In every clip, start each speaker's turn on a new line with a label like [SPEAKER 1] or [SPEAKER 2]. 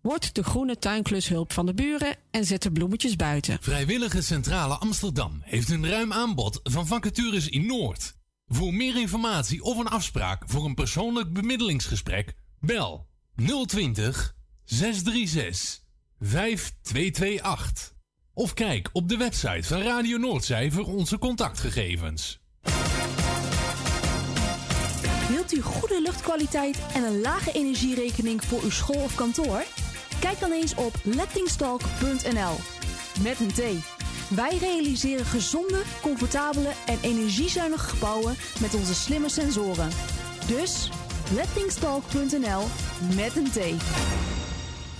[SPEAKER 1] Word de groene tuinklushulp van de buren en zet de bloemetjes buiten.
[SPEAKER 2] Vrijwillige Centrale Amsterdam heeft een ruim aanbod van vacatures in Noord. Voor meer informatie of een afspraak voor een persoonlijk bemiddelingsgesprek, bel 020 636 5228. Of kijk op de website van Radio Noordzij voor onze contactgegevens.
[SPEAKER 3] Wilt u goede luchtkwaliteit en een lage energierekening voor uw school of kantoor? Kijk dan eens op lettingstalk.nl. Met een T. Wij realiseren gezonde, comfortabele en energiezuinige gebouwen met onze slimme sensoren. Dus lettingstalk.nl met een T.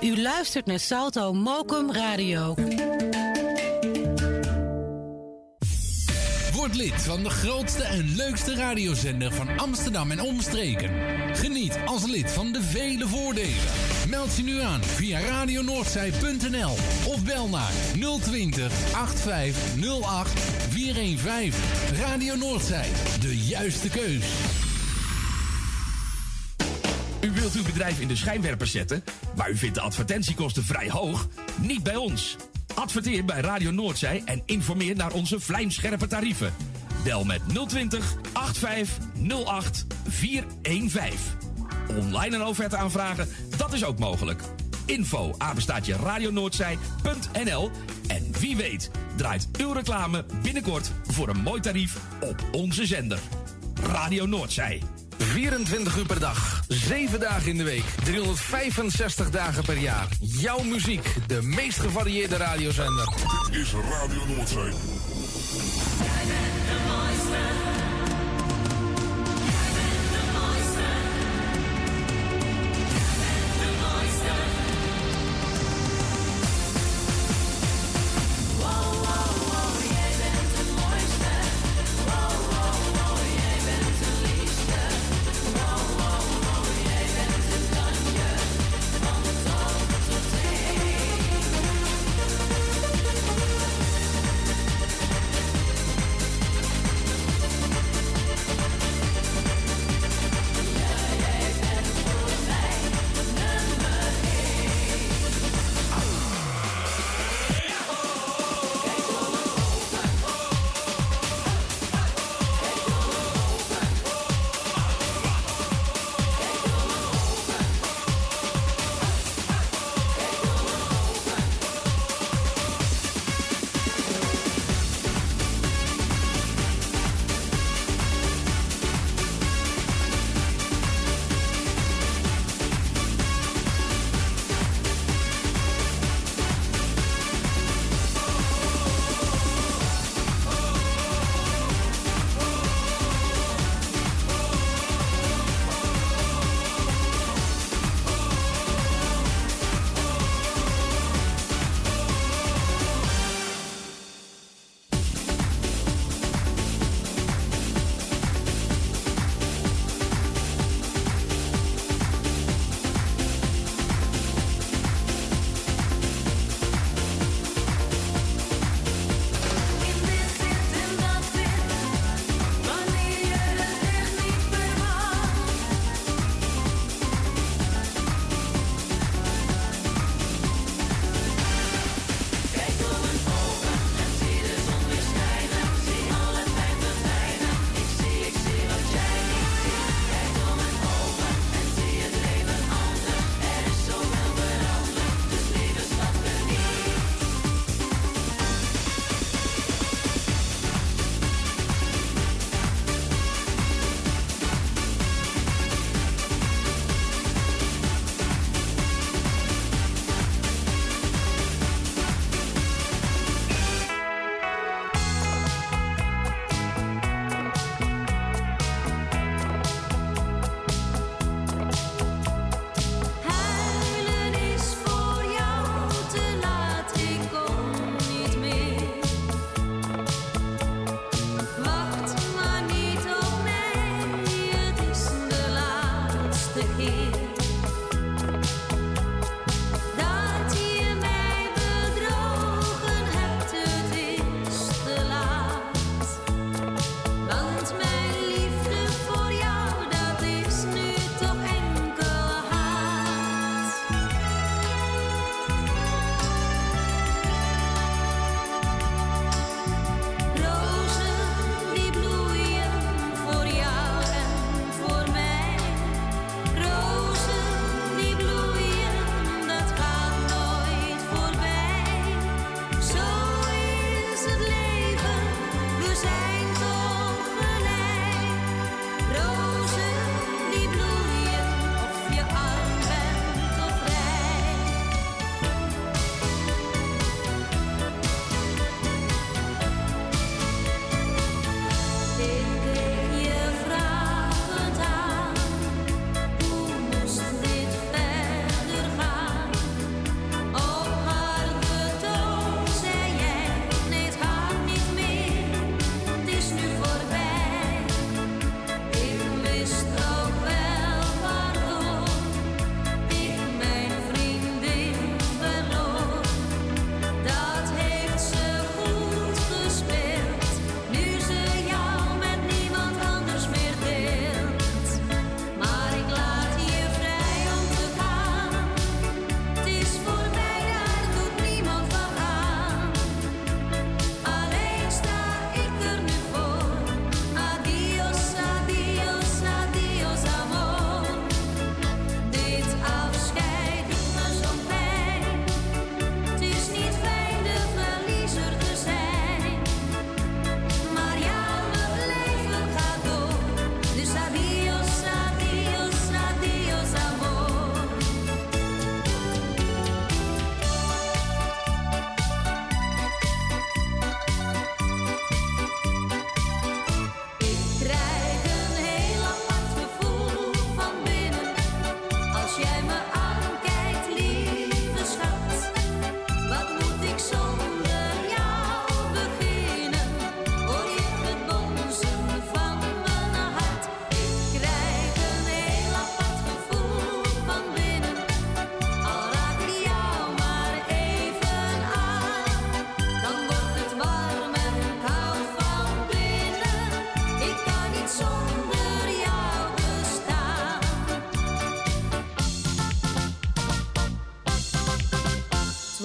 [SPEAKER 4] U luistert naar Salto Mokum Radio.
[SPEAKER 2] Word lid van de grootste en leukste radiozender van Amsterdam en omstreken. Geniet als lid van de vele voordelen. Meld je nu aan via radionoordzij.nl of bel naar 020 8508 415. Radio Noordzij, de juiste keus.
[SPEAKER 5] U wilt uw bedrijf in de schijnwerpers zetten, maar u vindt de advertentiekosten vrij hoog? Niet bij ons. Adverteer bij Radio Noordzij en informeer naar onze vlijmscherpe tarieven. Bel met 020 8508 415. Online een offerte aanvragen, dat is ook mogelijk. Info apenstaatje radionoordzij.nl En wie weet draait uw reclame binnenkort voor een mooi tarief op onze zender. Radio Noordzij.
[SPEAKER 6] 24 uur per dag, 7 dagen in de week, 365 dagen per jaar. Jouw muziek, de meest gevarieerde radiozender.
[SPEAKER 7] Is Radio Noordzee.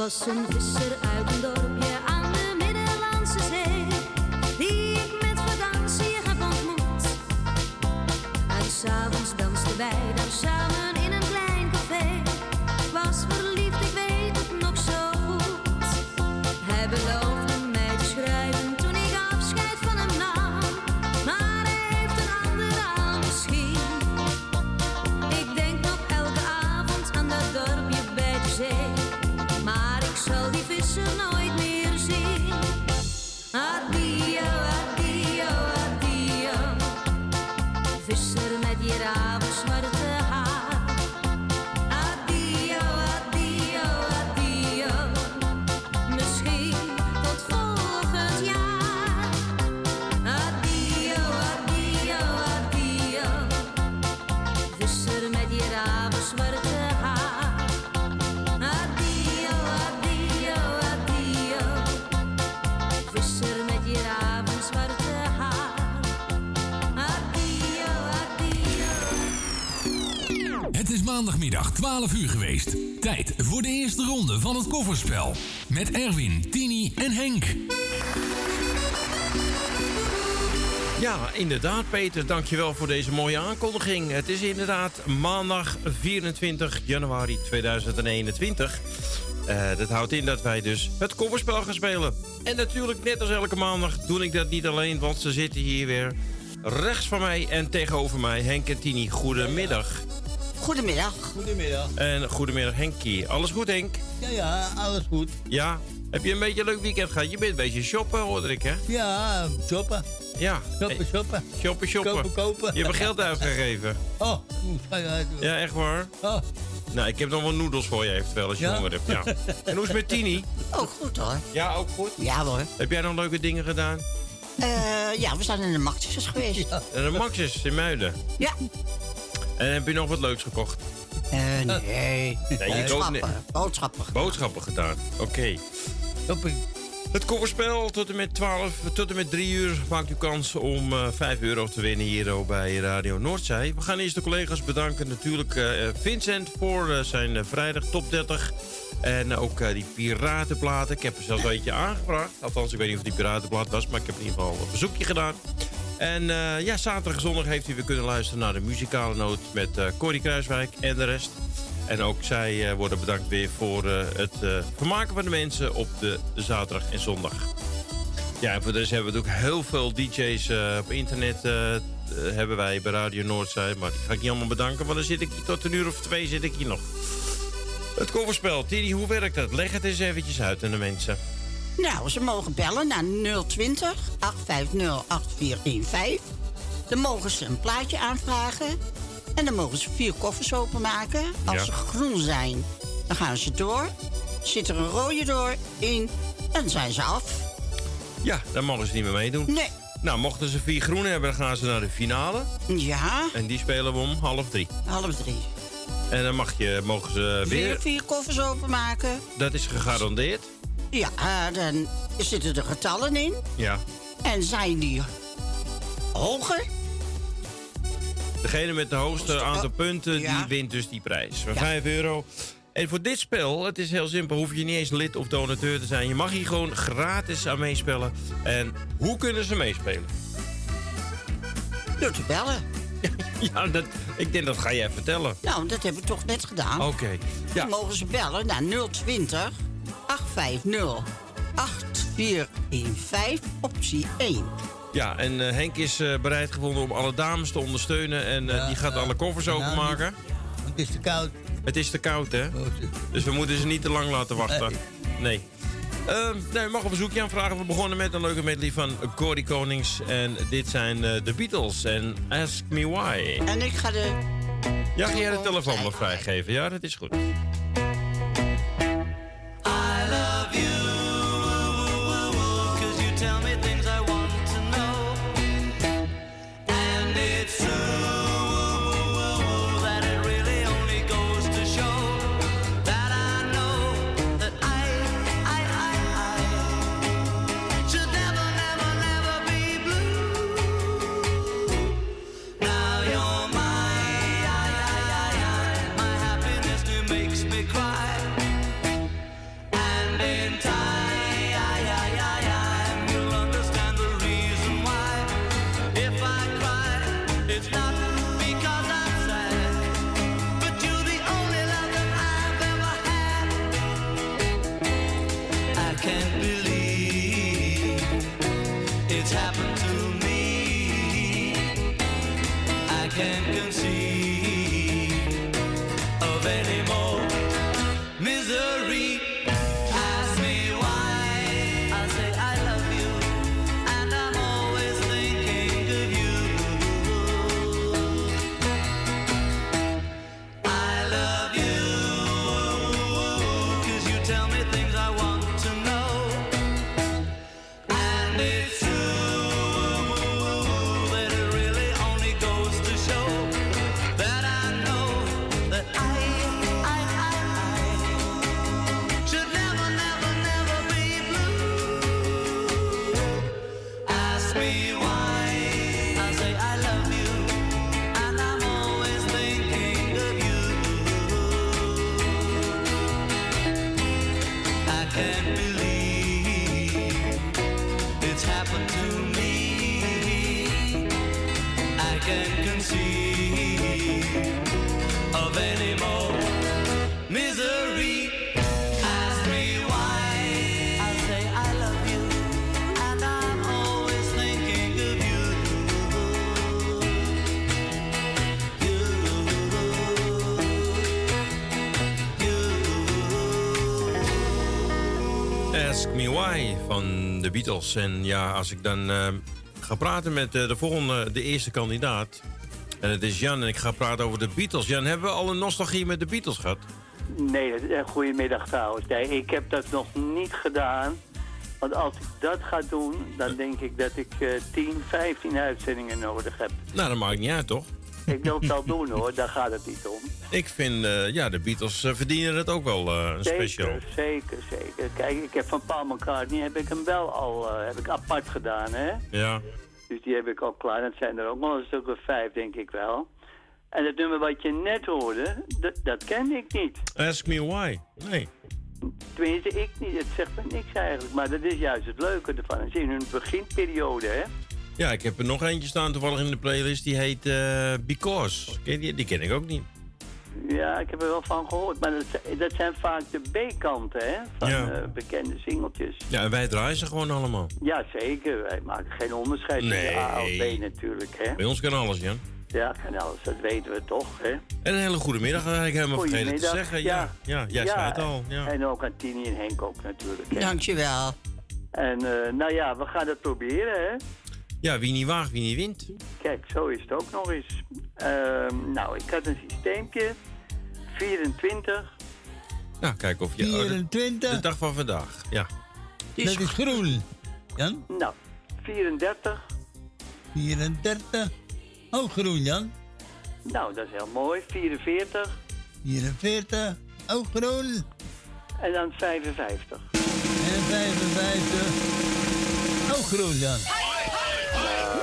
[SPEAKER 8] Was een
[SPEAKER 2] maandagmiddag 12 uur geweest. Tijd voor de eerste ronde van het kofferspel. Met Erwin, Tini en Henk.
[SPEAKER 9] Ja, inderdaad, Peter. Dankjewel voor deze mooie aankondiging. Het is inderdaad maandag 24 januari 2021. Eh, dat houdt in dat wij dus het kofferspel gaan spelen. En natuurlijk, net als elke maandag, doe ik dat niet alleen, want ze zitten hier weer rechts van mij en tegenover mij. Henk en Tini, goedemiddag.
[SPEAKER 10] Goedemiddag. Goedemiddag.
[SPEAKER 9] En goedemiddag, Henkie. Alles goed, Henk?
[SPEAKER 10] Ja, ja, alles goed.
[SPEAKER 9] Ja. Heb je een beetje een leuk weekend gehad? Je bent een beetje shoppen, hoorde ik, hè?
[SPEAKER 10] Ja, shoppen.
[SPEAKER 9] Ja.
[SPEAKER 10] Shoppen, shoppen.
[SPEAKER 9] Shoppen, shoppen.
[SPEAKER 10] Kopen, kopen.
[SPEAKER 9] Je hebt geld uitgegeven.
[SPEAKER 10] Oh, hoe ga je uit?
[SPEAKER 9] Ja, echt waar?
[SPEAKER 10] Oh.
[SPEAKER 9] Nou, ik heb nog wel noedels voor je eventueel als je
[SPEAKER 10] Ja?
[SPEAKER 9] honger hebt. Ja. En hoe is het met Tini?
[SPEAKER 10] Ook goed hoor.
[SPEAKER 9] Ja, ook goed?
[SPEAKER 10] Ja hoor.
[SPEAKER 9] Heb jij nog leuke dingen gedaan?
[SPEAKER 10] Eh, ja, we zijn in de Maxis geweest.
[SPEAKER 9] En de Maxis in Muiden.
[SPEAKER 10] Ja.
[SPEAKER 9] En heb je nog wat leuks gekocht?
[SPEAKER 10] Eh, nee.
[SPEAKER 9] Nee, je koopt
[SPEAKER 10] Boodschappen.
[SPEAKER 9] niet.
[SPEAKER 10] Boodschappen.
[SPEAKER 9] Boodschappen gedaan. Oké. Het kofferspel tot en met 12, tot en met 3 uur maakt u kans om eh 5 euro te winnen hier bij Radio Noordzij. We gaan eerst de collega's bedanken. Natuurlijk eh, Vincent voor eh, zijn eh, vrijdag top 30. En ook eh, die piratenplaten. Ik heb er zelfs een beetje aangebracht. Althans, ik weet niet of die piratenplaat was, maar ik heb in ieder geval een bezoekje gedaan. En eh, ja, zaterdag zondag heeft u weer kunnen luisteren naar de muzikale noot met eh Corrie Kruiswijk en de rest. En ook zij eh, worden bedankt weer voor het vermaken van de mensen op de zaterdag en zondag. Ja, en voor de rest hebben we natuurlijk heel veel DJ's op internet. hebben wij bij Radio Noordzij. Maar die ga ik niet allemaal bedanken, want dan zit ik hier tot een uur of twee zit ik hier nog. Het kofferspel, Tini, hoe werkt dat? Leg het eens eventjes uit aan de mensen.
[SPEAKER 10] Nou, ze mogen bellen naar 020 850 8415. Dan mogen ze een plaatje aanvragen. En dan mogen ze vier koffers openmaken. Als
[SPEAKER 9] Ja.
[SPEAKER 10] ze groen zijn, dan gaan ze door. Zit er een rode door in, dan zijn ze af.
[SPEAKER 9] Ja, dan mogen ze niet meer meedoen.
[SPEAKER 10] Nee.
[SPEAKER 9] Nou, mochten ze vier groen hebben, dan gaan ze naar de finale.
[SPEAKER 10] Ja,
[SPEAKER 9] En die spelen we om half drie.
[SPEAKER 10] half drie.
[SPEAKER 9] En dan mag je, mogen ze
[SPEAKER 10] Weer
[SPEAKER 9] weer...
[SPEAKER 10] vier koffers openmaken.
[SPEAKER 9] Dat is gegarandeerd.
[SPEAKER 10] Ja, eh, dan zitten er getallen in.
[SPEAKER 9] Ja.
[SPEAKER 10] En zijn die hoger?
[SPEAKER 9] Degene met de hoogste aantal punten,
[SPEAKER 10] Ja.
[SPEAKER 9] die wint dus die prijs. Van
[SPEAKER 10] Ja.
[SPEAKER 9] 5 euro. En voor dit spel, het is heel simpel, hoef je niet eens lid of donateur te zijn. Je mag hier gewoon gratis aan meespelen. En hoe kunnen ze meespelen?
[SPEAKER 10] Door te bellen.
[SPEAKER 9] Ja, dat, ik denk dat ga jij vertellen.
[SPEAKER 10] Nou, dat hebben we toch net gedaan.
[SPEAKER 9] Oké.
[SPEAKER 10] Dan mogen ze bellen naar 020 850 8415 optie 1.
[SPEAKER 9] Ja, en eh, Henk is eh, bereid gevonden om alle dames te ondersteunen. En eh,
[SPEAKER 10] Ja,
[SPEAKER 9] die gaat alle koffers
[SPEAKER 10] Nou,
[SPEAKER 9] openmaken.
[SPEAKER 10] Het is te koud.
[SPEAKER 9] Het is te koud, hè? Dus we moeten ze niet te lang laten wachten. Nee. Ehm, nee, we mogen een bezoekje aanvragen. We begonnen met een leuke medley van Corey Konings. En dit zijn eh, de Beatles en Ask Me Why.
[SPEAKER 10] En ik ga de...
[SPEAKER 9] Ja, ga jij de telefoon maar vrijgeven? Ja, dat is goed.
[SPEAKER 11] I can't conceive of any more misery. Ask me why I say I love you, and I'm always thinking of you.
[SPEAKER 9] Ask Me Why van de Beatles. En ja, als ik dan eh, ga praten met eh, de volgende, de eerste kandidaat. En het is Jan en ik ga praten over de Beatles. Jan, hebben we al een nostalgie met de Beatles gehad?
[SPEAKER 12] Nee, goedemiddag trouwens. Nee, ik heb dat nog niet gedaan. Want als ik dat ga doen, dan denk ik dat ik eh 10, 15 uitzendingen nodig heb.
[SPEAKER 9] Nou, dat maakt niet uit, toch?
[SPEAKER 12] Ik wil het wel doen hoor, daar gaat het niet om.
[SPEAKER 9] Ik vind, eh, ja, de Beatles eh, verdienen het ook wel eh, een speciaal.
[SPEAKER 12] Zeker, zeker, zeker. Kijk, ik heb van Paul McCartney heb ik hem wel al heb ik apart gedaan, hè?
[SPEAKER 9] Ja.
[SPEAKER 12] Dus die heb ik al klaar. Dat zijn er ook wel een stuk of vijf, denk ik wel. En het nummer wat je net hoorde, dat, dat ken ik niet.
[SPEAKER 9] Ask Me Why. Nee.
[SPEAKER 12] Tenminste, ik niet. Het zegt me niks eigenlijk. Maar dat is juist het leuke ervan. Het is in hun beginperiode, hè?
[SPEAKER 9] Ja, ik heb er nog eentje staan toevallig in de playlist. Die heet eh, Because. Ken je die? Die ken ik ook niet.
[SPEAKER 12] Ja, ik heb er wel van gehoord. Maar dat, zijn- dat zijn vaak de B-kanten, hè? Van
[SPEAKER 9] Ja.
[SPEAKER 12] eh, bekende singeltjes.
[SPEAKER 9] Ja, en wij draaien ze gewoon allemaal.
[SPEAKER 12] Ja, zeker. Wij maken geen onderscheid tussen. A of B natuurlijk, hè?
[SPEAKER 9] Bij ons kan alles, Jan.
[SPEAKER 12] Ja, en alles, dat weten we toch, hè?
[SPEAKER 9] En een hele goede middag, ik helemaal vergeten te zeggen. Ja, ja, jij zei het al. Ja.
[SPEAKER 12] En ook aan Tini en Henk ook natuurlijk, hè?
[SPEAKER 10] Dankjewel.
[SPEAKER 12] En eh, nou ja, we gaan het proberen, hè?
[SPEAKER 9] Ja, wie niet waagt, wie niet wint.
[SPEAKER 12] Kijk, zo is het ook nog eens. Ehm, nou, ik had een systeempje. 24.
[SPEAKER 9] Nou, kijk of je... oh, de-
[SPEAKER 13] 24.
[SPEAKER 9] de dag van vandaag, ja.
[SPEAKER 13] Dat is groen. Jan?
[SPEAKER 12] Nou, 34.
[SPEAKER 13] 34. Ook groen, Jan.
[SPEAKER 12] Nou, dat is heel mooi. 44.
[SPEAKER 13] 44. Ook groen.
[SPEAKER 12] En dan 55.
[SPEAKER 13] En 55. Ook groen, Jan.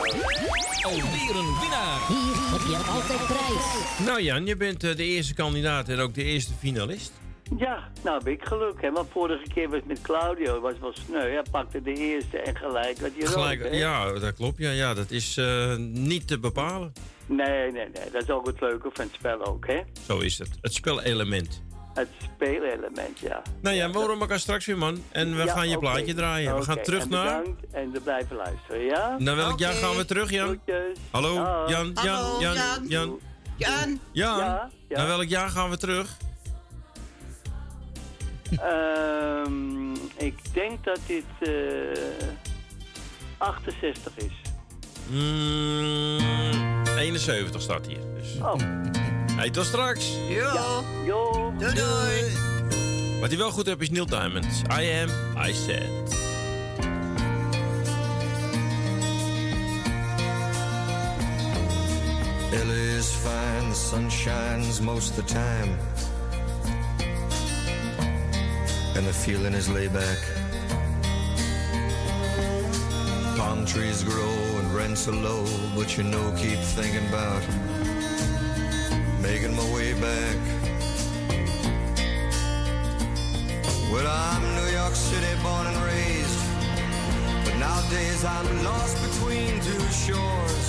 [SPEAKER 5] Alweer een winnaar.
[SPEAKER 14] Hier heb je altijd prijs.
[SPEAKER 9] Nou Jan, je bent eh, de eerste kandidaat en ook de eerste finalist.
[SPEAKER 12] Ja, nou heb ik geluk, hè. Want vorige keer was het met Claudio, was wel sneu. Hij pakte de eerste en gelijk had hij rood,
[SPEAKER 9] Gelijk, ja, dat klopt. Ja, ja dat is eh, niet te bepalen.
[SPEAKER 12] Nee, nee, nee. Dat is ook het leuke van het spel ook, hè.
[SPEAKER 9] Zo is het. Het spelelement.
[SPEAKER 12] Het speelelement, ja.
[SPEAKER 9] Nou ja, we horen elkaar straks weer, man. En we
[SPEAKER 12] Ja,
[SPEAKER 9] gaan je plaatje draaien. We gaan terug
[SPEAKER 12] en
[SPEAKER 9] naar...
[SPEAKER 12] bedankt en we blijven luisteren, ja?
[SPEAKER 9] Naar welk jaar gaan we terug, Jan?
[SPEAKER 12] Groetjes.
[SPEAKER 9] Hallo. Jan, Jan,
[SPEAKER 10] Hallo,
[SPEAKER 9] Jan,
[SPEAKER 10] Jan.
[SPEAKER 9] Jan.
[SPEAKER 10] Jan.
[SPEAKER 9] Jan,
[SPEAKER 12] Ja, ja.
[SPEAKER 9] naar welk jaar gaan we terug?
[SPEAKER 12] Ehm, ik denk dat dit eh 68 is.
[SPEAKER 9] Mm, 71 staat hier. Dus.
[SPEAKER 12] Oh.
[SPEAKER 9] Hey, tot straks.
[SPEAKER 10] Jo.
[SPEAKER 12] Jo.
[SPEAKER 10] Doei doei.
[SPEAKER 9] Wat hij wel goed hebt is Neil Diamond. I am, I said.
[SPEAKER 15] LA is fine, the sun shines most of the time. And the feeling is laid back. Palm trees grow and rents are low, but you know, keep thinking about making my way back. Well, I'm New York City born and raised, but nowadays I'm lost between two shores.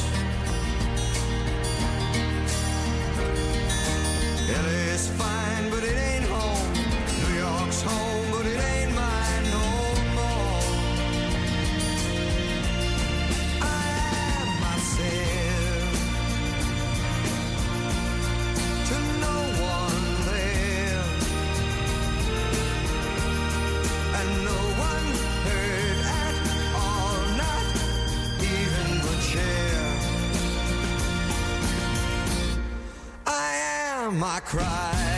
[SPEAKER 15] LA's fine, but it ain't home. New York's home, I am,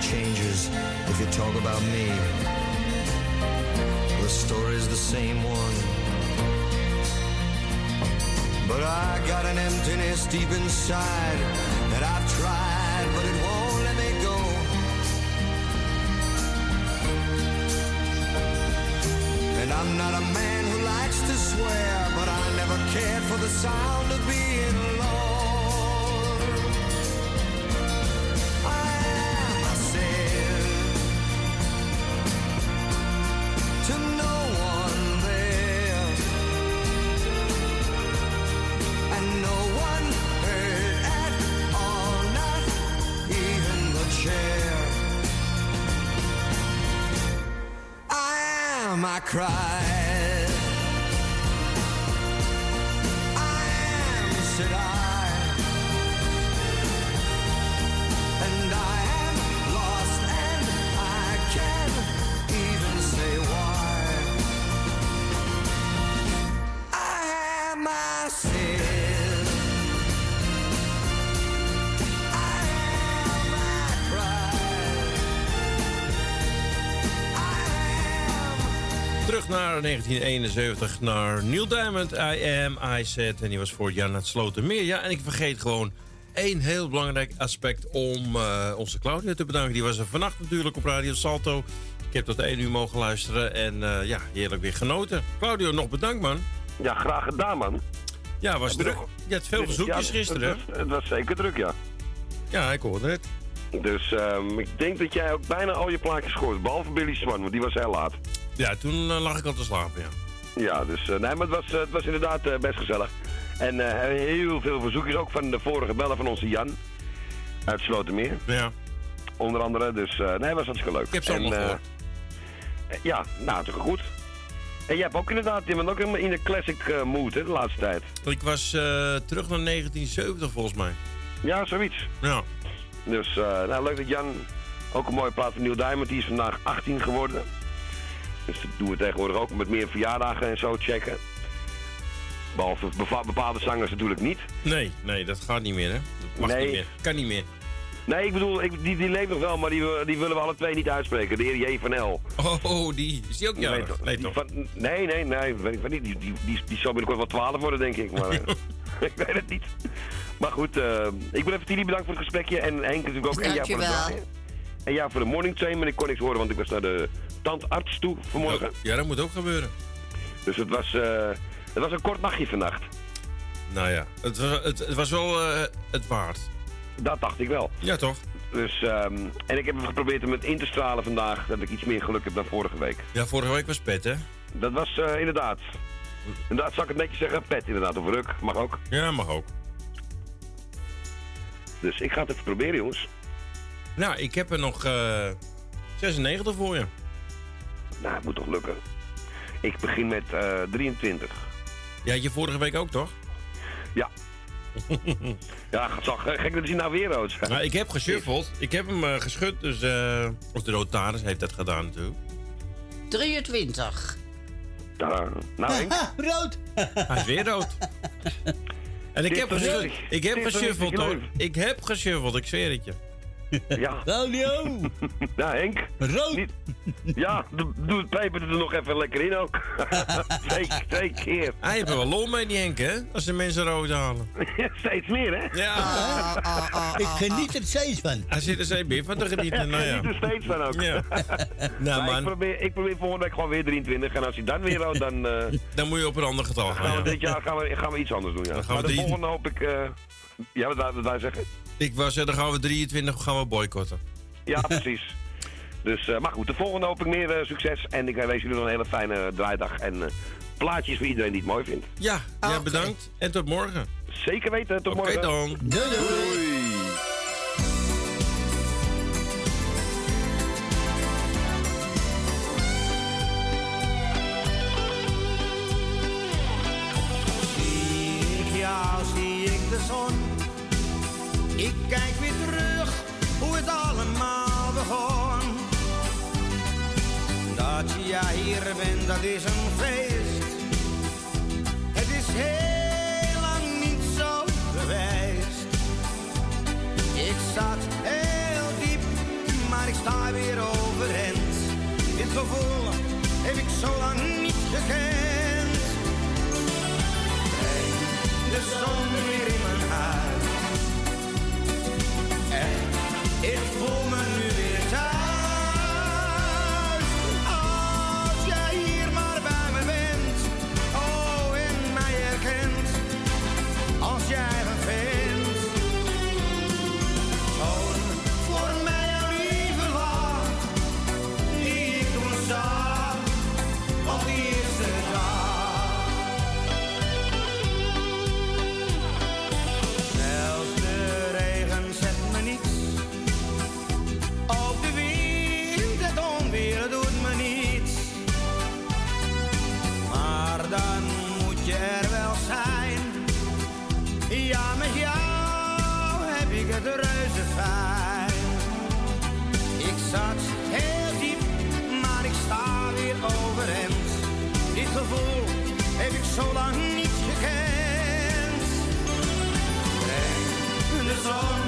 [SPEAKER 15] changes, if you talk about me, the story's the same one. But I got an emptiness deep inside that I've tried, but it won't let me go. And I'm not a man who likes to swear, but I never cared for the sound am, I
[SPEAKER 9] Terug naar 1971, naar Neil Diamond, I Am, I Said. En die was voor Jan het Slotermeer. Ja, en ik vergeet gewoon één heel belangrijk aspect om eh, onze Claudia te bedanken. Die was er vannacht natuurlijk op Radio Salto. Ik heb tot één uur mogen luisteren en eh, ja, heerlijk weer genoten. Claudio, nog bedankt man.
[SPEAKER 16] Ja, graag gedaan, man.
[SPEAKER 9] Ja, was druk. Je had veel verzoekjes
[SPEAKER 16] Ja,
[SPEAKER 9] gisteren.
[SPEAKER 16] Het was, het was zeker druk, ja.
[SPEAKER 9] Ja, ik hoorde het.
[SPEAKER 16] Dus ehm, ik denk dat jij ook bijna al je plaatjes gooit. Behalve Billy Swan, want die was heel laat.
[SPEAKER 9] Ja, toen eh, lag ik al te slapen, ja.
[SPEAKER 16] Ja, dus eh, nee, maar het was, eh, het was inderdaad best gezellig. En heel veel verzoekjes ook van de vorige bellen van onze Jan. Uit Slotermeer.
[SPEAKER 9] Ja.
[SPEAKER 16] Onder andere, dus nee, was hartstikke leuk. Ik
[SPEAKER 9] heb ze allemaal
[SPEAKER 16] ja, nou, natuurlijk goed. En jij hebt ook inderdaad, je bent ook in de classic eh, mood, hè, de laatste tijd.
[SPEAKER 9] Ik was terug naar 1970 volgens mij.
[SPEAKER 16] Ja, zoiets.
[SPEAKER 9] Ja.
[SPEAKER 16] Dus nou, leuk dat Jan ook een mooie plaat van Neil Diamond, die is vandaag 18 geworden. Dus dat doen we tegenwoordig ook met meer verjaardagen en zo checken. Behalve bepa- bepaalde zangers natuurlijk niet.
[SPEAKER 9] Nee, nee, dat gaat niet meer, hè? Dat mag
[SPEAKER 16] Nee.
[SPEAKER 9] niet meer. Kan niet meer.
[SPEAKER 16] Nee, ik bedoel, ik, die, die leeft nog wel, maar die, die willen we alle twee niet uitspreken. De heer J. van L.
[SPEAKER 9] Oh, die. Is die ook jarig?
[SPEAKER 16] toch-
[SPEAKER 9] Nee,
[SPEAKER 16] die
[SPEAKER 9] toch?
[SPEAKER 16] van- nee, nee, nee. Weet ik van niet. Die, die, die, die zal binnenkort wel 12 worden, denk ik. Maar eh, ik weet het niet. Maar goed, eh, ik wil even Tilly bedankt voor het gesprekje. En Henk natuurlijk ook. En jou voor het
[SPEAKER 10] Dankjewel.
[SPEAKER 16] draaien. En jou voor de morning train, maar ik kon niks horen, want ik was naar de tandarts toe vanmorgen.
[SPEAKER 9] Ja, dat moet ook gebeuren.
[SPEAKER 16] Dus het was, eh, het was een kort nachtje vannacht.
[SPEAKER 9] Nou ja, het was, het, het was wel eh, het waard.
[SPEAKER 16] Dat dacht ik wel.
[SPEAKER 9] Ja, toch?
[SPEAKER 16] Dus, ehm, en ik heb geprobeerd om het in te stralen vandaag, dat ik iets meer geluk heb dan vorige week.
[SPEAKER 9] Ja, vorige week was pet, hè?
[SPEAKER 16] Dat was eh, inderdaad. Inderdaad, zal ik het netjes zeggen? Pet inderdaad, of ruk. Mag ook.
[SPEAKER 9] Ja, mag ook.
[SPEAKER 16] Dus ik ga het even proberen, jongens.
[SPEAKER 9] Nou, ik heb er nog eh 96 voor je.
[SPEAKER 16] Nou, het moet toch lukken. Ik begin met eh 23.
[SPEAKER 9] Ja, had je vorige week ook, toch?
[SPEAKER 16] Ja. ja, het zal gek dat hij nou weer rood zijn.
[SPEAKER 9] Nou, ik heb geshuffeld. Ik heb hem eh, geschud, dus... eh of de notaris heeft dat gedaan natuurlijk.
[SPEAKER 10] 23.
[SPEAKER 16] Ja, nou, Henk.
[SPEAKER 13] rood.
[SPEAKER 9] Hij is weer rood. En ik heb, ik heb geshuffeld, hoor. Ik heb geshuffeld, ik zweer het je.
[SPEAKER 16] Ja.
[SPEAKER 13] Claudio.
[SPEAKER 16] Nou, Henk.
[SPEAKER 13] Rood.
[SPEAKER 16] Niet- Ja, doe doe het pijpen er nog even lekker in ook. twee, twee keer.
[SPEAKER 9] Hij heeft er wel lol mee, die Henk, hè? Als de mensen rood halen.
[SPEAKER 16] Steeds meer, hè?
[SPEAKER 9] Ja.
[SPEAKER 13] Ik geniet er steeds van.
[SPEAKER 9] Hij zit er steeds meer van te genieten, nou ja.
[SPEAKER 16] Geniet er steeds van ook.
[SPEAKER 9] Ja. Nou,
[SPEAKER 16] Maar ik,
[SPEAKER 9] man.
[SPEAKER 16] probeer, ik probeer volgende week gewoon weer 23. En als hij dan weer rood, dan eh,
[SPEAKER 9] Dan moet je op een ander getal
[SPEAKER 16] gaan we
[SPEAKER 9] ja.
[SPEAKER 16] dit jaar gaan we, gaan we iets anders doen. Ja.
[SPEAKER 9] Dan gaan we
[SPEAKER 16] maar de
[SPEAKER 9] drie-
[SPEAKER 16] volgende hoop ik... eh, ja, wat wij zeggen?
[SPEAKER 9] Ik was er. dan gaan we 23 gaan we boycotten.
[SPEAKER 16] Ja, precies. dus, eh, maar goed, de volgende hoop ik meer eh, succes. En ik wens jullie nog een hele fijne draaidag. En plaatjes voor iedereen die het mooi vindt.
[SPEAKER 9] Ja, bedankt. En tot morgen.
[SPEAKER 16] Zeker weten, tot
[SPEAKER 9] morgen.
[SPEAKER 16] morgen.
[SPEAKER 9] dan.
[SPEAKER 13] doei. doei.
[SPEAKER 16] zon
[SPEAKER 15] ik kijk weer terug hoe het allemaal begon. Dat jij hier bent, dat is een feest. Het is heel lang niet zo geweest. Ik zat heel diep, maar ik sta weer overeind. Dit gevoel heb ik zo lang niet gekend. De zon weer in mijn huis. Echt, ik Oh.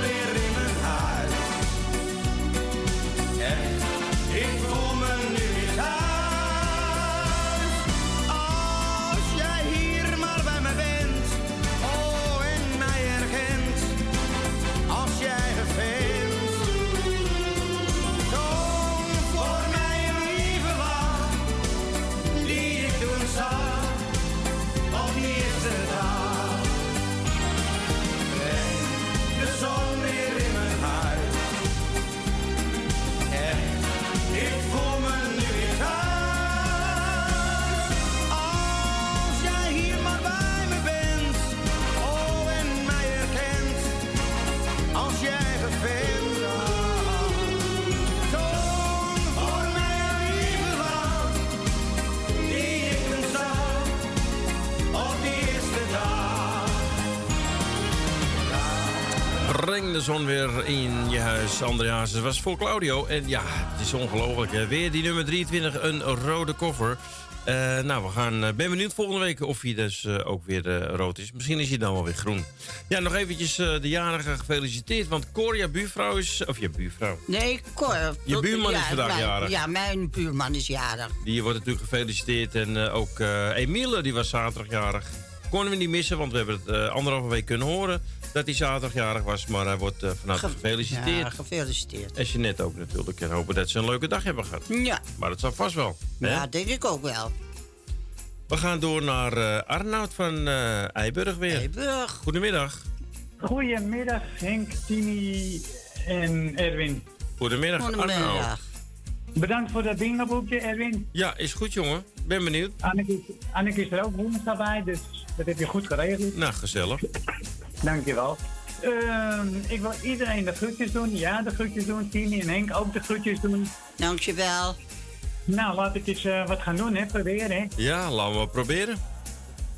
[SPEAKER 15] De zon weer in
[SPEAKER 9] je huis. Andreas, was voor Claudio. En ja, het is ongelooflijk. Weer die nummer 23, een rode koffer. Eh, nou, we gaan, eh, ben benieuwd volgende week of hij dus eh, ook weer rood is. Misschien is hij dan wel weer groen. Ja, nog eventjes de jarige gefeliciteerd. Want Coria buurvrouw is... Of je buurvrouw.
[SPEAKER 10] Nee, Cor.
[SPEAKER 9] Je buurman is vandaag
[SPEAKER 10] mijn-
[SPEAKER 9] jarig.
[SPEAKER 10] Ja, mijn buurman is jarig.
[SPEAKER 9] Die wordt natuurlijk gefeliciteerd. En ook Emiele, die was zaterdagjarig. Konden we niet missen, want we hebben het anderhalve week kunnen horen... dat hij zaterdagjarig was. Maar hij wordt eh van harte gefeliciteerd.
[SPEAKER 10] Ja, gefeliciteerd.
[SPEAKER 9] En Jeanette ook natuurlijk. En hopen dat ze een leuke dag hebben gehad.
[SPEAKER 10] Ja.
[SPEAKER 9] Maar dat zal vast wel. hè?
[SPEAKER 10] Ja, denk ik ook wel.
[SPEAKER 9] We gaan door naar eh, Arnoud van eh Eiburg weer.
[SPEAKER 10] Eiburg.
[SPEAKER 9] Goedemiddag.
[SPEAKER 17] Goedemiddag Henk, Tini en Erwin.
[SPEAKER 9] Goedemiddag, Arnoud.
[SPEAKER 17] Bedankt voor dat bingoboekje, Erwin.
[SPEAKER 9] Ja, is goed jongen. Ben benieuwd.
[SPEAKER 17] Anneke, is- Anneke is er ook woensdag bij, dus dat heb je goed geregeld.
[SPEAKER 9] Nou, gezellig.
[SPEAKER 17] Dankjewel. Ehm ik wil iedereen de groetjes doen. Ja, de groetjes doen. Tini en Henk ook de groetjes doen.
[SPEAKER 10] Dankjewel.
[SPEAKER 17] Nou, laat ik eens eh, wat gaan doen, hè. Proberen, hè.
[SPEAKER 9] Ja, laten we proberen.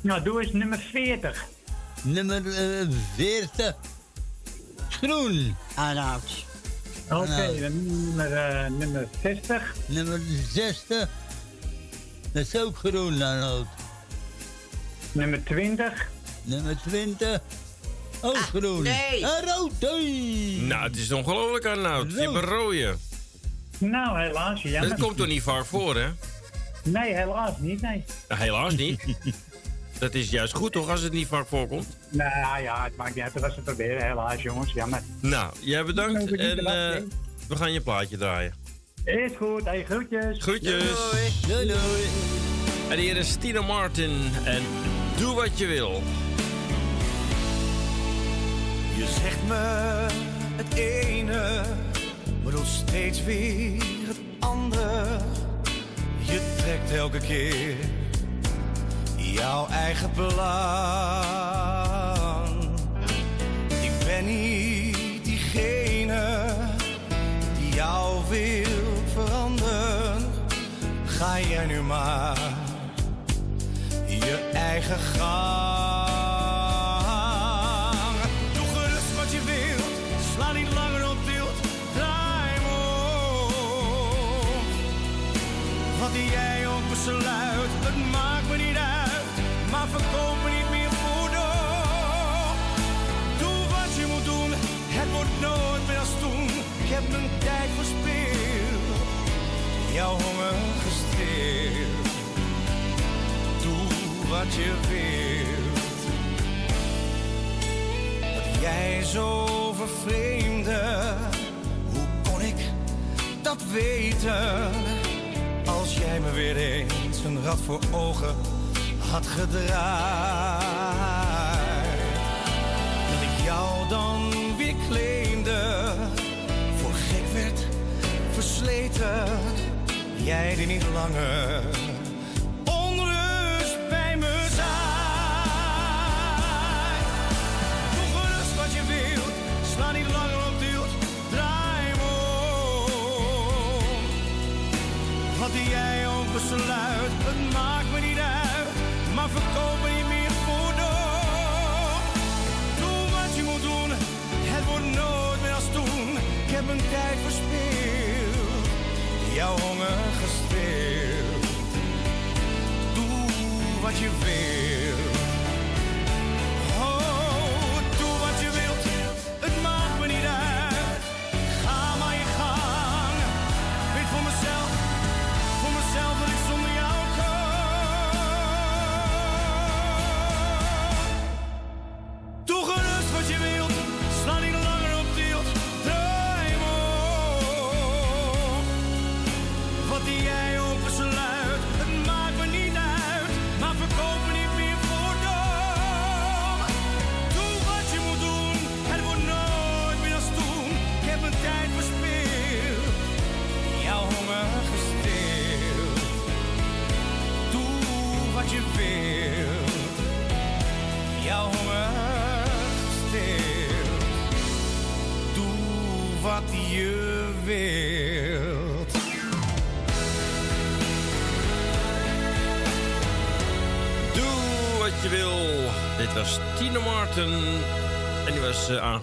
[SPEAKER 17] Nou, doe eens nummer 40.
[SPEAKER 13] Nummer 40. Groen.
[SPEAKER 10] Arnoud.
[SPEAKER 17] Oké, dan nummer, eh, nummer 60.
[SPEAKER 13] Nummer 60. Dat is ook groen, Arnoud.
[SPEAKER 17] Nummer 20.
[SPEAKER 13] Nummer 20. Ook groen.
[SPEAKER 10] nee.
[SPEAKER 13] Ah, rood. Oei.
[SPEAKER 9] Nou, het is ongelooflijk Arnoud. Je hebt een rode.
[SPEAKER 17] Nou, helaas, jammer.
[SPEAKER 9] Dat komt toch niet vaak voor, hè?
[SPEAKER 17] Nee, helaas niet, nee.
[SPEAKER 9] Nou, helaas niet. Dat is juist goed toch, als het niet vaak voorkomt?
[SPEAKER 17] Nou ja, het maakt niet uit. We gaan ze proberen, helaas, jongens. Jammer.
[SPEAKER 9] Nou, jij bedankt en eh, we gaan je plaatje draaien.
[SPEAKER 17] Is goed, hey, groetjes.
[SPEAKER 9] Groetjes.
[SPEAKER 13] Doei, doei.
[SPEAKER 9] En hier is Tina Martin en Doe Wat Je Wil.
[SPEAKER 15] Je zegt me het ene, maar doet steeds weer het ander. Je trekt elke keer jouw eigen plan. Ik ben niet diegene die jou wil veranderen. Ga jij nu maar je eigen gang. Wat jij ook besluit, het maakt me niet uit.
[SPEAKER 18] Maar verkoop me niet meer voor. Doe wat je moet doen, het wordt nooit meer als toen. Ik heb mijn tijd verspeeld, jouw honger gestreeld. Doe wat je wilt. Dat jij zo vervreemde, hoe kon ik dat weten? Als jij me weer eens een rad voor ogen had gedraaid. Dat ik jou dan weer claimde, voor gek werd versleten. Jij die niet langer onrust bij me zijn. Doe gerust wat je wilt, sla niet langer ook besluit, het maakt me niet uit, maar verkoop niet meer voor. Doe wat je moet doen, het wordt nooit meer als toen. Ik heb mijn tijd verspeeld, jouw honger gestild. Doe wat je wilt.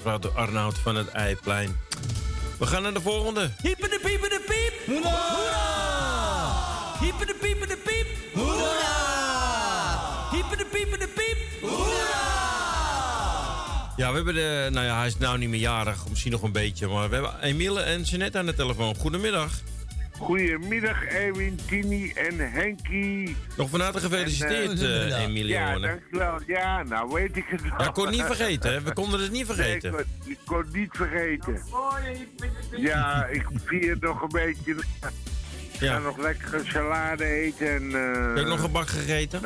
[SPEAKER 9] Aangevraagd door Arnoud van het Eiplein. We gaan naar de volgende.
[SPEAKER 18] Hiepen de piepen de piep. Hoera! Hiepen de piepen de piep. Hoera! Hiepen de piepen de piep.
[SPEAKER 9] Ja, we hebben de... Nou ja, hij is nou niet meer jarig. Misschien nog een beetje. Maar we hebben Emiele en Jeanette aan de telefoon. Goedemiddag.
[SPEAKER 19] Goedemiddag, Erwin, Tini en Henkie.
[SPEAKER 9] Nog van harte gefeliciteerd,
[SPEAKER 19] En,
[SPEAKER 9] eh, Emilie
[SPEAKER 19] Ja, dankjewel. Ja, nou weet ik het wel.
[SPEAKER 9] Ja, ik kon het niet vergeten, hè? We konden het niet vergeten.
[SPEAKER 19] Nee, ik, kon, ik kon het niet vergeten. Ja, ik vier nog een beetje. Ik ga
[SPEAKER 9] Ja.
[SPEAKER 19] nog lekker salade eten en... eh,
[SPEAKER 9] Heb je nog gebak gegeten?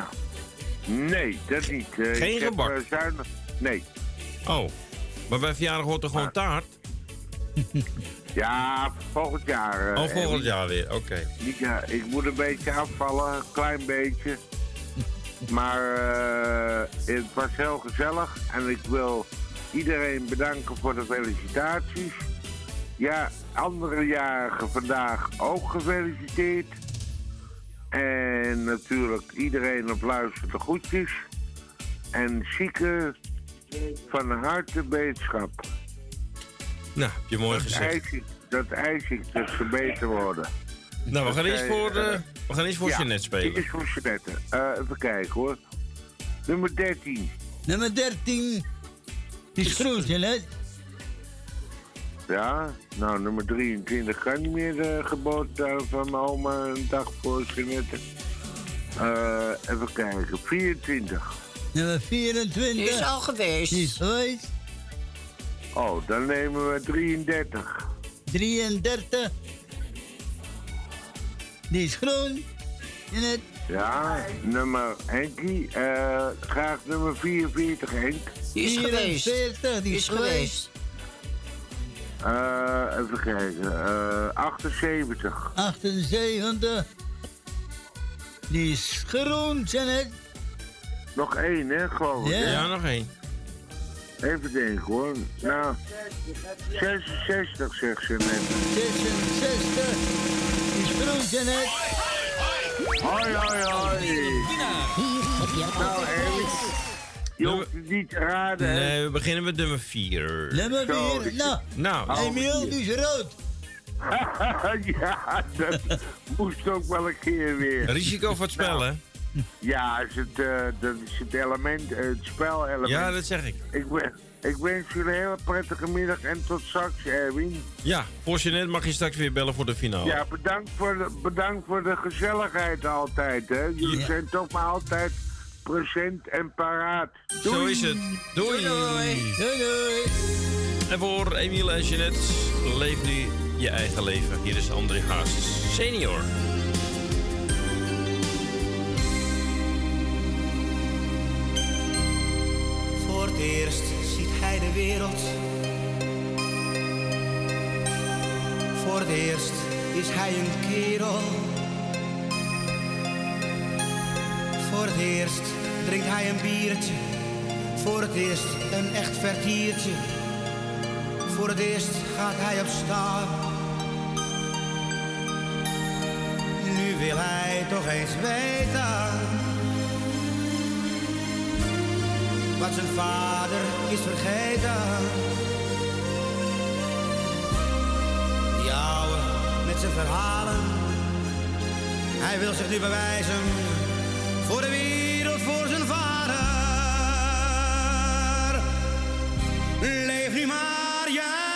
[SPEAKER 19] Nee, dat niet. Eh,
[SPEAKER 9] Geen
[SPEAKER 19] heb,
[SPEAKER 9] gebak?
[SPEAKER 19] eh, zuinig... Nee.
[SPEAKER 9] Oh, maar bij verjaardag hoort er gewoon taart?
[SPEAKER 19] Ja, volgend jaar. eh,
[SPEAKER 9] Oh, volgend jaar weer, oké.
[SPEAKER 19] Ja, ik moet een beetje afvallen, een klein beetje. Maar eh, het was heel gezellig en ik wil iedereen bedanken voor de felicitaties. Ja, andere jarigen vandaag ook gefeliciteerd. En natuurlijk iedereen op luisterde groetjes. En zieken van harte beterschap.
[SPEAKER 9] Nou, heb je mooi
[SPEAKER 19] dat
[SPEAKER 9] gezegd.
[SPEAKER 19] eis ik, dat eis ik dus beter worden.
[SPEAKER 9] Nou, we gaan
[SPEAKER 19] Dat zij,
[SPEAKER 9] voor,
[SPEAKER 19] eh,
[SPEAKER 9] eh, we gaan eerst voor
[SPEAKER 19] ja,
[SPEAKER 9] Jeanette spelen.
[SPEAKER 19] Eerst voor Jeanette. Eh, even kijken hoor. Nummer 13.
[SPEAKER 13] Nummer 13 is groen, hè?
[SPEAKER 19] Ja, nou nummer 23 kan niet meer de geboortedag van mijn oma een dag voor Jeanette. Eh, even kijken. 24.
[SPEAKER 13] Nummer 24.
[SPEAKER 10] Die is al geweest.
[SPEAKER 13] Die is geweest.
[SPEAKER 19] Oh, dan nemen we 33.
[SPEAKER 13] 33. Die is groen. In het
[SPEAKER 19] Ja, nummer Henkie. eh, graag nummer 44, Henk.
[SPEAKER 10] Die is geweest.
[SPEAKER 13] 44, die is,
[SPEAKER 10] is geweest.
[SPEAKER 19] Eh, even kijken. eh 78.
[SPEAKER 13] 78. Die is groen, zijn het?
[SPEAKER 19] Nog één, hè.
[SPEAKER 13] Ja.
[SPEAKER 19] hè?
[SPEAKER 9] Ja, nog één.
[SPEAKER 19] Even denken hoor. Nou, 66 zegt ze net.
[SPEAKER 13] 66. Die is groen, zijn het?
[SPEAKER 19] Hoi, hoi, hoi. Nou, Erwin. Je hoeft het niet te raden?
[SPEAKER 9] Nee, we beginnen met nummer 4.
[SPEAKER 13] Nummer
[SPEAKER 19] Zo,
[SPEAKER 13] 4.
[SPEAKER 19] ik-
[SPEAKER 13] Nou,
[SPEAKER 9] Nou,
[SPEAKER 13] Emiel, die is rood.
[SPEAKER 19] ja, dat moest ook wel een keer weer.
[SPEAKER 9] risico voor het spel, hè?
[SPEAKER 19] Ja, is het, eh, dat is het element, eh, het spelelement.
[SPEAKER 9] Ja, dat zeg ik.
[SPEAKER 19] Ik, ik wens jullie een hele prettige middag en tot straks, Erwin.
[SPEAKER 9] Ja, voor Jeanette mag je straks weer bellen voor de finale.
[SPEAKER 19] Ja, bedankt voor de, bedankt voor de gezelligheid altijd, hè. Jullie zijn toch maar altijd present en paraat.
[SPEAKER 9] Zo is het. Doei.
[SPEAKER 19] Doei,
[SPEAKER 9] En voor Emiel en Jeanette, leef nu je eigen leven. Hier is André Hazes, senior.
[SPEAKER 15] Eerst ziet hij de wereld. Voor het eerst is hij een kerel. Voor het eerst drinkt hij een biertje. Voor het eerst een echt vertiertje. Voor het eerst gaat hij op staan. Nu wil hij toch eens weten. Wat zijn vader is vergeten. Die ouwe met zijn verhalen, hij wil zich nu bewijzen voor de wereld, voor zijn vader. Leef nu maar je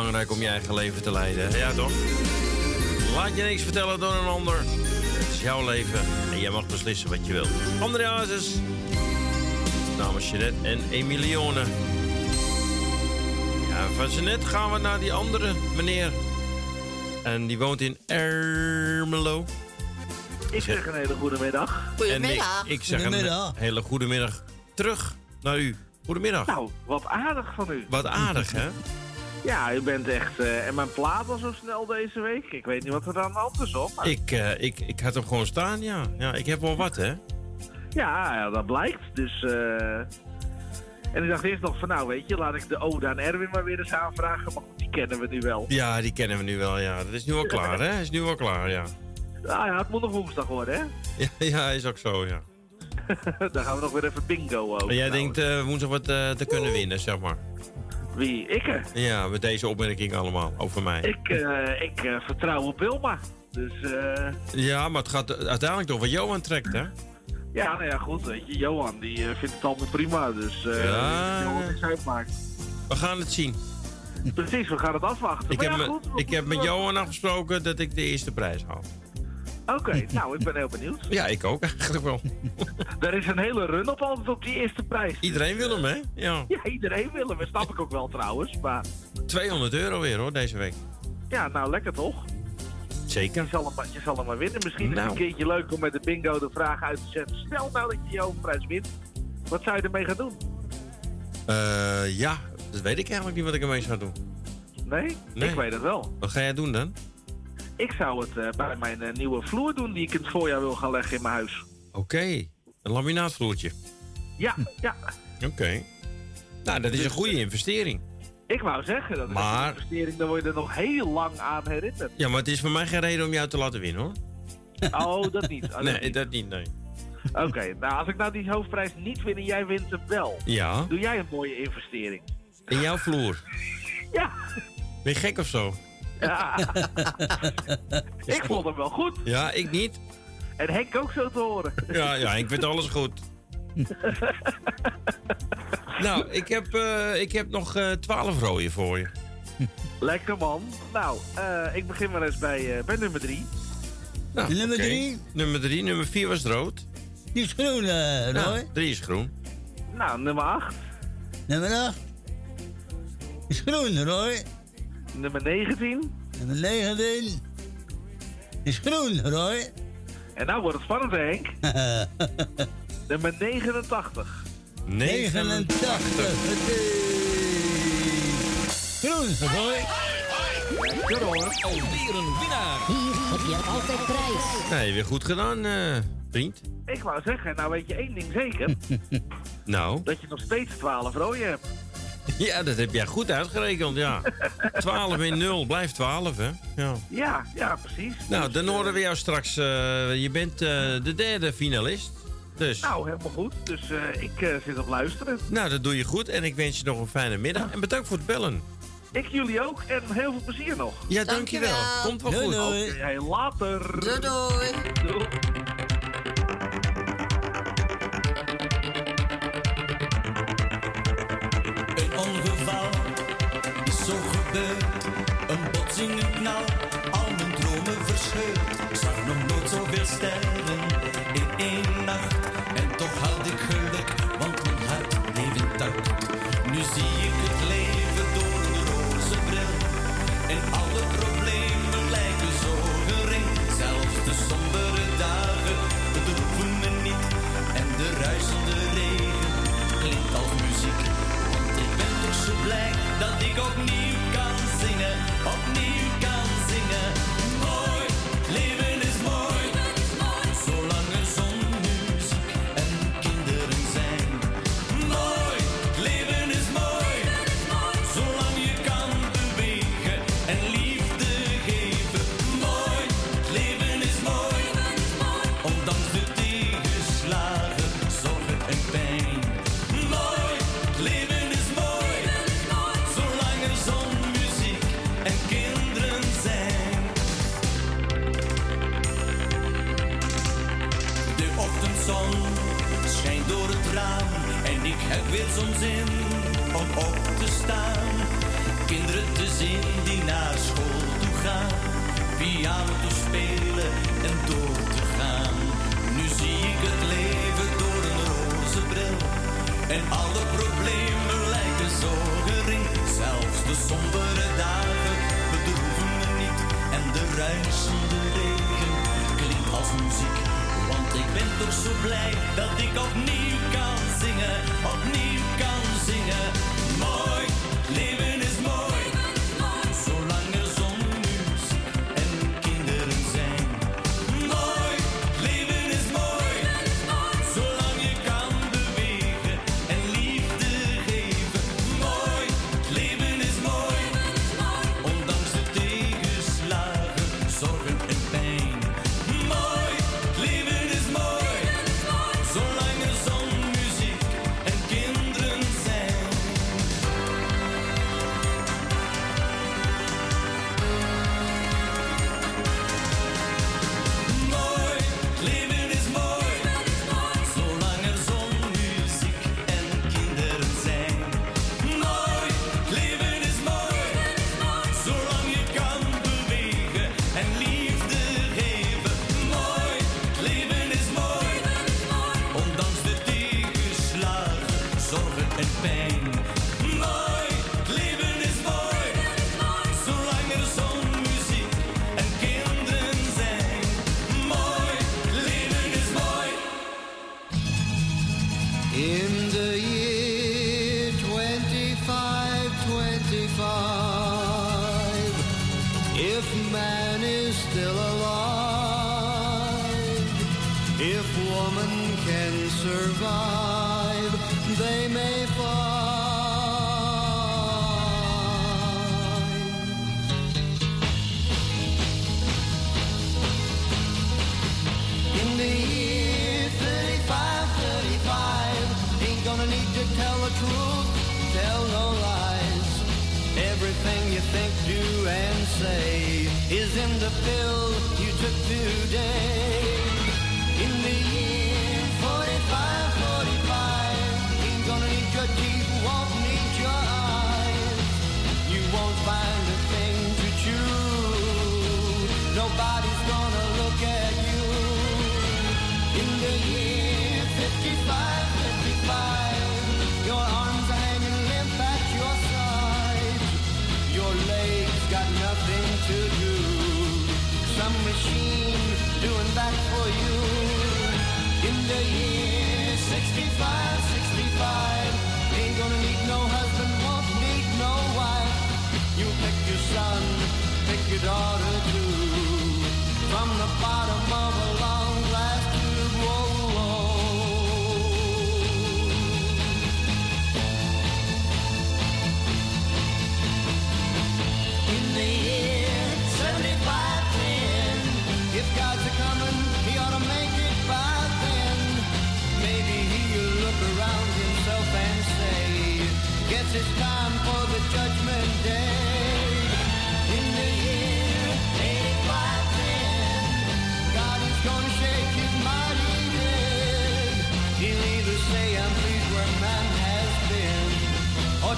[SPEAKER 9] belangrijk om je eigen leven te leiden. Ja, toch? Laat je niks vertellen door een ander. Het is jouw leven en jij mag beslissen wat je wilt. André Hazes. Namens Jeanette en Emilione. Ja, van Jeanette gaan we naar die andere meneer. En die woont in Ermelo.
[SPEAKER 20] Ik zeg een hele goede middag.
[SPEAKER 9] En ik, ik zeg een hele goede middag terug naar u. Goedemiddag.
[SPEAKER 20] Nou, wat aardig van u.
[SPEAKER 9] Wat aardig, hè?
[SPEAKER 20] Ja, u bent echt... eh, en mijn plaat al zo snel deze week. Ik weet niet wat er aan de hand is, hoor. maar-
[SPEAKER 9] Ik, eh, ik, ik had hem gewoon staan, ja. Ja, ik heb wel wat, hè?
[SPEAKER 20] Ja, ja, dat blijkt. Dus... eh, En ik dacht eerst nog van, nou weet je, laat ik de Ode aan Erwin maar weer eens aanvragen. Maar goed, die kennen we nu wel.
[SPEAKER 9] Ja, die kennen we nu wel, ja. Dat is nu wel klaar, hè? Is nu wel klaar, ja.
[SPEAKER 20] Nou ja, het moet nog woensdag worden, hè?
[SPEAKER 9] Ja, ja is ook zo, ja.
[SPEAKER 20] Dan gaan we nog weer even bingo over.
[SPEAKER 9] En jij
[SPEAKER 20] Nou,
[SPEAKER 9] denkt woensdag wat te kunnen winnen, zeg maar.
[SPEAKER 20] Wie? Ik?
[SPEAKER 9] Ja, met deze opmerking allemaal over mij.
[SPEAKER 20] Ik, eh, ik eh, vertrouw op Wilma. Dus, eh,
[SPEAKER 9] Ja, maar het gaat uiteindelijk toch wat Johan trekt, hè?
[SPEAKER 20] Ja, nou ja, goed, weet je, Johan die vindt het allemaal prima, dus
[SPEAKER 9] Ja.
[SPEAKER 20] Johan niks uitmaakt.
[SPEAKER 9] We gaan het zien.
[SPEAKER 20] Precies, we gaan het afwachten.
[SPEAKER 9] Ik
[SPEAKER 20] Maar
[SPEAKER 9] heb,
[SPEAKER 20] ja, goed,
[SPEAKER 9] ik heb met Johan afgesproken dat ik de eerste prijs haal.
[SPEAKER 20] Oké, nou, ik ben heel benieuwd.
[SPEAKER 9] Ja, ik ook eigenlijk wel.
[SPEAKER 20] Er is een hele run op altijd op die eerste prijs.
[SPEAKER 9] Iedereen wil hem, hè? Ja.
[SPEAKER 20] Ja, iedereen wil hem. Dat snap ik ook wel trouwens. Maar
[SPEAKER 9] 200 euro weer hoor, deze week.
[SPEAKER 20] ja, nou lekker toch?
[SPEAKER 9] Zeker.
[SPEAKER 20] Je zal hem, je zal hem maar winnen. Misschien is
[SPEAKER 9] Nou.
[SPEAKER 20] het een keertje leuk om met de bingo de vraag uit te zetten. Stel nou dat je je hoofdprijs wint. Wat zou je ermee gaan doen?
[SPEAKER 9] Eh, ja, dat weet ik eigenlijk niet wat ik ermee zou doen.
[SPEAKER 20] Nee?
[SPEAKER 9] Nee.
[SPEAKER 20] Ik weet het wel.
[SPEAKER 9] Wat ga jij doen dan?
[SPEAKER 20] Ik zou het eh, bij mijn eh, nieuwe vloer doen die ik in het voorjaar wil gaan leggen in mijn huis.
[SPEAKER 9] Oké, een laminaatvloertje.
[SPEAKER 20] Ja, ja.
[SPEAKER 9] Oké. Nou, dat is een goede investering.
[SPEAKER 20] Ik wou zeggen, dat is
[SPEAKER 9] Maar-
[SPEAKER 20] een investering, daar word je er nog heel lang aan herinnerd.
[SPEAKER 9] Ja, maar het is voor mij geen reden om jou te laten winnen hoor.
[SPEAKER 20] Oh, dat niet. Oh, dat
[SPEAKER 9] nee,
[SPEAKER 20] niet.
[SPEAKER 9] dat niet, nee.
[SPEAKER 20] Oké, nou als ik nou die hoofdprijs niet win en jij wint hem wel.
[SPEAKER 9] Ja.
[SPEAKER 20] Doe jij een mooie investering?
[SPEAKER 9] In jouw vloer.
[SPEAKER 20] Ja.
[SPEAKER 9] Ben je gek of zo?
[SPEAKER 20] Ja. ik vond hem wel goed.
[SPEAKER 9] Ja, ik niet.
[SPEAKER 20] En Henk ook zo te horen.
[SPEAKER 9] Ja, ja, ik vind alles goed. nou, ik heb, eh, ik heb nog eh 12 rode voor je.
[SPEAKER 20] Lekker man. Nou, eh, ik begin maar eens bij, eh, bij nummer drie.
[SPEAKER 9] Nou,
[SPEAKER 13] Nummer
[SPEAKER 9] oké.
[SPEAKER 13] drie?
[SPEAKER 9] Nummer 3, nummer 4 was rood.
[SPEAKER 13] Die is groen, eh Roy.
[SPEAKER 9] Nou, 3 is groen.
[SPEAKER 20] Nou, nummer 8.
[SPEAKER 13] Nummer 8. Is groen, Roy.
[SPEAKER 20] Nummer 19.
[SPEAKER 13] Nummer 19. Is groen, Roy.
[SPEAKER 20] En nou wordt het spannend, Henk. nummer 89.
[SPEAKER 13] 89. Groen, Roy.
[SPEAKER 20] Lekker hoor.
[SPEAKER 21] Alweer een winnaar.
[SPEAKER 22] Hier heb je altijd prijs.
[SPEAKER 9] Nee, weer goed gedaan, eh, vriend.
[SPEAKER 20] Ik wou zeggen, nou weet je één ding zeker.
[SPEAKER 9] Nou,
[SPEAKER 20] dat je nog steeds 12 rode hebt.
[SPEAKER 9] ja, dat heb jij goed uitgerekend, ja. 12 in 0 blijft 12, hè? Ja.
[SPEAKER 20] Ja, ja, precies.
[SPEAKER 9] Nou, dan horen we jou straks. eh, je bent eh, de derde finalist. Dus.
[SPEAKER 20] Nou, helemaal goed. Dus eh, ik eh, zit op luisteren.
[SPEAKER 9] Nou, dat doe je goed. En ik wens je nog een fijne middag. En bedankt voor het bellen.
[SPEAKER 20] Ik jullie ook en heel veel plezier nog.
[SPEAKER 9] Ja, dankjewel. Komt wel
[SPEAKER 13] Doei,
[SPEAKER 9] goed.
[SPEAKER 13] doei.
[SPEAKER 20] Oké, hey, later.
[SPEAKER 10] Doei doei.
[SPEAKER 20] Doei.
[SPEAKER 23] Zo Zien die naar school toe gaan, piano te spelen en door te gaan. Nu zie ik het leven door een roze bril en alle problemen lijken zo gering. Zelfs de sombere dagen bedroeven me niet en de ruisende regen klinkt als muziek. Want ik ben toch zo blij dat ik opnieuw kan zingen,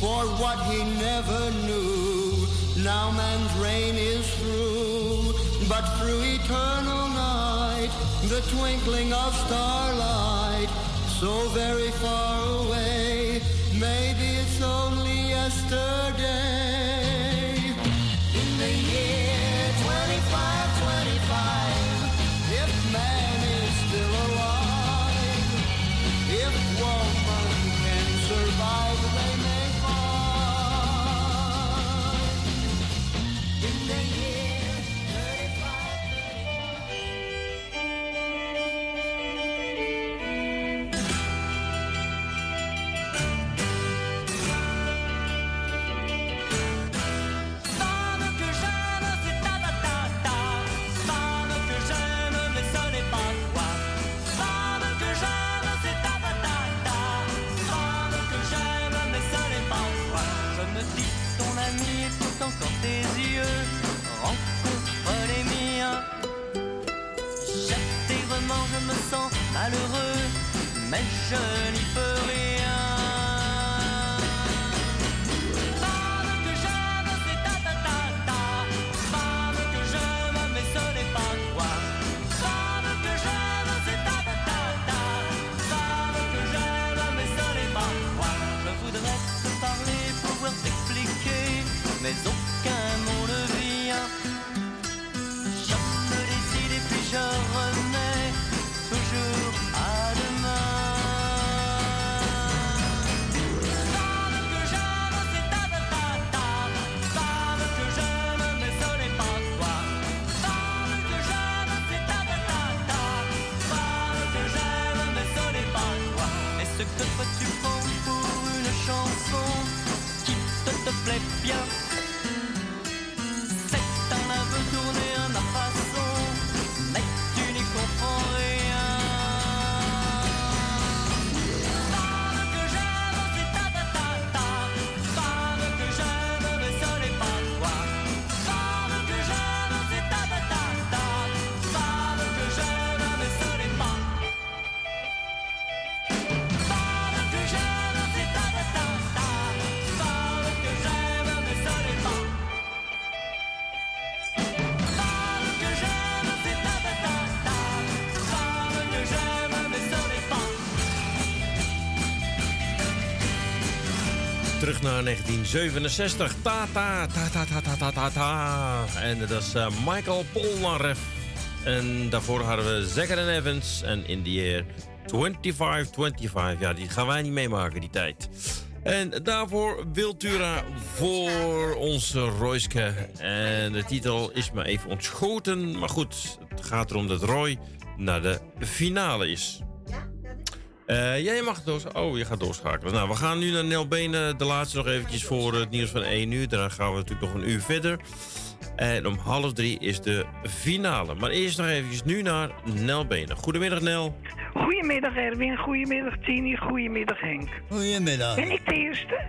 [SPEAKER 11] for what he never knew. Now man's reign is through, but through eternal night, the twinkling of starlight, so very far away, maybe it's only yesterday.
[SPEAKER 24] bien.
[SPEAKER 9] 1967. Ta ta ta ta ta ta ta ta, ta. En dat is uh, Michael Polnareff. En daarvoor hadden we Zacker Evans en in the year 2525. 25. Ja, die gaan wij niet meemaken, die tijd. En daarvoor Wiltura voor onze Royske. En de titel is me even ontschoten. Maar goed, het gaat erom dat Roy naar de finale is. Eh, jij mag door. Oh, je gaat doorschakelen. Nou, we gaan nu naar Nel Benen. De laatste nog eventjes voor het nieuws van 1 uur. Daarna gaan we natuurlijk nog een uur verder. En om half drie is de finale. Maar eerst nog eventjes nu naar Nel Benen. Goedemiddag, Nel.
[SPEAKER 25] Goedemiddag Erwin, goedemiddag Tini, goedemiddag Henk.
[SPEAKER 13] Goedemiddag.
[SPEAKER 25] Ben ik de eerste?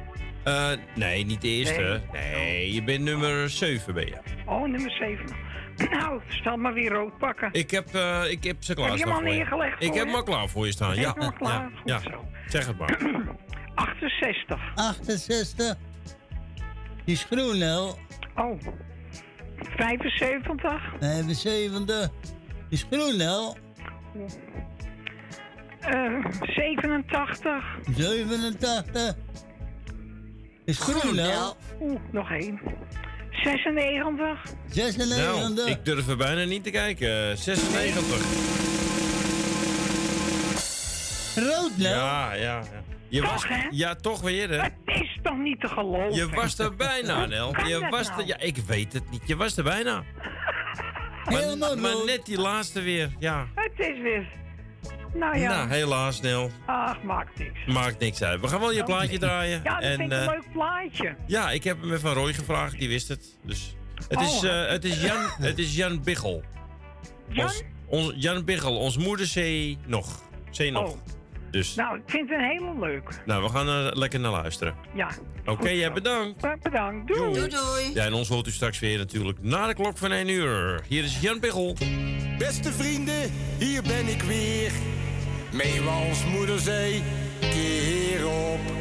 [SPEAKER 9] Eh, nee, niet de eerste. Nee. je bent nummer 7 ben je.
[SPEAKER 25] Oh, nummer 7. Nou, stel maar weer rood pakken.
[SPEAKER 9] Ik heb, eh, ik heb ze klaar
[SPEAKER 25] Heb je hem al
[SPEAKER 9] voor je.
[SPEAKER 25] neergelegd
[SPEAKER 9] Ik heb hem al klaar voor je staan. Ja,
[SPEAKER 25] hem al klaar?
[SPEAKER 9] ja,
[SPEAKER 25] Goed
[SPEAKER 9] ja.
[SPEAKER 25] zo.
[SPEAKER 9] Zeg het maar.
[SPEAKER 25] 68.
[SPEAKER 13] 68. Die is groen.
[SPEAKER 25] Oh. 75.
[SPEAKER 13] 75. Die is groen.
[SPEAKER 25] Eh 87.
[SPEAKER 13] 87. Is groen, Nel.
[SPEAKER 25] Oeh, nog één. 96.
[SPEAKER 13] 96.
[SPEAKER 9] Nou, ik durf er bijna niet te kijken. 96.
[SPEAKER 13] Rood, Nel.
[SPEAKER 9] Ja, ja, ja. Je
[SPEAKER 25] Toch,
[SPEAKER 9] was,
[SPEAKER 25] hè?
[SPEAKER 9] ja, toch weer, hè?
[SPEAKER 25] Het is toch niet te geloven?
[SPEAKER 9] Je was er bijna, Nel. Je was
[SPEAKER 25] nou?
[SPEAKER 9] er, ja, ik weet het niet. Je was er bijna. Maar, maar net die laatste weer, ja.
[SPEAKER 25] Het is weer... Nou ja.
[SPEAKER 9] Nou, helaas, Nel.
[SPEAKER 25] Ach, maakt niks.
[SPEAKER 9] Maakt niks uit. We gaan wel je plaatje draaien.
[SPEAKER 25] Ja, dat
[SPEAKER 9] en,
[SPEAKER 25] vind ik een
[SPEAKER 9] eh,
[SPEAKER 25] leuk plaatje.
[SPEAKER 9] Ja, ik heb hem even van Roy gevraagd, die wist het. Dus het, is,
[SPEAKER 25] Oh.
[SPEAKER 9] eh, het, is, Jan, het is Jan Biggel.
[SPEAKER 25] Jan?
[SPEAKER 9] Ons, ons, Jan Biggel, ons moeder C nog. C nog.
[SPEAKER 25] Oh.
[SPEAKER 9] Dus,
[SPEAKER 25] Nou, ik vind het een hele leuk.
[SPEAKER 9] nou, we gaan er lekker naar luisteren.
[SPEAKER 25] Ja.
[SPEAKER 9] Oké, jij bedankt.
[SPEAKER 25] Bedankt. Doei.
[SPEAKER 9] Doei.
[SPEAKER 10] doei.
[SPEAKER 9] Ja, en ons hoort u straks weer natuurlijk na de klok van 1 uur. Hier is Jan Biggel.
[SPEAKER 26] Beste vrienden, hier ben ik weer. Mee als moeder zei, keer op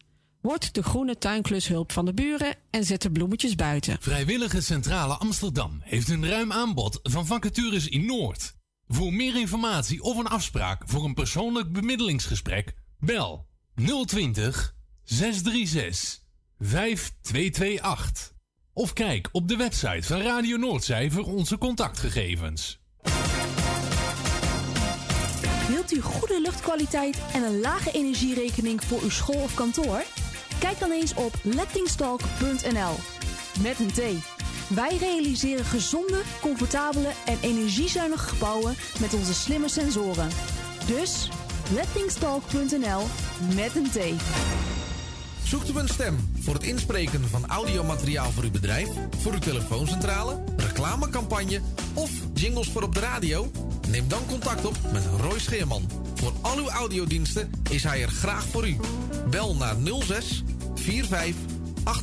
[SPEAKER 27] Word de groene tuinklushulp van de buren en zet de bloemetjes buiten.
[SPEAKER 2] Vrijwillige Centrale Amsterdam heeft een ruim aanbod van vacatures in Noord. Voor meer informatie of een afspraak voor een persoonlijk bemiddelingsgesprek, bel 020 636 5228. Of kijk op de website van Radio Noordzij voor onze contactgegevens.
[SPEAKER 3] Wilt u goede luchtkwaliteit en een lage energierekening voor uw school of kantoor? Kijk dan eens op lettingstalk.nl. Met een T. Wij realiseren gezonde, comfortabele en energiezuinige gebouwen met onze slimme sensoren. Dus lettingstalk.nl met een T.
[SPEAKER 6] Zoekt u een stem voor het inspreken van audiomateriaal voor uw bedrijf, voor uw telefooncentrale, reclamecampagne of jingles voor op de radio? Neem dan contact op met Roy Scheerman. Voor al uw audiodiensten is hij er graag voor u. Bel naar 06 45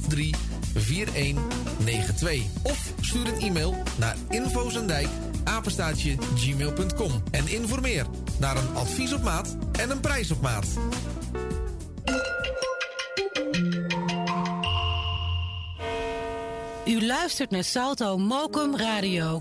[SPEAKER 6] 83 4192 of stuur een e-mail naar infozendijk apenstaatje gmail.com en informeer naar een advies op maat en een prijs op maat.
[SPEAKER 4] U luistert naar Salto Mokum Radio.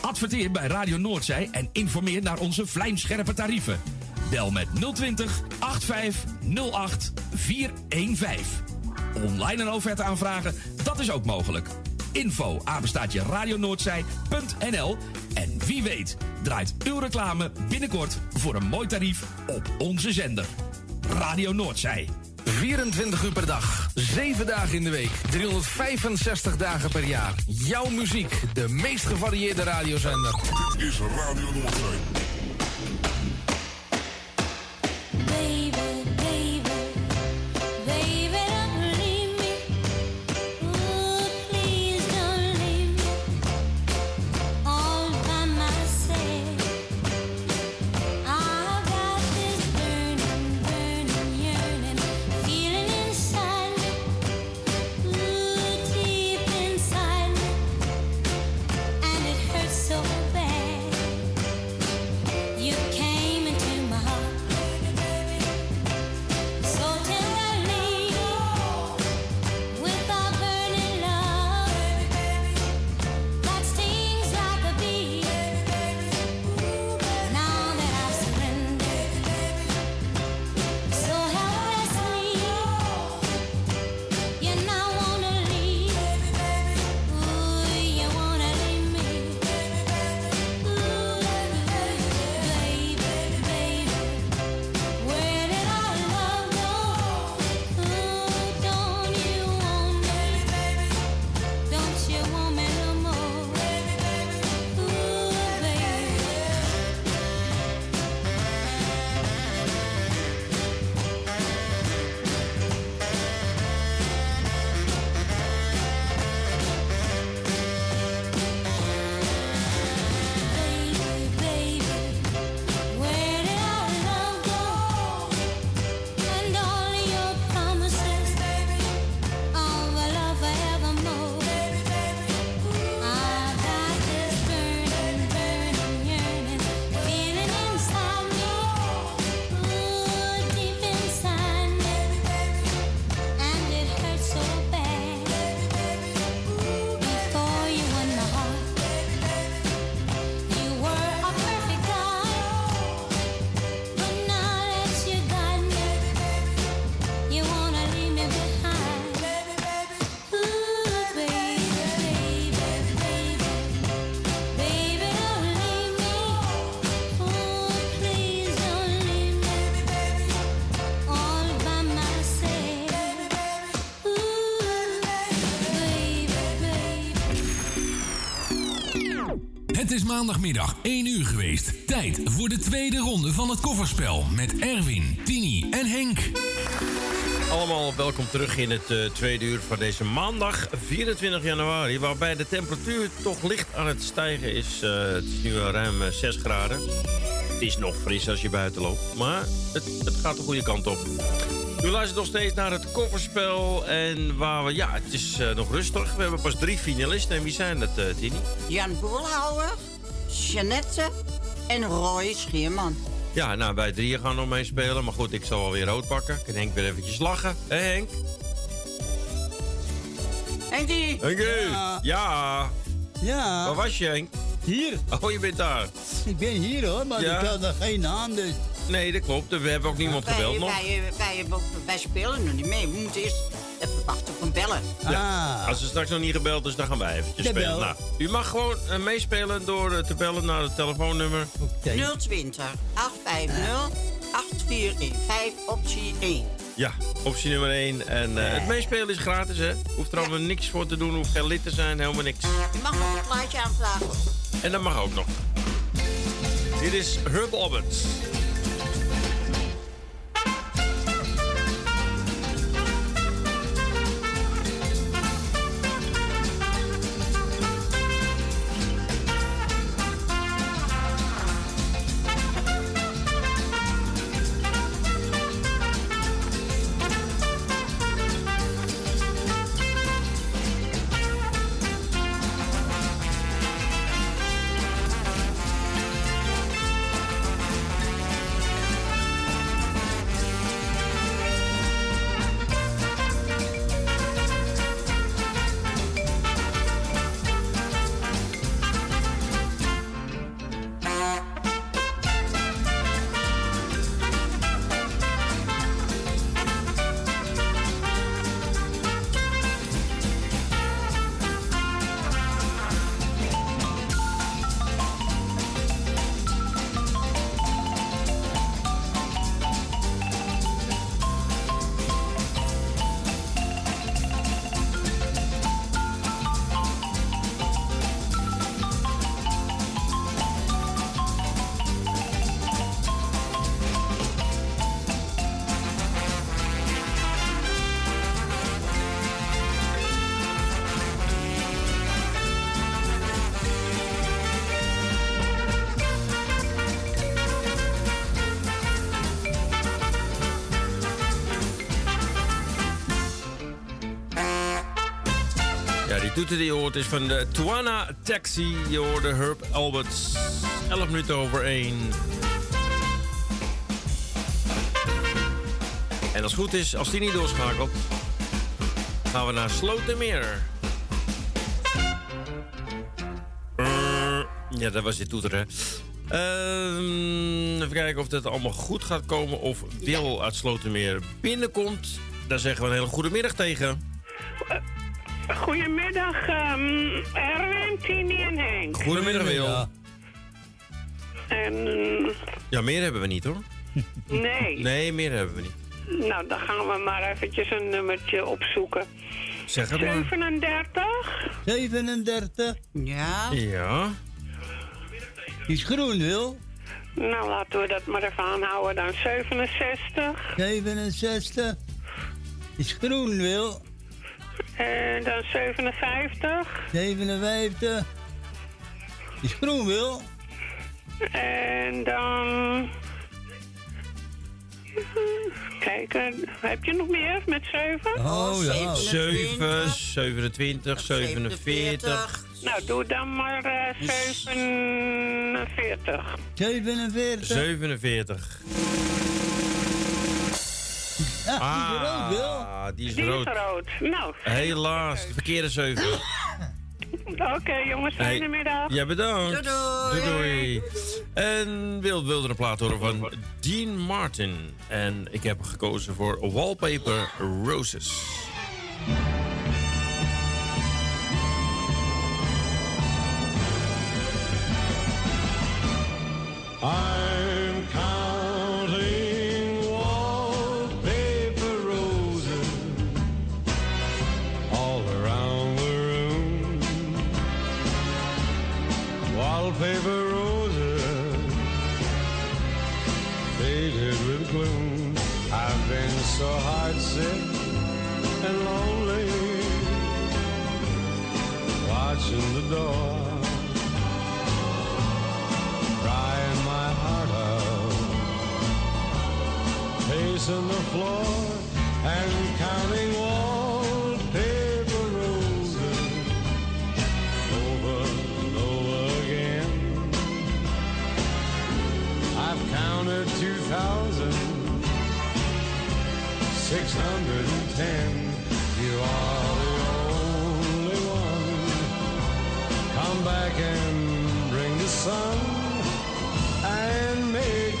[SPEAKER 28] Adverteer bij Radio Noordzij en informeer naar onze vlijmscherpe tarieven. Bel met 020 8508 415. Online een offerte aanvragen, dat is ook mogelijk. Info apenstaatje radionoordzij.nl En wie weet draait uw reclame binnenkort voor een mooi tarief op onze zender. Radio Noordzij.
[SPEAKER 6] 24 uur per dag, 7 dagen in de week, 365 dagen per jaar. Jouw muziek, de meest gevarieerde radiozender.
[SPEAKER 8] Dit is Radio Noordzee.
[SPEAKER 2] Maandagmiddag 1 uur geweest. Tijd voor de tweede ronde van het kofferspel met Erwin, Tini en Henk.
[SPEAKER 9] Allemaal welkom terug in het eh, tweede uur van deze maandag 24 januari. Waarbij de temperatuur toch licht aan het stijgen is. Eh, het is nu al ruim eh, 6 graden. Het is nog fris als je buiten loopt. Maar het, het gaat de goede kant op. U luistert nog steeds naar het kofferspel. En waar we, ja, het is eh, nog rustig. We hebben pas drie finalisten. En wie zijn dat, eh, Tini?
[SPEAKER 10] Jan Boelhouwer, Jeannette en Roy Scheerman.
[SPEAKER 9] Ja, nou, wij drieën gaan nog meespelen. Maar goed, ik zal wel weer rood pakken. Kan Henk weer eventjes lachen. Hé, Henk?
[SPEAKER 10] Henkie!
[SPEAKER 9] Henkie!
[SPEAKER 13] Ja.
[SPEAKER 9] Ja.
[SPEAKER 13] Ja.
[SPEAKER 9] Waar was je, Henk?
[SPEAKER 13] Hier.
[SPEAKER 9] Oh, je bent daar.
[SPEAKER 13] Ik ben hier hoor, maar
[SPEAKER 9] Ja.
[SPEAKER 13] ik had nog geen naam dus.
[SPEAKER 9] Nee, dat klopt. We hebben ook niemand gebeld nog.
[SPEAKER 10] wij, wij, wij, wij spelen nog niet mee. We moeten eerst even wachten op een bellen.
[SPEAKER 9] Ja. Als er straks nog niet gebeld is, dan gaan wij eventjes
[SPEAKER 10] De
[SPEAKER 9] spelen. Nou, u mag gewoon eh, meespelen door eh, te bellen naar het telefoonnummer.
[SPEAKER 10] 020 850 8415 optie 1.
[SPEAKER 9] Ja, optie nummer 1. En eh, het meespelen is gratis, hè? Hoeft er allemaal niks voor te doen, hoeft geen lid te zijn, helemaal niks.
[SPEAKER 10] Je mag nog een plaatje aanvragen.
[SPEAKER 9] En dat mag ook nog. Dit is Herb Alberts. Je is van de Tuana Taxi. Je hoorde Herb Alberts. 11 minuten over 1. En als het goed is, als die niet doorschakelt, gaan we naar Slotermeer. Ja, dat was die toeter, hè. Ehm, even kijken of dat allemaal goed gaat komen. Of Wil uit Slotermeer binnenkomt. Daar zeggen we een hele goede middag tegen.
[SPEAKER 29] Goedemiddag, ehm, Erwin, Tini en Henk.
[SPEAKER 9] Goedemiddag, Wil.
[SPEAKER 29] En
[SPEAKER 9] Ja, meer hebben we niet, hoor.
[SPEAKER 29] nee,
[SPEAKER 9] Nee, meer hebben we niet.
[SPEAKER 29] nou dan gaan we maar eventjes een nummertje opzoeken.
[SPEAKER 9] Zeg het maar.
[SPEAKER 29] 37?
[SPEAKER 13] 37.
[SPEAKER 10] Ja.
[SPEAKER 9] Ja.
[SPEAKER 13] Is groen, Wil.
[SPEAKER 29] Nou, laten we dat maar even aanhouden dan. 67.
[SPEAKER 13] 67. Is groen, Wil.
[SPEAKER 29] En dan 57.
[SPEAKER 13] 57. Is groen, Wil.
[SPEAKER 29] En dan... Kijken, heb je nog meer met 7?
[SPEAKER 13] Oh, ja.
[SPEAKER 9] 7, 27, 47.
[SPEAKER 29] Nou, doe dan maar eh 47.
[SPEAKER 13] 47.
[SPEAKER 9] 47.
[SPEAKER 13] Ah, die is rood, Wil.
[SPEAKER 9] Die is
[SPEAKER 29] Die is
[SPEAKER 9] rood.
[SPEAKER 29] rood. Nou,
[SPEAKER 9] Helaas, de verkeerde 7.
[SPEAKER 29] oké jongens, fijne middag.
[SPEAKER 9] Ja, bedankt.
[SPEAKER 29] Doei, doei.
[SPEAKER 9] doei. En Wil wilde een plaat horen van Dean Martin. En ik heb gekozen voor Wallpaper Roses.
[SPEAKER 30] paper roses faded with gloom. I've been so heart sick and lonely, watching the door, crying my heart out, pacing the floor and counting. 2,610. You are the only one. Come back and bring the sun and make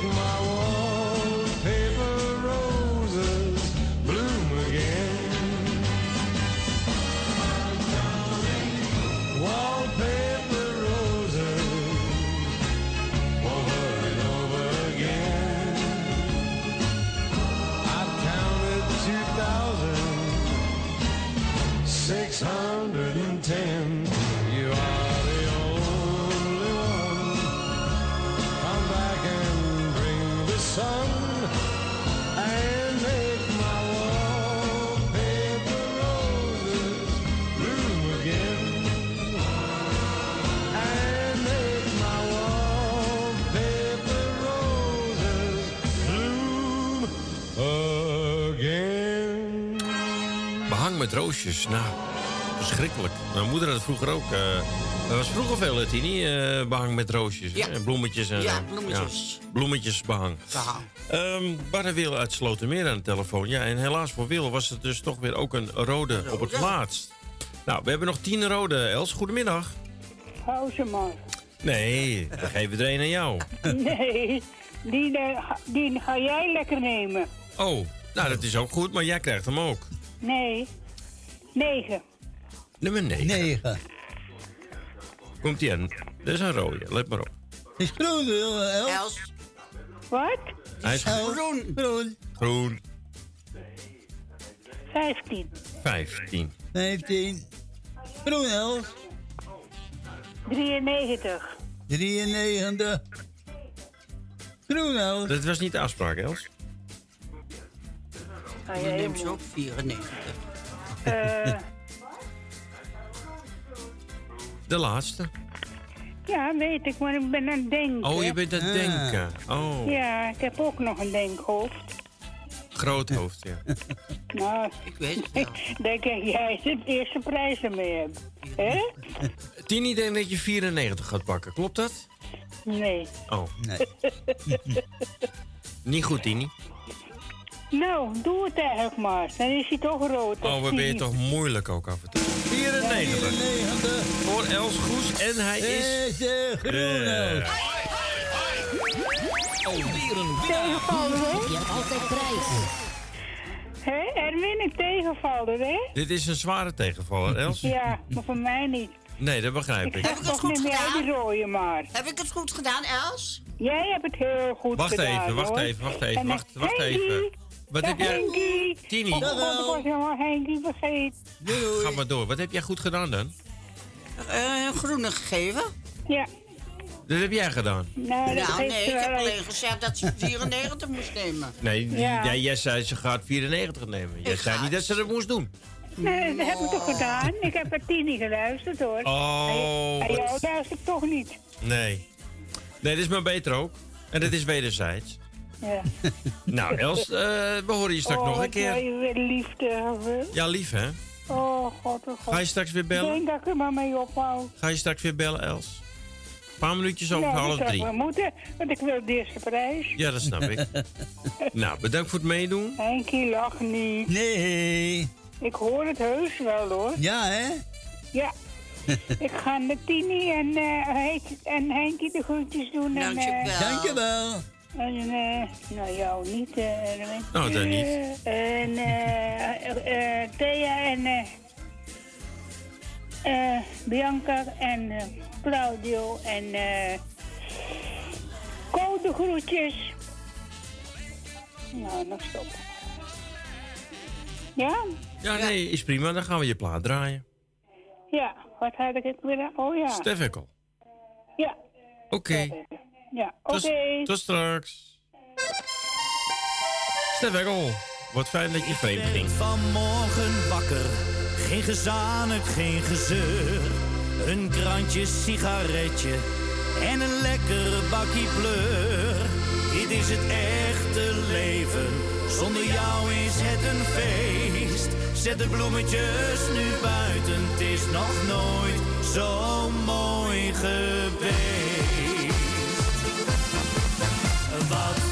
[SPEAKER 9] met roosjes. Nou, verschrikkelijk. Mijn moeder had het vroeger ook. eh er was vroeger veel, Tini, eh, behang met roosjes.
[SPEAKER 10] Ja.
[SPEAKER 9] hè, bloemetjes en
[SPEAKER 10] Ja, bloemetjes.
[SPEAKER 9] Ja, bloemetjesbehang.
[SPEAKER 10] Behang.
[SPEAKER 9] Ehm Barre Wil uit Slotermeer aan de telefoon. Ja, en helaas voor Wil was het dus toch weer ook een rode, op het laatst. Nou, we hebben nog tien rode. Els, goedemiddag.
[SPEAKER 31] Hou ze maar.
[SPEAKER 9] Nee, dan geven we er een aan jou.
[SPEAKER 31] Nee, die, eh, ga- die ga jij lekker nemen.
[SPEAKER 9] Oh, nou dat is ook goed, maar jij krijgt hem ook.
[SPEAKER 31] Nee, negen.
[SPEAKER 9] Nummer 9.
[SPEAKER 13] 9.
[SPEAKER 9] Komt ie aan. Dat is een rode, let maar op.
[SPEAKER 13] Is groen, Els.
[SPEAKER 10] Els.
[SPEAKER 31] Wat?
[SPEAKER 9] Hij is
[SPEAKER 10] Groen.
[SPEAKER 13] Groen.
[SPEAKER 9] groen.
[SPEAKER 31] Vijftien.
[SPEAKER 9] 15.
[SPEAKER 13] 15. Groen, Els.
[SPEAKER 31] 93.
[SPEAKER 13] 93. Groen, Els.
[SPEAKER 9] Dat was niet de afspraak, Els.
[SPEAKER 10] Dan
[SPEAKER 31] jij
[SPEAKER 10] neemt ze ook 94.
[SPEAKER 31] Eh,
[SPEAKER 9] De laatste.
[SPEAKER 31] ja, weet ik, maar ik ben aan het denken.
[SPEAKER 9] Oh, je bent aan het denken. Oh,
[SPEAKER 31] Ja, ik heb ook nog een denkhoofd.
[SPEAKER 9] groot hoofd, ja.
[SPEAKER 31] Nou,
[SPEAKER 10] ik weet het wel.
[SPEAKER 31] Denk ik, jij de eerste prijs ermee hebt. Hè?
[SPEAKER 9] Tini denkt dat je 94 gaat pakken, klopt dat?
[SPEAKER 31] Nee.
[SPEAKER 9] Oh.
[SPEAKER 13] Nee.
[SPEAKER 9] Niet goed, Tini.
[SPEAKER 31] Nou, doe het eigenlijk maar. Dan is hij toch rood.
[SPEAKER 9] Oh, we ben je toch moeilijk ook af en toe. 94. Voor Els Goes en hij is...
[SPEAKER 13] Is de groen,
[SPEAKER 9] Eh,
[SPEAKER 13] Els.
[SPEAKER 4] Alweer een
[SPEAKER 31] Tegenvallen, hè?
[SPEAKER 4] Je hebt altijd prijs.
[SPEAKER 31] Hé, Erwin, een tegenvaller, hè?
[SPEAKER 9] Dit is een zware tegenvaller, Els.
[SPEAKER 31] Ja, maar voor mij niet.
[SPEAKER 9] Nee, dat begrijp
[SPEAKER 31] Ik
[SPEAKER 9] ik.
[SPEAKER 31] toch niet meer uit die rooien maar.
[SPEAKER 10] Heb ik het goed gedaan, Els?
[SPEAKER 31] Jij hebt het heel goed
[SPEAKER 9] Wacht
[SPEAKER 31] gedaan,
[SPEAKER 9] even, wacht
[SPEAKER 31] hoor.
[SPEAKER 9] even, wacht even,
[SPEAKER 31] En,
[SPEAKER 9] wacht,
[SPEAKER 31] eh,
[SPEAKER 9] even. Wat
[SPEAKER 31] Dag,
[SPEAKER 9] heb jij...
[SPEAKER 31] Henkie.
[SPEAKER 9] Tini.
[SPEAKER 31] Oh, ik was helemaal Henkie vergeten.
[SPEAKER 9] Ga maar door. Wat heb jij goed gedaan dan?
[SPEAKER 10] Eh, een groene gegeven.
[SPEAKER 31] Ja.
[SPEAKER 9] Dat heb jij gedaan.
[SPEAKER 31] Nou, dat
[SPEAKER 10] Nou, nee, ik heb
[SPEAKER 31] wel
[SPEAKER 10] alleen gezegd dat ze 94 moest nemen.
[SPEAKER 9] Nee,
[SPEAKER 31] Ja.
[SPEAKER 9] jij, jij zei ze gaat 94 nemen. Jij
[SPEAKER 10] Ik
[SPEAKER 9] zei niet dat ze dat moest doen.
[SPEAKER 31] Nee, dat heb ik toch gedaan? Ik heb er tien niet geluisterd, hoor.
[SPEAKER 9] Oh,
[SPEAKER 31] En
[SPEAKER 9] wat-
[SPEAKER 31] jou luister ik toch niet.
[SPEAKER 9] Nee. Nee, dat is maar beter ook. En dat is wederzijds.
[SPEAKER 31] Ja.
[SPEAKER 9] Nou, Els, eh, we horen je straks
[SPEAKER 31] oh,
[SPEAKER 9] nog een keer.
[SPEAKER 31] je weer liefde hebben.
[SPEAKER 9] Ja, lief hè?
[SPEAKER 31] Oh, god, oh, god.
[SPEAKER 9] Ga je straks weer
[SPEAKER 31] Ik
[SPEAKER 9] bellen?
[SPEAKER 31] denk dat ik er maar mee ophoud.
[SPEAKER 9] Ga je straks weer bellen, Els? Een paar minuutjes over
[SPEAKER 31] ja,
[SPEAKER 9] half
[SPEAKER 31] dat zou
[SPEAKER 9] drie.
[SPEAKER 31] wel moeten, want ik wil de eerste prijs.
[SPEAKER 9] Ja, dat snap ik. nou, bedankt voor het meedoen.
[SPEAKER 31] Henkie, lach niet.
[SPEAKER 13] Nee.
[SPEAKER 31] Ik hoor het heus wel, hoor.
[SPEAKER 13] Ja, hè?
[SPEAKER 31] Ja. ik ga de Tini en, eh Henk- en Henkie de groetjes doen. En,
[SPEAKER 10] Dankjewel.
[SPEAKER 31] eh,
[SPEAKER 13] Dankjewel.
[SPEAKER 31] En, eh, nou, jou niet, Erwin.
[SPEAKER 9] Oh, dat niet.
[SPEAKER 31] Eh, en eh, Thea en eh, Bianca en Claudio en eh Ko de groetjes. Nou, nog stop. Ja?
[SPEAKER 9] Ja, nee, is prima. Dan gaan we je plaat draaien.
[SPEAKER 31] Ja, wat had ik het weer? Oh ja.
[SPEAKER 9] Stefekkel.
[SPEAKER 31] Ja,
[SPEAKER 9] Oké.
[SPEAKER 31] Ja, oké.
[SPEAKER 9] Tot, tot straks. Stefekkel. Wat fijn dat je vreemd ging.
[SPEAKER 26] Vanmorgen wakker, geen gezanik, geen gezeur. Een krantje sigaretje en een lekker bakkie pleur. Dit is het echte leven, zonder jou is het een feest. Zet de bloemetjes nu buiten, het is nog nooit zo mooi geweest. Wat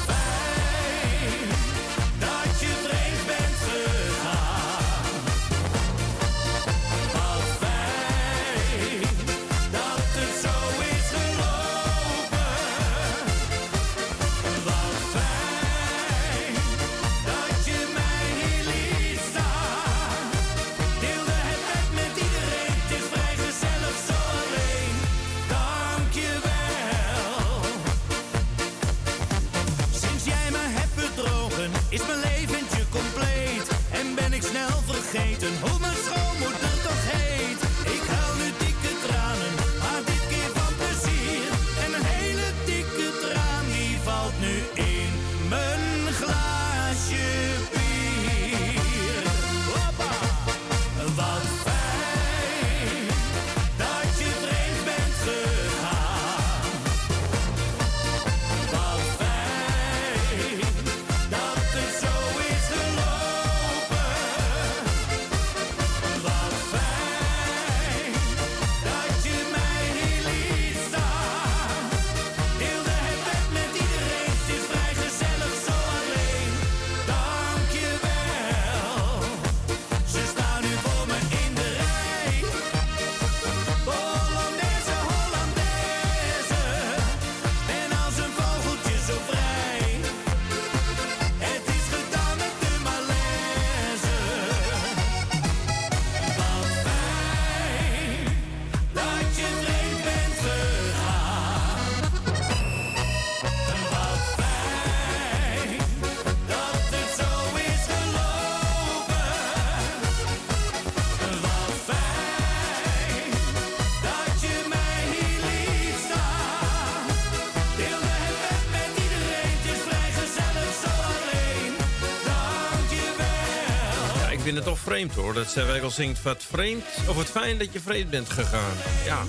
[SPEAKER 26] het toch vreemd
[SPEAKER 9] hoor. Dat zij wel zingt wat vreemd. Of wat fijn dat je vreemd bent gegaan. Ja.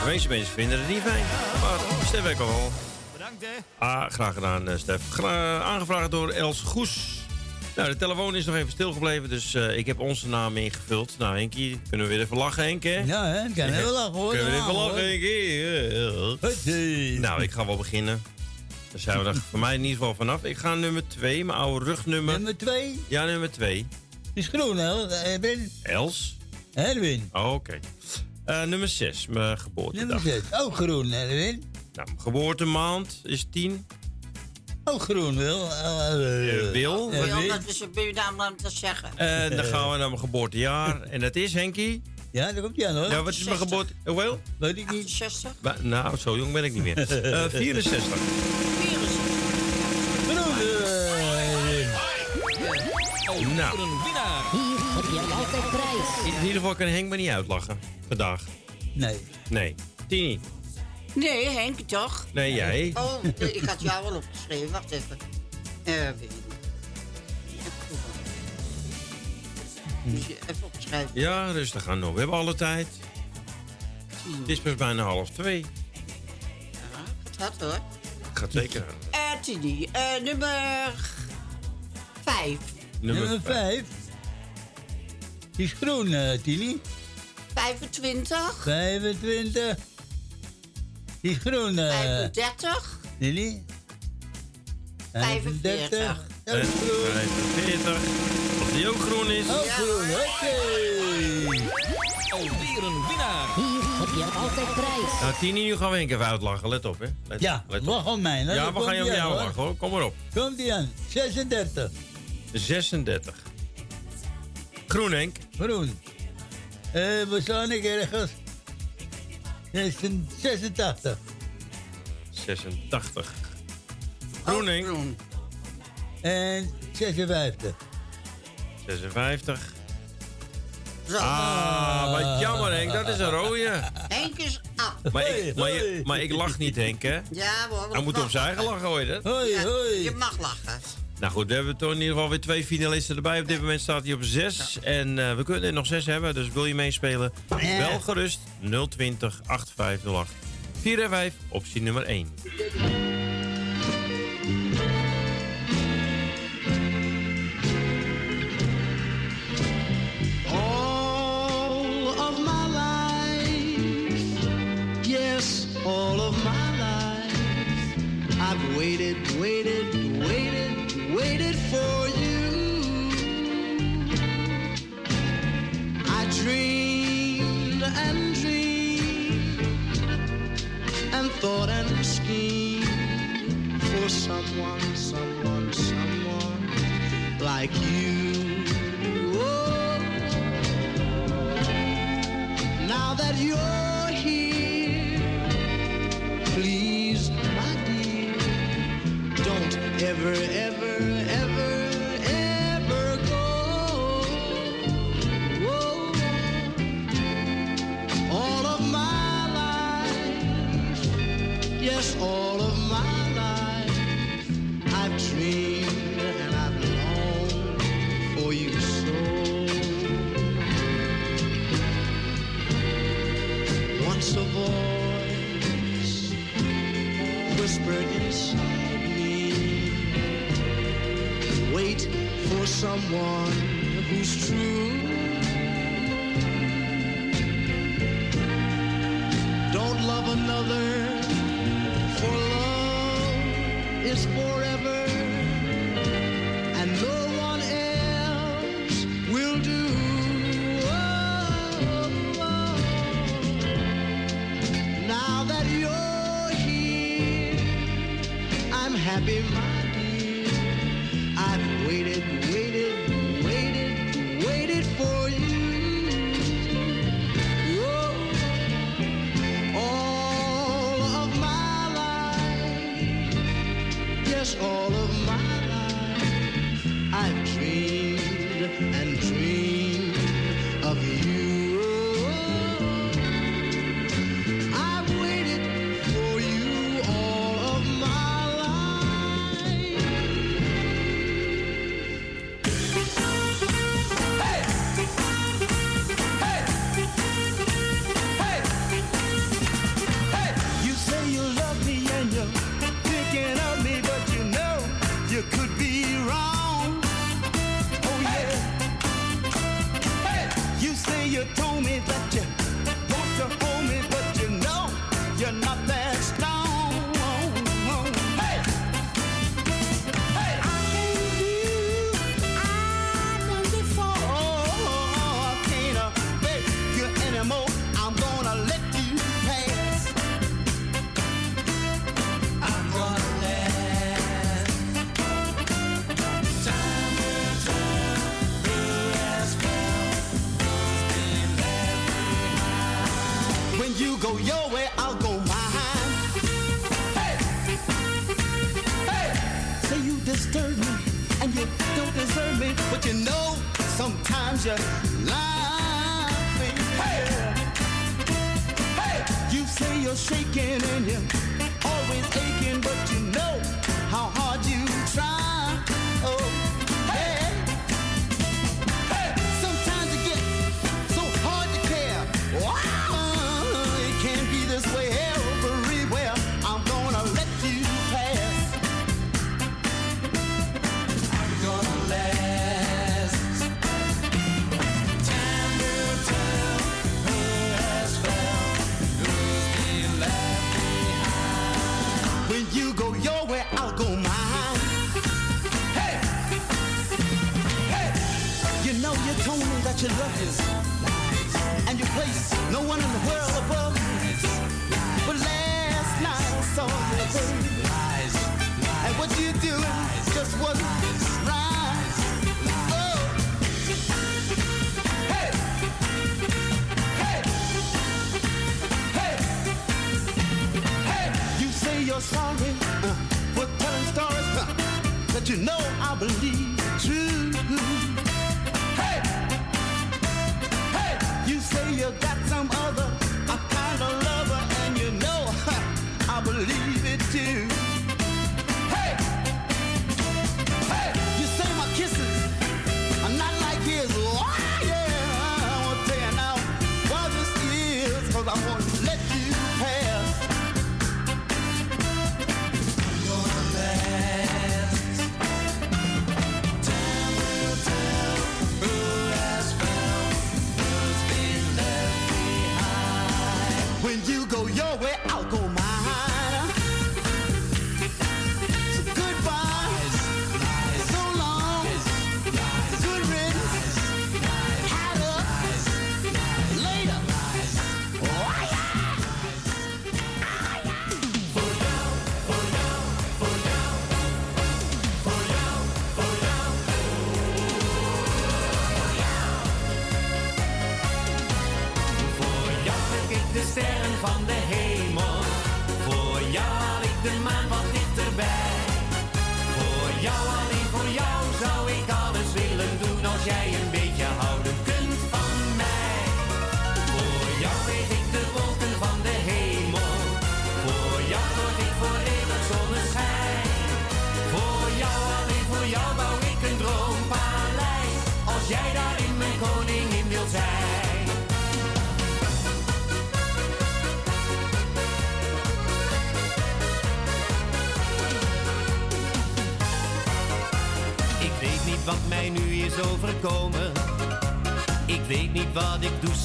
[SPEAKER 9] De meeste mensen vinden het niet fijn. Maar Stef ik al wel.
[SPEAKER 26] Bedankt hè.
[SPEAKER 9] Ah, graag gedaan, eh, Stef. Gra- aangevraagd door Els Goes. Nou, de telefoon is nog even stilgebleven, dus eh, ik heb onze naam ingevuld. Nou, Henkie, kunnen we weer even lachen, Henk, hè?
[SPEAKER 13] Ja, hè? Kan even lachen, hoor.
[SPEAKER 9] Kunnen we weer even
[SPEAKER 13] Ja,
[SPEAKER 9] lachen. Henkie? Nou, ik ga wel beginnen. Dan zijn we er voor mij in ieder geval vanaf. Ik ga nummer 2, mijn oude rugnummer.
[SPEAKER 13] Nummer 2?
[SPEAKER 9] Ja, nummer 2.
[SPEAKER 13] Is groen, hè? Erwin.
[SPEAKER 9] Els?
[SPEAKER 13] Erwin.
[SPEAKER 9] Oh, Oké. Eh, nummer 6, mijn geboortedag.
[SPEAKER 13] Nummer 6. Ook groen, Erwin.
[SPEAKER 9] Nou, mijn geboortemaand is 10.
[SPEAKER 13] Ook groen, Wil. Eh,
[SPEAKER 9] Eh, Wil?
[SPEAKER 13] eh,
[SPEAKER 10] Wil, dat is een buurnaam om te zeggen.
[SPEAKER 9] En dan gaan we naar mijn geboortejaar. En dat is, Henkie?
[SPEAKER 13] Ja, daar komt hij aan, hoor.
[SPEAKER 9] Ja, wat is mijn geboorte... eh, wel?
[SPEAKER 13] Weet ik niet.
[SPEAKER 10] 68.
[SPEAKER 9] Ba- Nou, zo jong ben ik niet meer. Eh 64. Nou,
[SPEAKER 14] Hier heb je altijd prijs.
[SPEAKER 9] in ieder geval kan Henk me niet uitlachen. Vandaag.
[SPEAKER 13] Nee.
[SPEAKER 9] Nee. Tini.
[SPEAKER 10] Nee, Henk, toch?
[SPEAKER 9] Nee, jij.
[SPEAKER 10] Oh, ik had jou al opgeschreven. Wacht even. Erwin. Moet je even opschrijven.
[SPEAKER 9] Ja, rustig aan. We hebben alle tijd. Het is pas bijna half twee.
[SPEAKER 10] Het gaat hoor.
[SPEAKER 9] Gaat zeker aan.
[SPEAKER 10] Eh, Tini, eh, nummer 5.
[SPEAKER 13] Nummer 5. Die is groen, Tilly.
[SPEAKER 10] 25.
[SPEAKER 13] 25. Die is groen, eh
[SPEAKER 10] 35.
[SPEAKER 13] Tilly.
[SPEAKER 10] 45.
[SPEAKER 13] Dat is groen.
[SPEAKER 9] 45. Of die ook groen is.
[SPEAKER 13] Ook groen, oké.
[SPEAKER 14] Alweer een winnaar. Hier heb je altijd prijs.
[SPEAKER 9] Nou, Tini, nu gaan we Henk even uitlachen. Let op, hè. Let,
[SPEAKER 13] Ja,
[SPEAKER 9] let op.
[SPEAKER 13] lach om mij. hè.
[SPEAKER 9] Ja, we gaan je
[SPEAKER 13] die
[SPEAKER 9] jou lachen, hoor. Kom maar op.
[SPEAKER 13] Komt die aan. 36.
[SPEAKER 9] 36. Groen, Henk.
[SPEAKER 13] Groen. Eh, we staan ik ergens. 86.
[SPEAKER 9] 86. Groen, Henk.
[SPEAKER 13] En 56.
[SPEAKER 9] 56.
[SPEAKER 10] Zo.
[SPEAKER 9] Ah, wat jammer, Henk. Dat is een rode.
[SPEAKER 10] Henk is af.
[SPEAKER 9] Maar ik, maar, je- maar ik lach niet, Henk, hè?
[SPEAKER 10] Ja hoor.
[SPEAKER 9] Hij moet op zijn eigen lachen, hoor je dat?
[SPEAKER 13] Hoi,
[SPEAKER 10] Ja,
[SPEAKER 13] hoi.
[SPEAKER 10] Je mag lachen.
[SPEAKER 9] Nou goed, we hebben toch in ieder geval weer twee finalisten erbij. Op dit moment staat hij op 6. En uh, we kunnen er nog zes hebben, dus wil je meespelen? Eh. Ja. Wel gerust 020 8508 4 en 5, optie nummer 1.
[SPEAKER 15] All of my life, yes, all of my life, I've waited, waited. someone, someone, someone like you. Oh. Now that you're here, please, my dear, don't ever. someone who's true. Don't love another, for love is forever.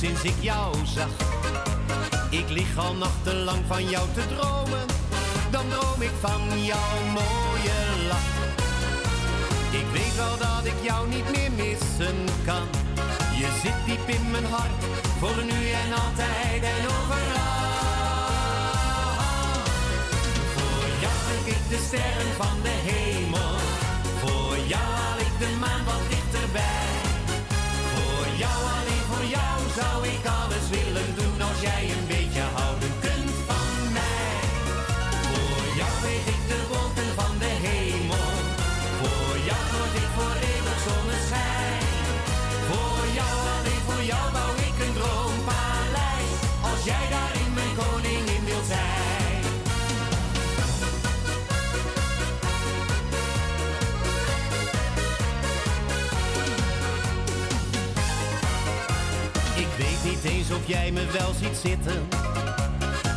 [SPEAKER 32] Sinds ik jou zag. Ik lig al nachtenlang van jou te dromen. Dan droom ik van jouw mooie lach. Ik weet wel dat ik jou niet meer missen kan. Je zit diep in mijn hart, voor nu en altijd en overal. Voor jou ik de sterren van de hemel. Voor jou haal ik de maan wat dichterbij. Zou ik alles willen doen als jij een beetje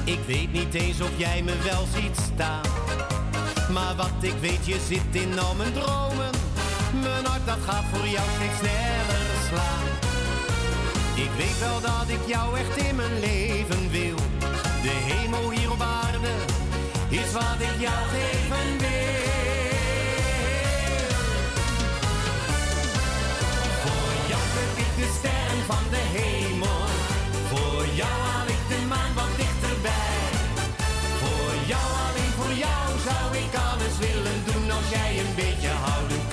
[SPEAKER 32] Ik weet niet eens of jij me wel ziet staan. Maar wat ik weet, je zit in al mijn dromen. Mijn hart dat gaat voor jou steeds sneller slaan. Ik weet wel dat ik jou echt in mijn leven wil. De hemel hier op aarde is wat ik jou geven wil. Voor jou druk ik de sterren van de hemel. Voor jou zou ik alles willen doen als jij een beetje houden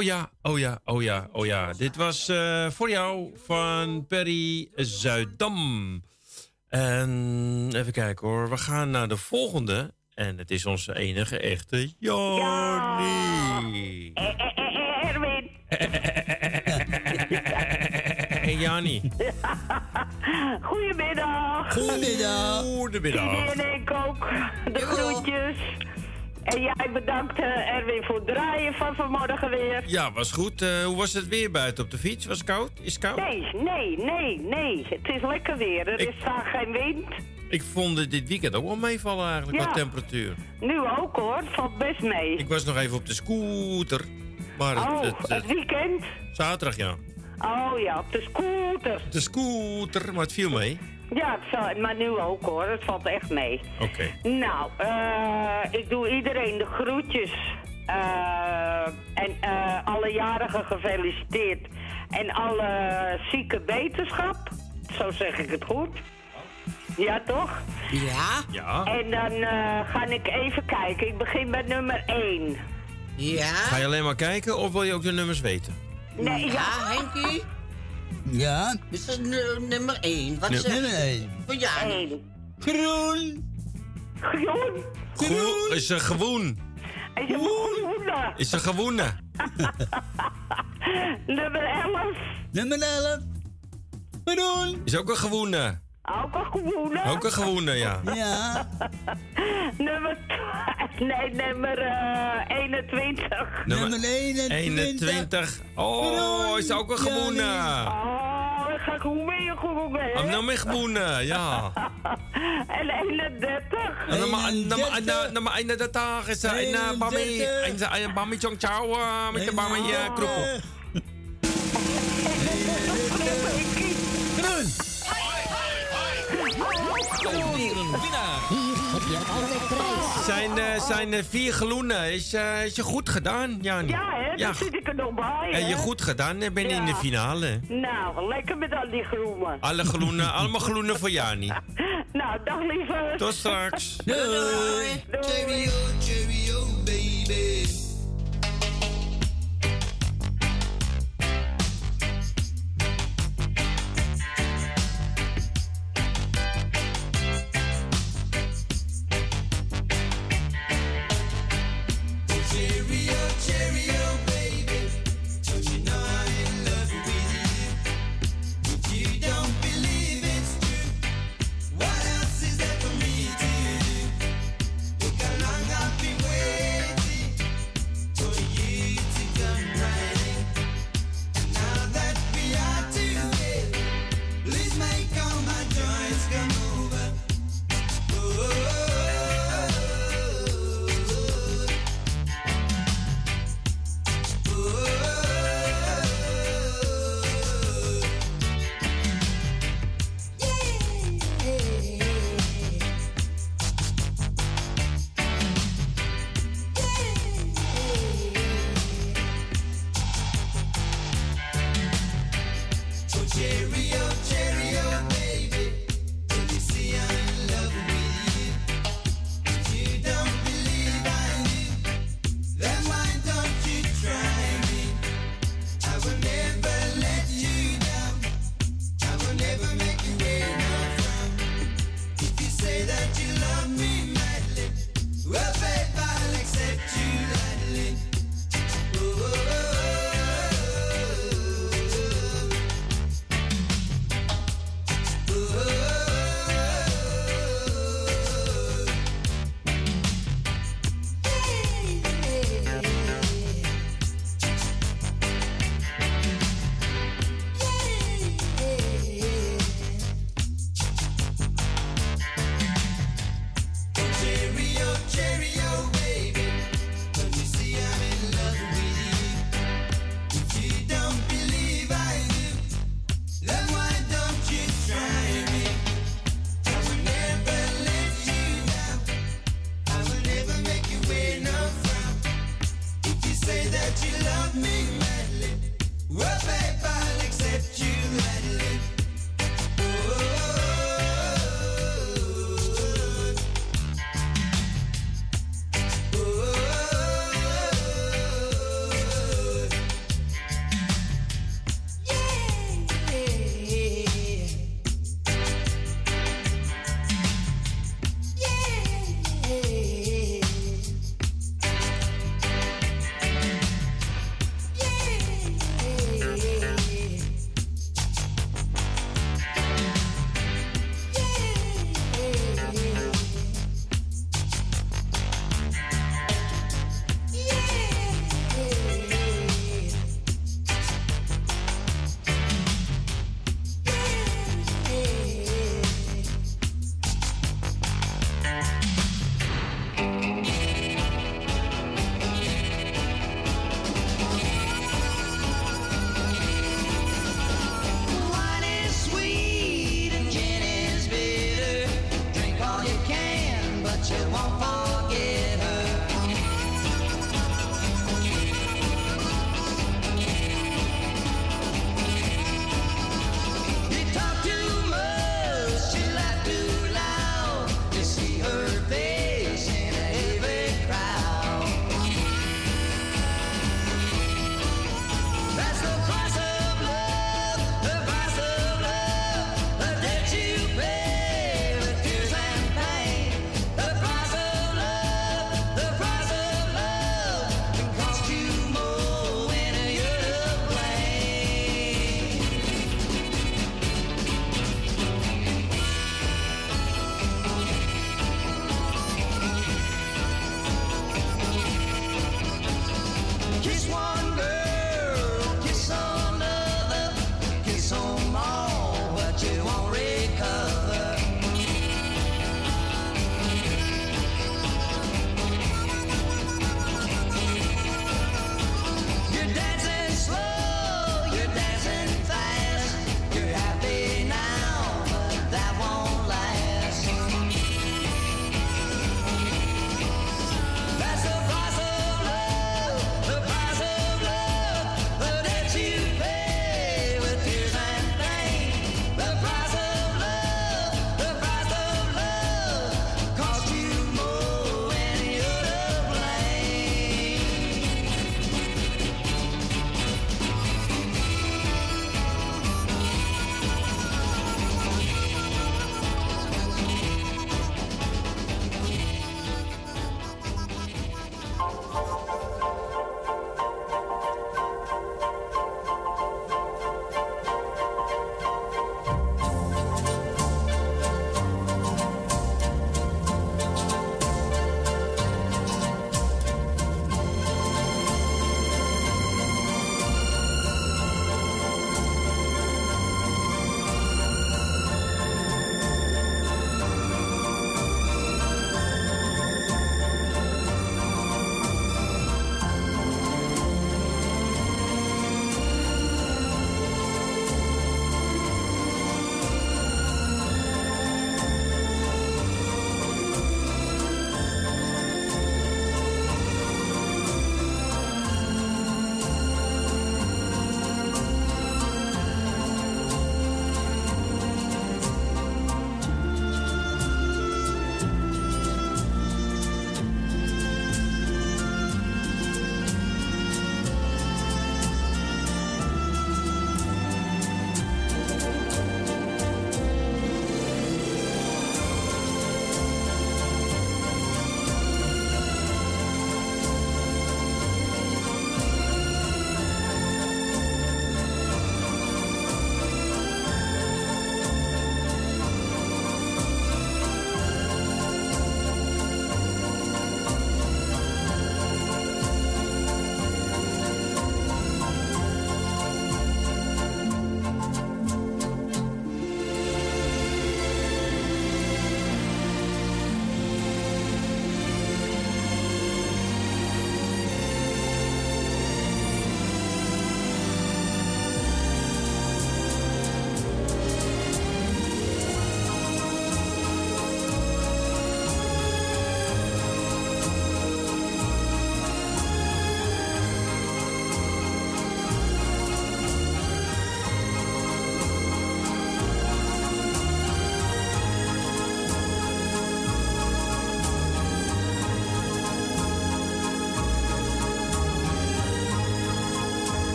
[SPEAKER 9] Oh ja, oh ja, oh ja, oh ja. Dit was eh, voor jou van Perry Zuidam. En even kijken hoor. We gaan naar de volgende. En het is onze enige echte Jannie.
[SPEAKER 33] Erwin.
[SPEAKER 9] Hey Jannie.
[SPEAKER 33] Goedemiddag.
[SPEAKER 9] Goedemiddag. Goedemiddag.
[SPEAKER 33] En ik ook. De groetjes. En jij bedankt eh, Erwin voor het draaien van vanmorgen weer.
[SPEAKER 9] Ja, was goed. Eh, hoe was het weer buiten op de fiets? Was het koud? Is het koud?
[SPEAKER 33] Nee, nee, nee, nee. Het is lekker weer. Er is vaak geen wind.
[SPEAKER 9] Ik vond het dit weekend ook wel meevallen eigenlijk,
[SPEAKER 33] Ja.
[SPEAKER 9] qua temperatuur.
[SPEAKER 33] Nu ook hoor. Het valt best mee.
[SPEAKER 9] Ik was nog even op de scooter. Maar het,
[SPEAKER 33] Oh,
[SPEAKER 9] het,
[SPEAKER 33] het
[SPEAKER 9] het-
[SPEAKER 33] weekend?
[SPEAKER 9] zaterdag ja.
[SPEAKER 33] Oh ja, op de scooter.
[SPEAKER 9] De scooter, maar het viel mee.
[SPEAKER 33] Ja, het zal, maar nu ook hoor. Het valt echt mee.
[SPEAKER 9] Oké.
[SPEAKER 33] Nou, eh, ik doe iedereen de groetjes. Eh, en eh, alle jarigen gefeliciteerd. En alle zieke beterschap. Zo zeg ik het goed. Ja, toch?
[SPEAKER 10] Ja.
[SPEAKER 9] Ja.
[SPEAKER 33] En dan eh, ga ik even kijken. Ik begin met nummer 1.
[SPEAKER 10] Ja.
[SPEAKER 9] Ga je alleen maar kijken of wil je ook de nummers weten?
[SPEAKER 33] Nee, ja.
[SPEAKER 10] Henkie?
[SPEAKER 13] Ja?
[SPEAKER 10] Dit is nu- nummer 1. Wat
[SPEAKER 9] Nummer
[SPEAKER 10] zeg
[SPEAKER 13] Nummer
[SPEAKER 10] je?
[SPEAKER 13] één.
[SPEAKER 10] Voor jou.
[SPEAKER 13] Groen.
[SPEAKER 33] Groen.
[SPEAKER 9] Groen is een gewoon.
[SPEAKER 33] En je groene.
[SPEAKER 9] Is een gewone.
[SPEAKER 33] Nummer 11.
[SPEAKER 13] Nummer 11. Groen.
[SPEAKER 9] Is ook een gewone.
[SPEAKER 33] Ook een groene.
[SPEAKER 9] Ook een gewone, ja.
[SPEAKER 13] Ja.
[SPEAKER 33] nummer... Nee, nummer eh 21.
[SPEAKER 13] Nummer 21.
[SPEAKER 9] 21. Oh, is ook een gewone.
[SPEAKER 33] Oh, ik ga gewoon weer groen hè?
[SPEAKER 9] Oh, nou, mijn gewone, ja.
[SPEAKER 33] En 31.
[SPEAKER 9] En dan maar- dan maar- dan- dan maar 31 is er een eh, bami. Een een bami chong chow eh, met de bami eh, kroepel.
[SPEAKER 13] Groen.
[SPEAKER 33] Groen.
[SPEAKER 23] Winnaar. Hier heb je altijd prijs.
[SPEAKER 9] Zijn, eh, zijn eh, vier geloenen. Is, eh, is je goed gedaan, Jan?
[SPEAKER 33] Ja, hè, daar zit ik er nog bij.
[SPEAKER 9] En je goed gedaan, eh, ben je in de
[SPEAKER 33] Ja.
[SPEAKER 9] finale.
[SPEAKER 33] Nou, lekker met al die groemen.
[SPEAKER 9] Alle geloenen, allemaal geloenen voor Jani.
[SPEAKER 33] Nou, dag lieve.
[SPEAKER 9] Tot straks.
[SPEAKER 33] Doei.
[SPEAKER 15] Cheerio, cheerio, baby.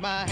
[SPEAKER 11] My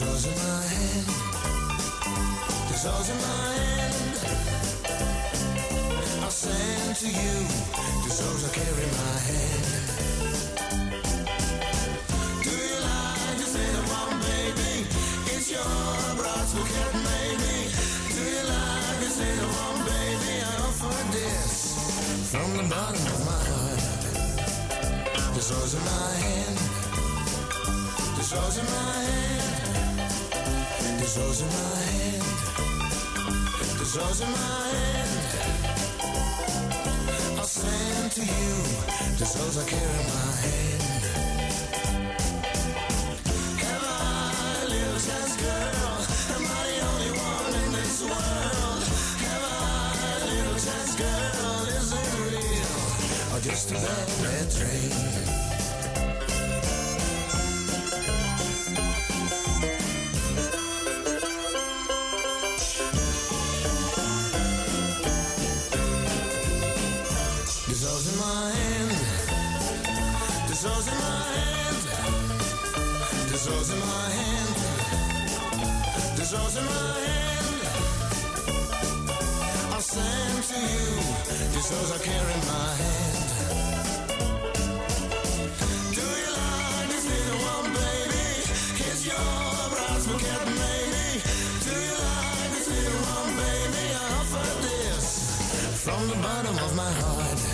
[SPEAKER 34] Rose in my hand. This rose in my hand. I'll send to you. This rose I carry in my hand. Do you like this little one, baby? It's your broad's bouquet, maybe. Do you like this little one, baby? I offer this from the bottom of my heart. This rose in my hand. This rose in my hand. This rose in my hand. This rose in my hand. I'll send to you. This rose I carry in my hand. Am I little chance girl? Am I the only one in this world? Am I little chance girl? Is it real? Or just a bad, bad dream? Rose in my hand. This rose in my hand. I'll send to you. This rose I carry in my hand. Do you like this little one, baby? Kiss your brows, forget maybe. Do you like this little one, baby? I offer this from the bottom of my heart.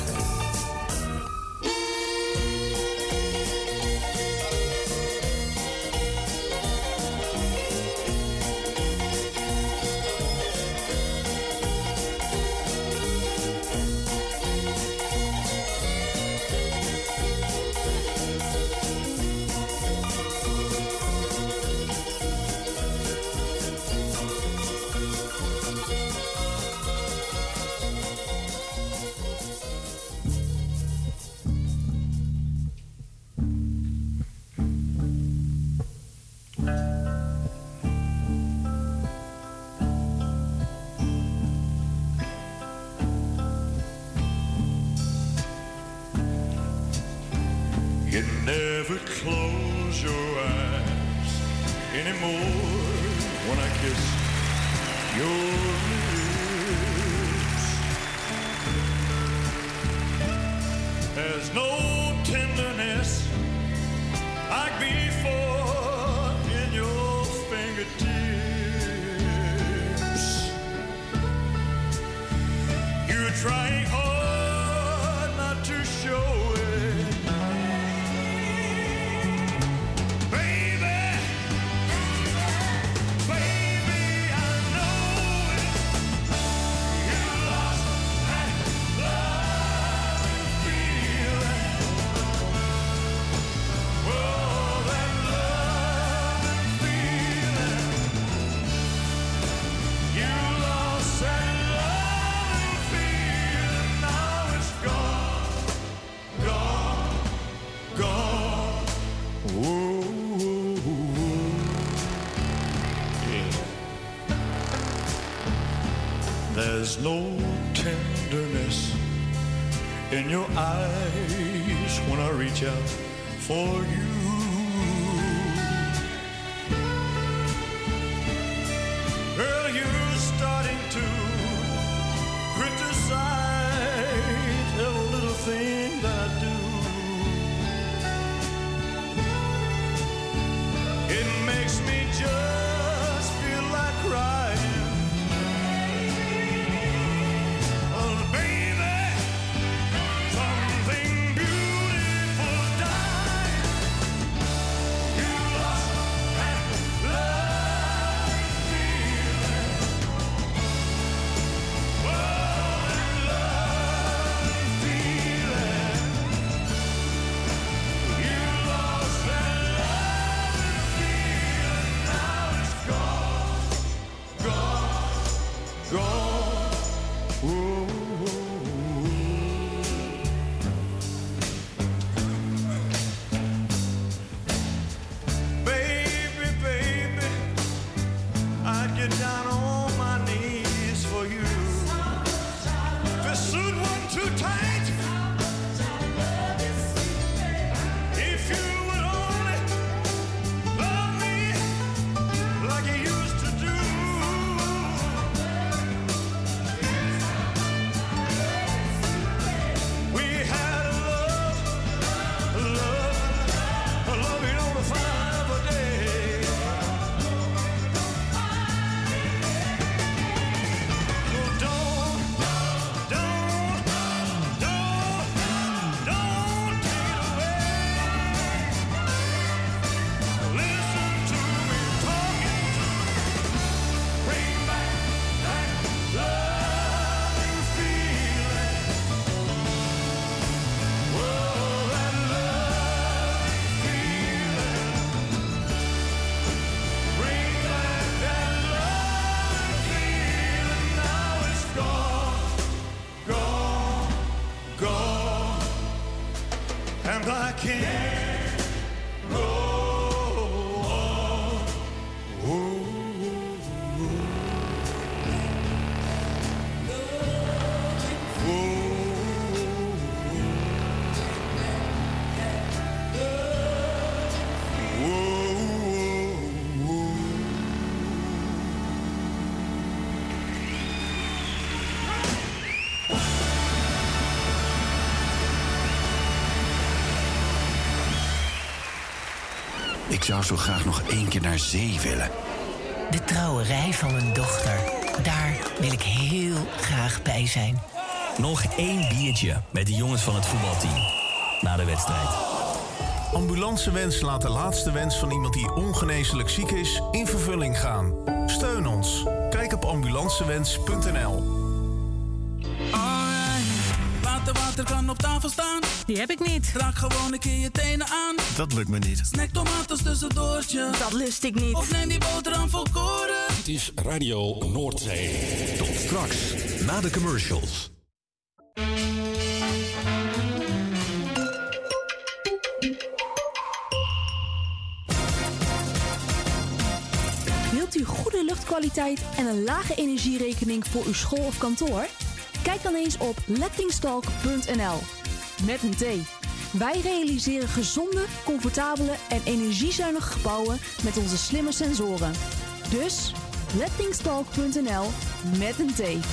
[SPEAKER 26] There's no tenderness in your eyes when I reach out for you.
[SPEAKER 35] Zou zo graag nog één keer naar zee willen.
[SPEAKER 36] De trouwerij van mijn dochter. Daar wil ik heel graag bij zijn.
[SPEAKER 37] Nog één biertje met de jongens van het voetbalteam. Na de wedstrijd.
[SPEAKER 38] Ambulancewens laat de laatste wens van iemand die ongeneeslijk ziek is in vervulling gaan. Steun ons. Kijk op ambulancewens.nl.
[SPEAKER 39] Laat de waterkan op tafel staan.
[SPEAKER 27] Die heb ik niet.
[SPEAKER 39] Raak gewoon een keer je tenen aan.
[SPEAKER 38] Dat lukt me niet.
[SPEAKER 39] Snack tomaten tussendoortje.
[SPEAKER 27] Dat lust ik niet.
[SPEAKER 39] Of neem die boterham volkoren.
[SPEAKER 40] Dit is Radio Noordzee. Tot straks, na de commercials.
[SPEAKER 3] Wilt u goede luchtkwaliteit en een lage energierekening voor uw school of kantoor? Kijk dan eens op lettingstalk.nl. Met een T. Wij realiseren gezonde, comfortabele en energiezuinige gebouwen met onze slimme sensoren. Dus lettingstalk.nl met een T.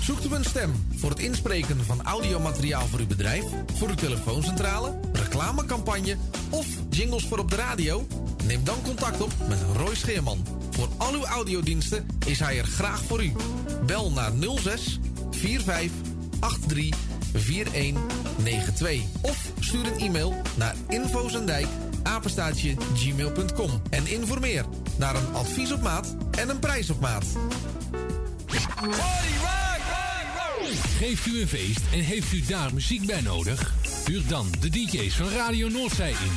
[SPEAKER 6] Zoekt u een stem voor het inspreken van audiomateriaal voor uw bedrijf, voor uw telefooncentrale, reclamecampagne of jingles voor op de radio? Neem dan contact op met Roy Scheerman. Voor al uw audiodiensten is hij er graag voor u. Bel naar 06 45 83 4192 of stuur een e-mail naar infozendijk apenstaatje gmail.com en informeer naar een advies op maat en een prijs op maat.
[SPEAKER 2] Geeft u een feest en heeft u daar muziek bij nodig? Huur dan de DJ's van Radio Noordzij in.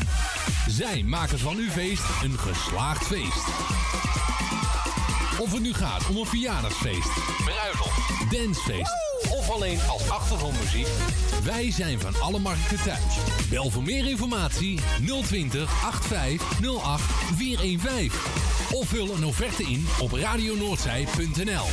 [SPEAKER 2] Zij maken van uw feest een geslaagd feest. Of het nu gaat om een verjaardagsfeest, bruiloft, dancefeest of alleen als achtergrondmuziek. Wij zijn van alle markten thuis. Bel voor meer informatie 020 8508 415. Of vul een offerte in op radionoordzij.nl.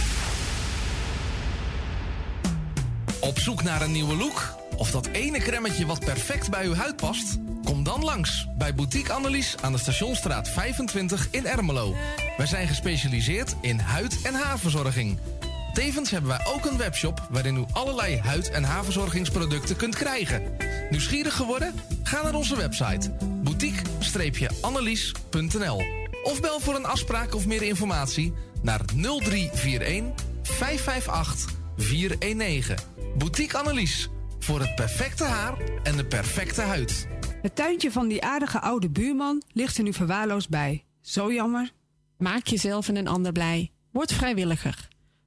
[SPEAKER 6] Op zoek naar een nieuwe look? Of dat ene cremmetje wat perfect bij uw huid past? Kom dan langs bij Boutique Annelies aan de Stationstraat 25 in Ermelo. Wij zijn gespecialiseerd in huid- en haarverzorging. Tevens hebben wij ook een webshop waarin u allerlei huid- en haarverzorgingsproducten kunt krijgen. Nieuwsgierig geworden? Ga naar onze website boutique-annelies.nl of bel voor een afspraak of meer informatie naar 0341 558 419. Boutique Annelies voor het perfecte haar en de perfecte huid.
[SPEAKER 41] Het tuintje van die aardige oude buurman ligt er nu verwaarloosd bij. Zo jammer.
[SPEAKER 27] Maak jezelf en een ander blij. Word vrijwilliger.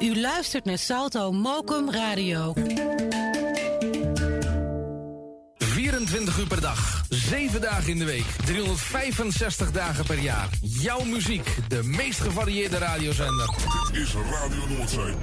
[SPEAKER 4] U luistert naar Salto Mokum Radio.
[SPEAKER 6] 24 uur per dag, 7 dagen in de week, 365 dagen per jaar. Jouw muziek, de meest gevarieerde radiozender.
[SPEAKER 26] Dit is Radio Noordzee.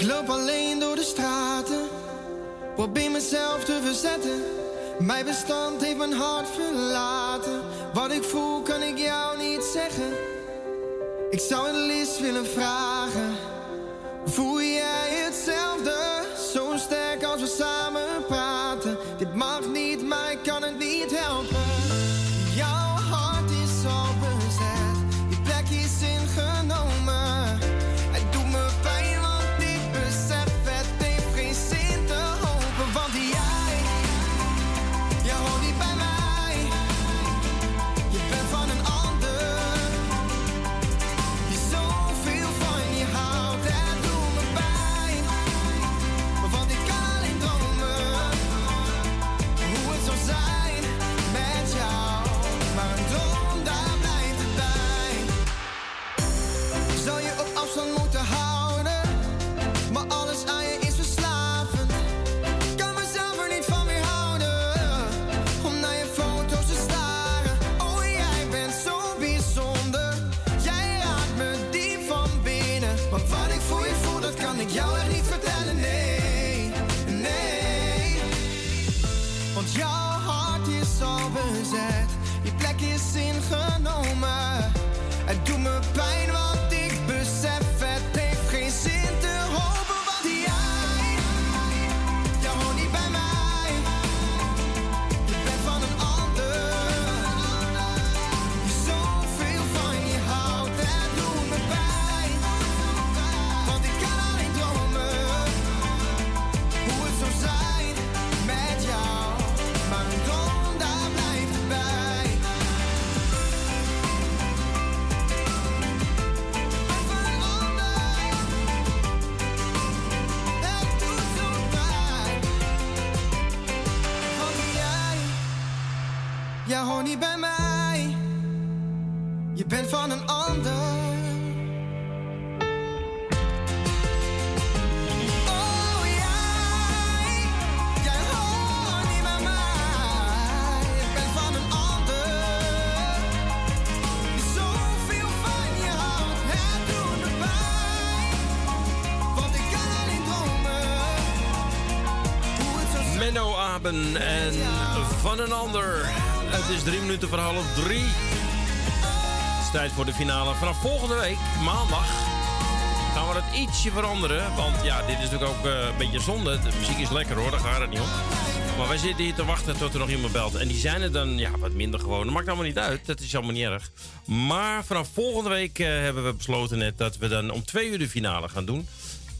[SPEAKER 42] Ik loop alleen door de straten, probeer mezelf te verzetten. Mijn bestand heeft mijn hart verlaten. Wat ik voel kan ik jou niet zeggen. Ik zou het liefst willen vragen. een ander. Het is
[SPEAKER 43] drie minuten voor half drie.
[SPEAKER 23] Het is tijd voor de finale. Vanaf volgende week, maandag, gaan we het ietsje veranderen. Want ja, dit is natuurlijk ook eh, een beetje zonde. De muziek is lekker hoor, daar gaat het niet om. Maar wij zitten hier te wachten tot er nog iemand belt. En die zijn er dan ja, wat minder gewoon. Dat maakt allemaal niet uit. Dat is allemaal niet erg. Maar vanaf volgende week eh, hebben we besloten net dat we dan om twee uur de finale gaan doen.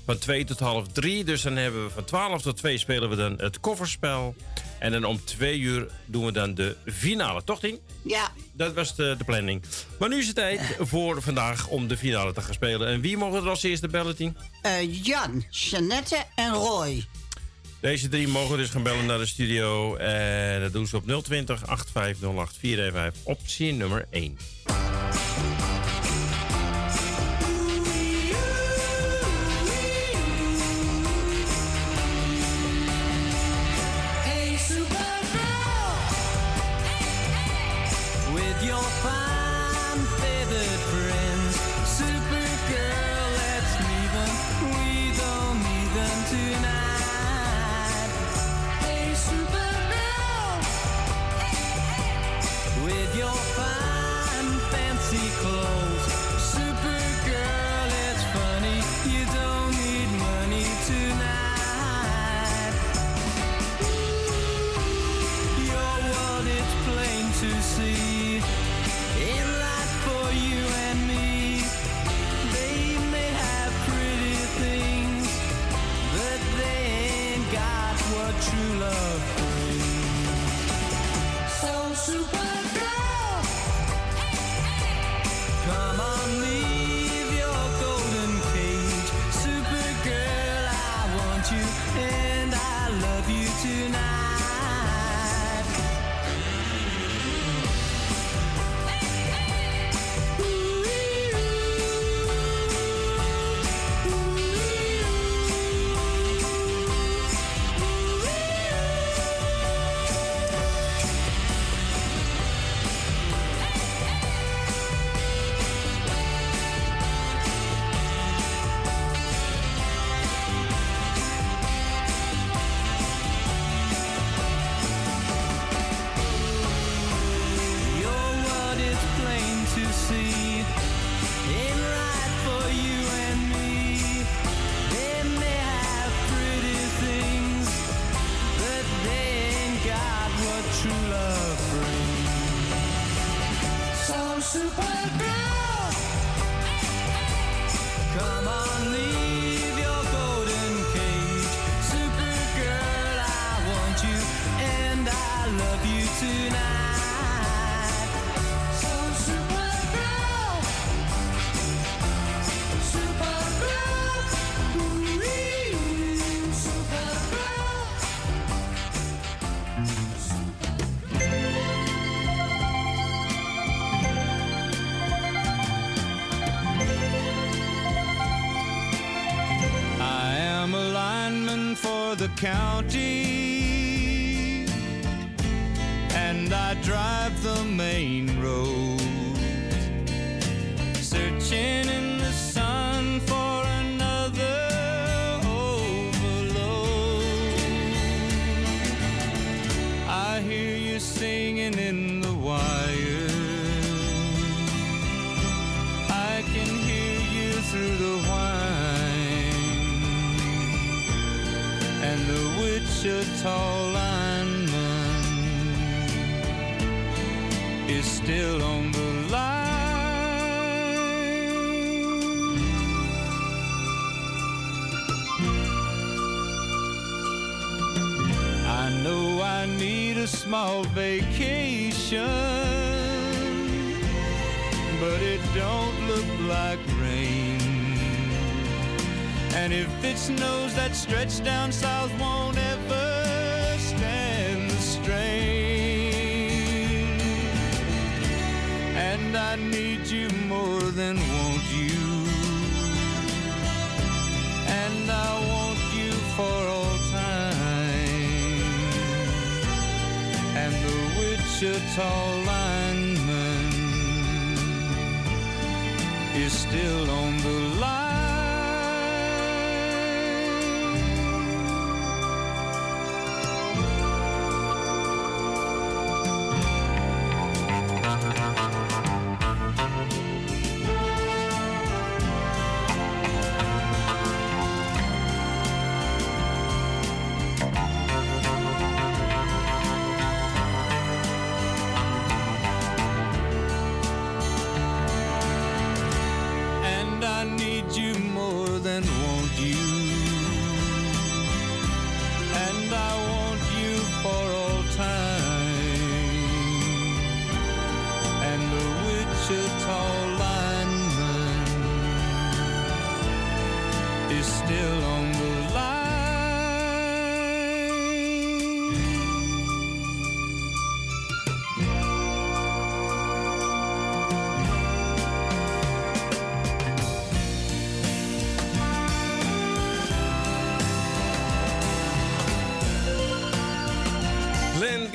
[SPEAKER 23] Van twee tot half drie. Dus dan hebben we van twaalf tot twee spelen we dan het kofferspel. En dan om 2 uur doen we dan de finale. Toch, Tien?
[SPEAKER 43] Ja.
[SPEAKER 23] Dat was de, de planning. Maar nu is het tijd voor vandaag om de finale te gaan spelen. En wie mogen er als eerste bellen, Tien?
[SPEAKER 43] Eh, Jan, Jeannette en Roy.
[SPEAKER 23] Deze drie mogen dus gaan bellen naar de studio. En dat doen ze op 020 8508 415. Optie nummer 1.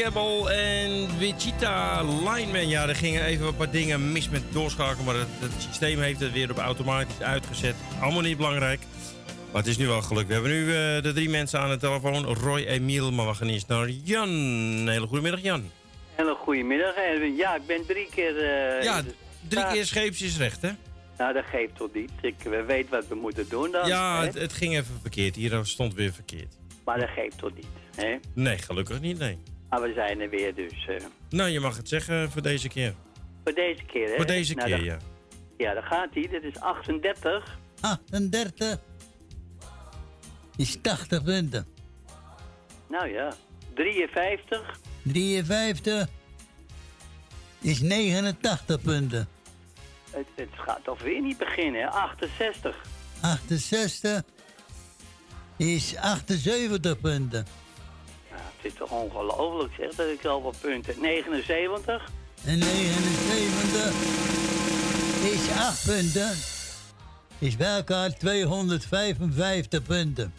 [SPEAKER 9] En Wichita Lineman. Ja, er gingen even een paar dingen mis met doorschakelen, maar het, het systeem heeft het weer op automatisch uitgezet. Allemaal niet belangrijk. Maar het is nu wel gelukt. We hebben nu eh, de drie mensen aan de telefoon. Roy, Emiel, maar we gaan eerst naar Jan. Hele goede middag, Jan.
[SPEAKER 12] Hele goedemiddag. Ja, ik ben drie keer... eh,
[SPEAKER 9] Ja, Drie keer scheepsjesrecht, hè?
[SPEAKER 12] Nou, dat geeft toch niet. Ik we weten wat we moeten doen dan.
[SPEAKER 9] Ja, het ging even verkeerd. Hier stond weer verkeerd.
[SPEAKER 12] Maar dat geeft toch niet, hè?
[SPEAKER 9] Nee, gelukkig niet, nee.
[SPEAKER 12] Maar we zijn er weer dus. eh,
[SPEAKER 9] Nou, je mag het zeggen voor deze keer.
[SPEAKER 12] voor deze keer, hè?
[SPEAKER 9] Voor deze
[SPEAKER 12] Nou,
[SPEAKER 9] keer,
[SPEAKER 12] dan-
[SPEAKER 9] ja.
[SPEAKER 12] Ja, daar gaat hij. Dit is 38.
[SPEAKER 13] 38 is 80 punten.
[SPEAKER 12] Nou ja. 53.
[SPEAKER 13] 53 is 89 punten.
[SPEAKER 12] Het, het gaat toch weer niet beginnen, hè? 68.
[SPEAKER 13] 68 is 78 punten.
[SPEAKER 12] Nou, het is toch ongelooflijk, zeg, dat ik al wat punten. 79.
[SPEAKER 13] En 79 is 8 punten. Is bij elkaar 255 punten.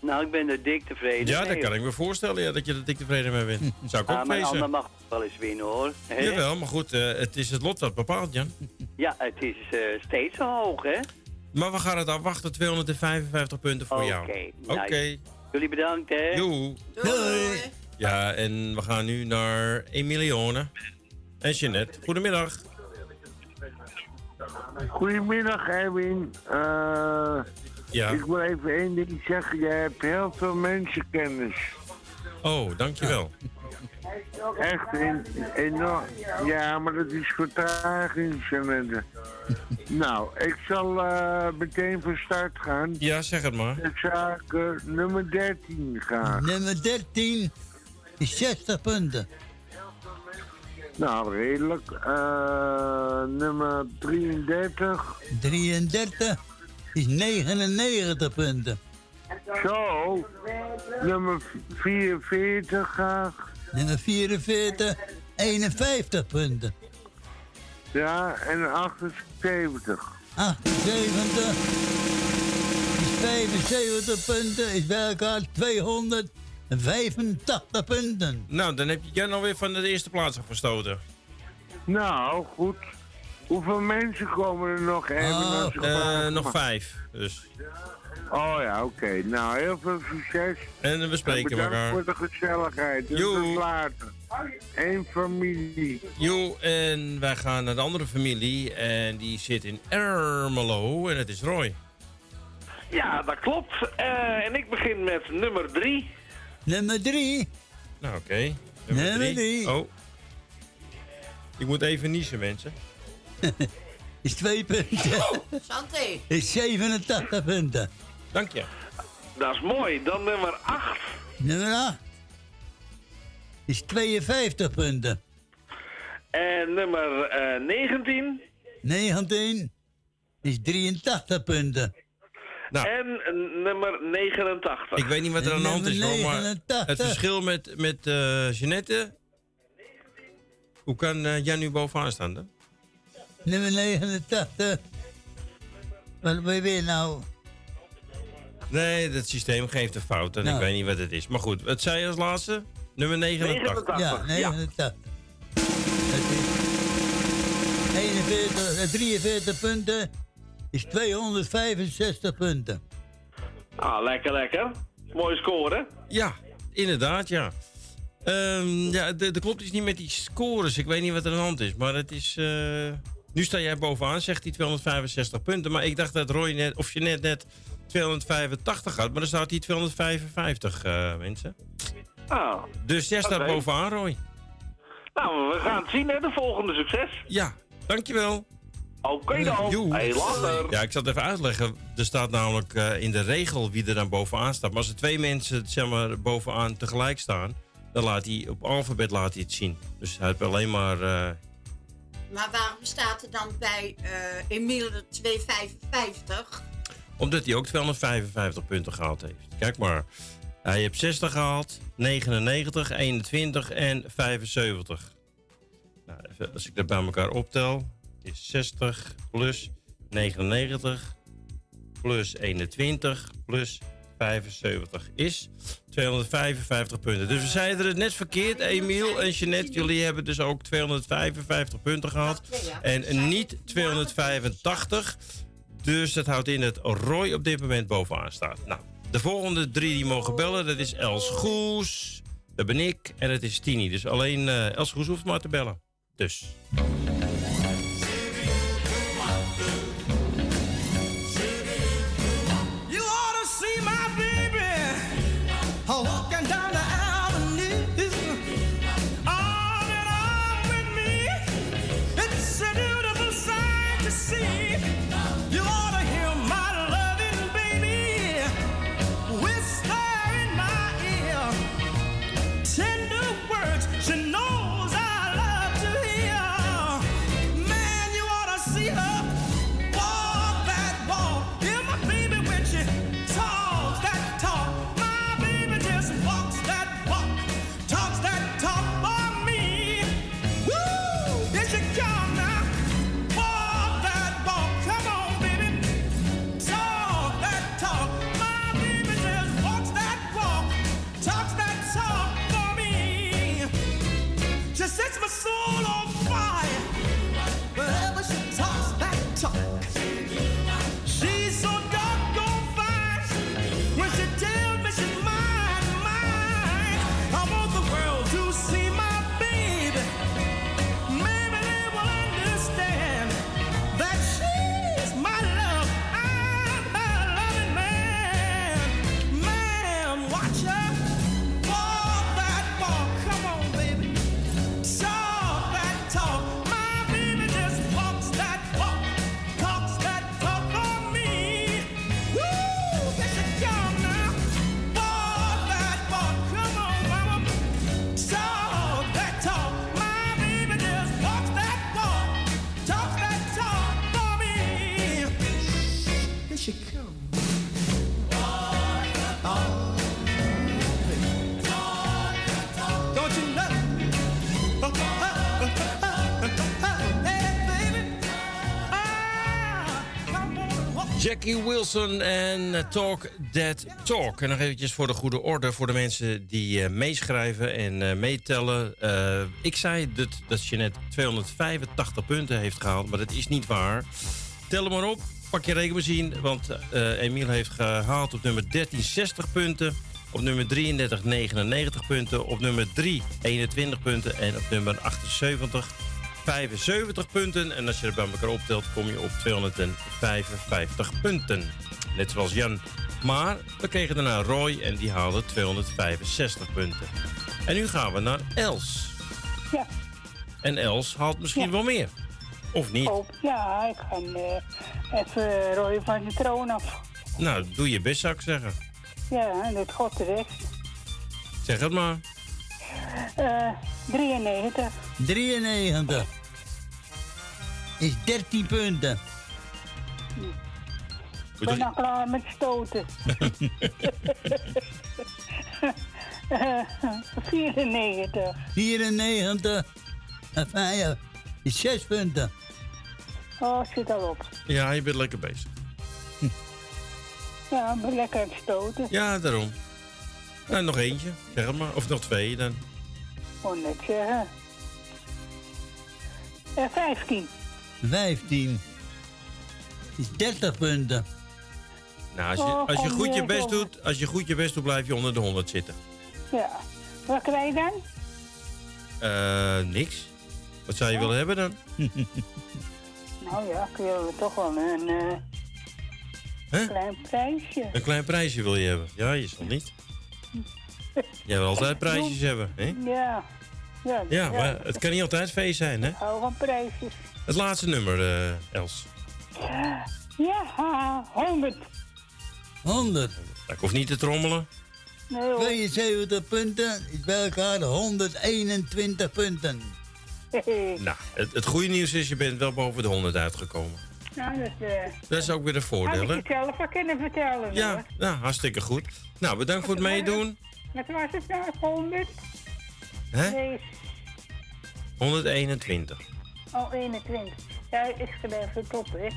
[SPEAKER 12] Nou, ik ben er dik tevreden
[SPEAKER 9] Ja,
[SPEAKER 12] mee.
[SPEAKER 9] dat kan ik me voorstellen ja, dat je er dik tevreden mee bent. Zou ik
[SPEAKER 12] Ah,
[SPEAKER 9] ook
[SPEAKER 12] maar een ander
[SPEAKER 9] wezen.
[SPEAKER 12] mag wel eens winnen, hoor. Hè?
[SPEAKER 9] Jawel, maar goed, eh, het is het lot wat bepaalt, Jan.
[SPEAKER 12] Ja, het is eh, steeds zo hoog, hè?
[SPEAKER 9] Maar we gaan het afwachten, 255 punten voor jou.
[SPEAKER 12] Oké,
[SPEAKER 9] Oké.
[SPEAKER 12] nou, Jullie bedankt, hè? Doei.
[SPEAKER 9] Ja, en we gaan nu naar Emilione en Jeanette. Goedemiddag.
[SPEAKER 19] Goedemiddag, Erwin. Eh,
[SPEAKER 9] Ja.
[SPEAKER 19] Ik wil even één ding zeggen. Jij hebt heel veel mensenkennis.
[SPEAKER 9] Oh, dankjewel.
[SPEAKER 19] Echt en- enorm. Ja, maar dat is vertraging, nou, ik zal eh, meteen van start gaan.
[SPEAKER 9] Ja, zeg het maar.
[SPEAKER 19] Ik zou ik, eh, nummer 13 gaan.
[SPEAKER 13] Nummer 13 is 60 punten.
[SPEAKER 19] Nou, redelijk. Eh, nummer 33.
[SPEAKER 13] 33 is 99 punten.
[SPEAKER 19] Zo. Nummer 44 graag.
[SPEAKER 13] Nummer 44, 51 punten.
[SPEAKER 19] Ja, en 78.
[SPEAKER 13] 78 is 75 punten, is bij elkaar 285 punten.
[SPEAKER 9] Nou, dan heb je Jan alweer van de eerste plaats afgestoten.
[SPEAKER 19] Nou, goed. Hoeveel mensen komen er nog?
[SPEAKER 9] Eh,
[SPEAKER 19] vraag
[SPEAKER 9] nog
[SPEAKER 19] mag?
[SPEAKER 9] vijf, dus.
[SPEAKER 19] Oh ja, oké. Nou, heel veel succes.
[SPEAKER 9] En we spreken
[SPEAKER 19] bedankt
[SPEAKER 9] elkaar.
[SPEAKER 19] voor de gezelligheid. Dus tot later. Eén familie.
[SPEAKER 9] Jo, en wij gaan naar de andere familie. En die zit in Ermelo. En het is Roy.
[SPEAKER 20] Ja, dat klopt. Eh, en ik begin met nummer drie.
[SPEAKER 13] Nummer 3
[SPEAKER 9] Nou, oké. Nummer,
[SPEAKER 13] Nummer
[SPEAKER 9] drie.
[SPEAKER 13] drie.
[SPEAKER 9] Oh. Ik moet even niezen, mensen.
[SPEAKER 13] is 2 punten.
[SPEAKER 10] Santé.
[SPEAKER 13] Is 87 punten.
[SPEAKER 9] Dank je.
[SPEAKER 20] Dat is mooi. Dan nummer acht.
[SPEAKER 13] Nummer 8 is 52 punten.
[SPEAKER 20] En nummer eh 19.
[SPEAKER 13] 19 is 83 punten.
[SPEAKER 20] En eh, nummer 89.
[SPEAKER 9] Ik weet niet wat er aan de hand is, hoor, maar
[SPEAKER 13] 89.
[SPEAKER 9] het verschil met, met eh Jeannette... Hoe kan eh, Jan nu bovenaan staan dan?
[SPEAKER 13] Nummer 89. Wat wil je weer nou?
[SPEAKER 9] Nee, het systeem geeft een fout en
[SPEAKER 13] Nou.
[SPEAKER 9] ik weet niet wat het is. Maar goed, wat zei je als laatste? Nummer 89.
[SPEAKER 13] Ja, 89. Het is 41, eh, 43 punten is 265 punten.
[SPEAKER 20] Ah, lekker, lekker. Mooie score.
[SPEAKER 9] Ja, inderdaad, ja. Ehm, ja, de, de klopt iets niet met die scores. Ik weet niet wat er aan de hand is. Maar het is... eh, Nu sta jij bovenaan, zegt hij 265 punten. Maar ik dacht dat Roy net, of je net net 285 had. Maar dan staat hij 255, eh, mensen.
[SPEAKER 20] Ah,
[SPEAKER 9] Dus jij staat bovenaan, Roy.
[SPEAKER 20] nou, we gaan het zien, hè. De volgende succes.
[SPEAKER 9] Ja, dankjewel.
[SPEAKER 20] Oké dan.
[SPEAKER 9] Joe.
[SPEAKER 20] Hey, later.
[SPEAKER 9] Ja, ik zal het even uitleggen. Er staat namelijk eh, in de regel wie er dan bovenaan staat. Maar als er twee mensen zeg maar, bovenaan tegelijk staan... dan laat hij op alfabet laat hij het zien. Dus hij heeft alleen maar... eh,
[SPEAKER 10] Maar waarom staat er dan bij eh Emiel de 255?
[SPEAKER 9] Omdat hij ook 255 punten gehaald heeft. Kijk maar. Hij heeft 60 gehaald, 99, 21 en 75. Nou, even, als ik dat bij elkaar optel, is 60 plus 99 plus 21 plus 75 is 255 punten. Dus we zeiden het net verkeerd, Emiel en Jeanette. Jullie hebben dus ook 255 punten gehad. En niet 285. Dus dat houdt in dat Roy op dit moment bovenaan staat. Nou, de volgende drie die mogen bellen, dat is Els Goes, dat ben ik en dat is Tini. Dus alleen eh, Els Goes hoeft maar te bellen. Dus. Jackie Wilson en eh, Talk That Talk. En nog eventjes voor de goede orde, voor de mensen die eh, meeschrijven en eh, meetellen. Ik zei dat, dat Jeanette 285 punten heeft gehaald, maar dat is niet waar. Tel hem maar op, pak je rekenmachine, want Emiel heeft gehaald op nummer 13 60 punten. Op nummer 33 99 punten. Op nummer 3 21 punten. En op nummer 78 75 punten. En als je er bij elkaar optelt, kom je op 255 punten. Net zoals Jan. Maar we kregen daarna Roy en die haalde 265 punten. En nu gaan we naar Els.
[SPEAKER 31] Ja.
[SPEAKER 9] En Els haalt misschien wel meer. Of niet?
[SPEAKER 31] Oh, ja, ik ga eh, even Roy van de troon af.
[SPEAKER 9] Nou, doe je best zou ik zeggen.
[SPEAKER 31] Ja, dit God terecht.
[SPEAKER 9] Zeg het maar.
[SPEAKER 31] Eh 93.
[SPEAKER 13] 93. Is 13 punten.
[SPEAKER 31] Ik ben nog klaar met stoten. Eh, 94.
[SPEAKER 13] 94. En vijf is 6 punten.
[SPEAKER 31] Oh, zit al op.
[SPEAKER 9] Ja, je bent lekker bezig.
[SPEAKER 31] Ja, ik ben lekker aan het stoten.
[SPEAKER 9] Ja, daarom. Nou, nog eentje, zeg maar. Of nog twee dan.
[SPEAKER 31] Kon net zeggen. Eh 15.
[SPEAKER 13] 15 is 30 punten.
[SPEAKER 9] Nou, als je,
[SPEAKER 31] Oh,
[SPEAKER 9] als je goed je best doet, als je goed je best doet, blijf je onder de 100 zitten.
[SPEAKER 31] Ja. Wat krijg je dan?
[SPEAKER 9] Eh, niks. Wat zou je willen hebben dan?
[SPEAKER 31] Nou ja, kun je toch wel een eh,
[SPEAKER 9] Hè?
[SPEAKER 31] klein prijsje.
[SPEAKER 9] Een klein prijsje wil je hebben. Ja, je zal niet. Jij wil altijd prijsjes hebben, hè?
[SPEAKER 31] Ja. Ja,
[SPEAKER 9] Ja, maar het kan niet altijd feest zijn, hè?
[SPEAKER 31] Ik hou van prijsjes.
[SPEAKER 9] Het laatste nummer, eh, Els.
[SPEAKER 31] Ja, 100.
[SPEAKER 13] 100.
[SPEAKER 9] Ik hoef niet te trommelen.
[SPEAKER 31] Nee, hoor.
[SPEAKER 13] 72 punten is bij elkaar 121 punten.
[SPEAKER 9] Nou, het, het goede nieuws is, je bent wel boven de 100 uitgekomen.
[SPEAKER 33] Nou, dat, eh
[SPEAKER 9] Dat is ook weer een voordeel, hè?
[SPEAKER 33] ik het zelf wel kunnen vertellen.
[SPEAKER 9] Ja,
[SPEAKER 33] hoor.
[SPEAKER 9] ja, hartstikke goed. Nou, bedankt voor het meedoen.
[SPEAKER 33] Wat was het nou? 100?
[SPEAKER 9] Hè?
[SPEAKER 33] Nee,
[SPEAKER 9] 121.
[SPEAKER 33] oh, 21. Ja, ik schrijf even top, hè.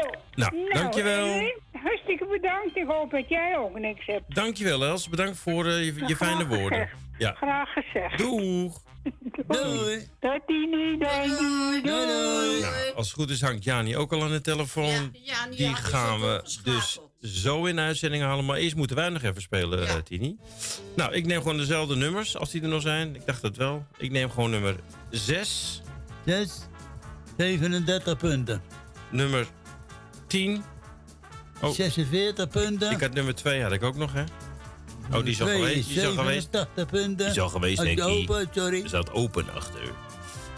[SPEAKER 33] Zo.
[SPEAKER 9] Nou, dankjewel.
[SPEAKER 33] Hartstikke bedankt. Ik hoop dat jij ook niks hebt.
[SPEAKER 9] Dankjewel, Els. Bedankt voor eh, je, je fijne woorden.
[SPEAKER 33] gezegd.
[SPEAKER 9] Ja.
[SPEAKER 33] Graag gezegd.
[SPEAKER 9] Doeg.
[SPEAKER 33] Doei. Dat die niet doei. Doei.
[SPEAKER 9] Nou, als het goed is hangt Jani ook al aan de telefoon.
[SPEAKER 10] Jani,
[SPEAKER 9] Die
[SPEAKER 10] ja,
[SPEAKER 9] gaan we dus zo in de uitzending halen. Maar eerst moeten wij nog even spelen, eh, Tini. Nou, ik neem gewoon dezelfde nummers als die er nog zijn. Ik dacht het wel. Ik neem gewoon nummer 6,
[SPEAKER 13] 6, 37 punten.
[SPEAKER 9] nummer 10. Oh,
[SPEAKER 13] 46 punten.
[SPEAKER 9] ik had nummer 2 had ik ook nog, hè? Oh, die is al geweest. Die is al geweest.
[SPEAKER 13] 87 punten.
[SPEAKER 9] Die is al geweest, denk
[SPEAKER 13] je
[SPEAKER 9] ik.
[SPEAKER 13] open, sorry.
[SPEAKER 9] Er zat open achter.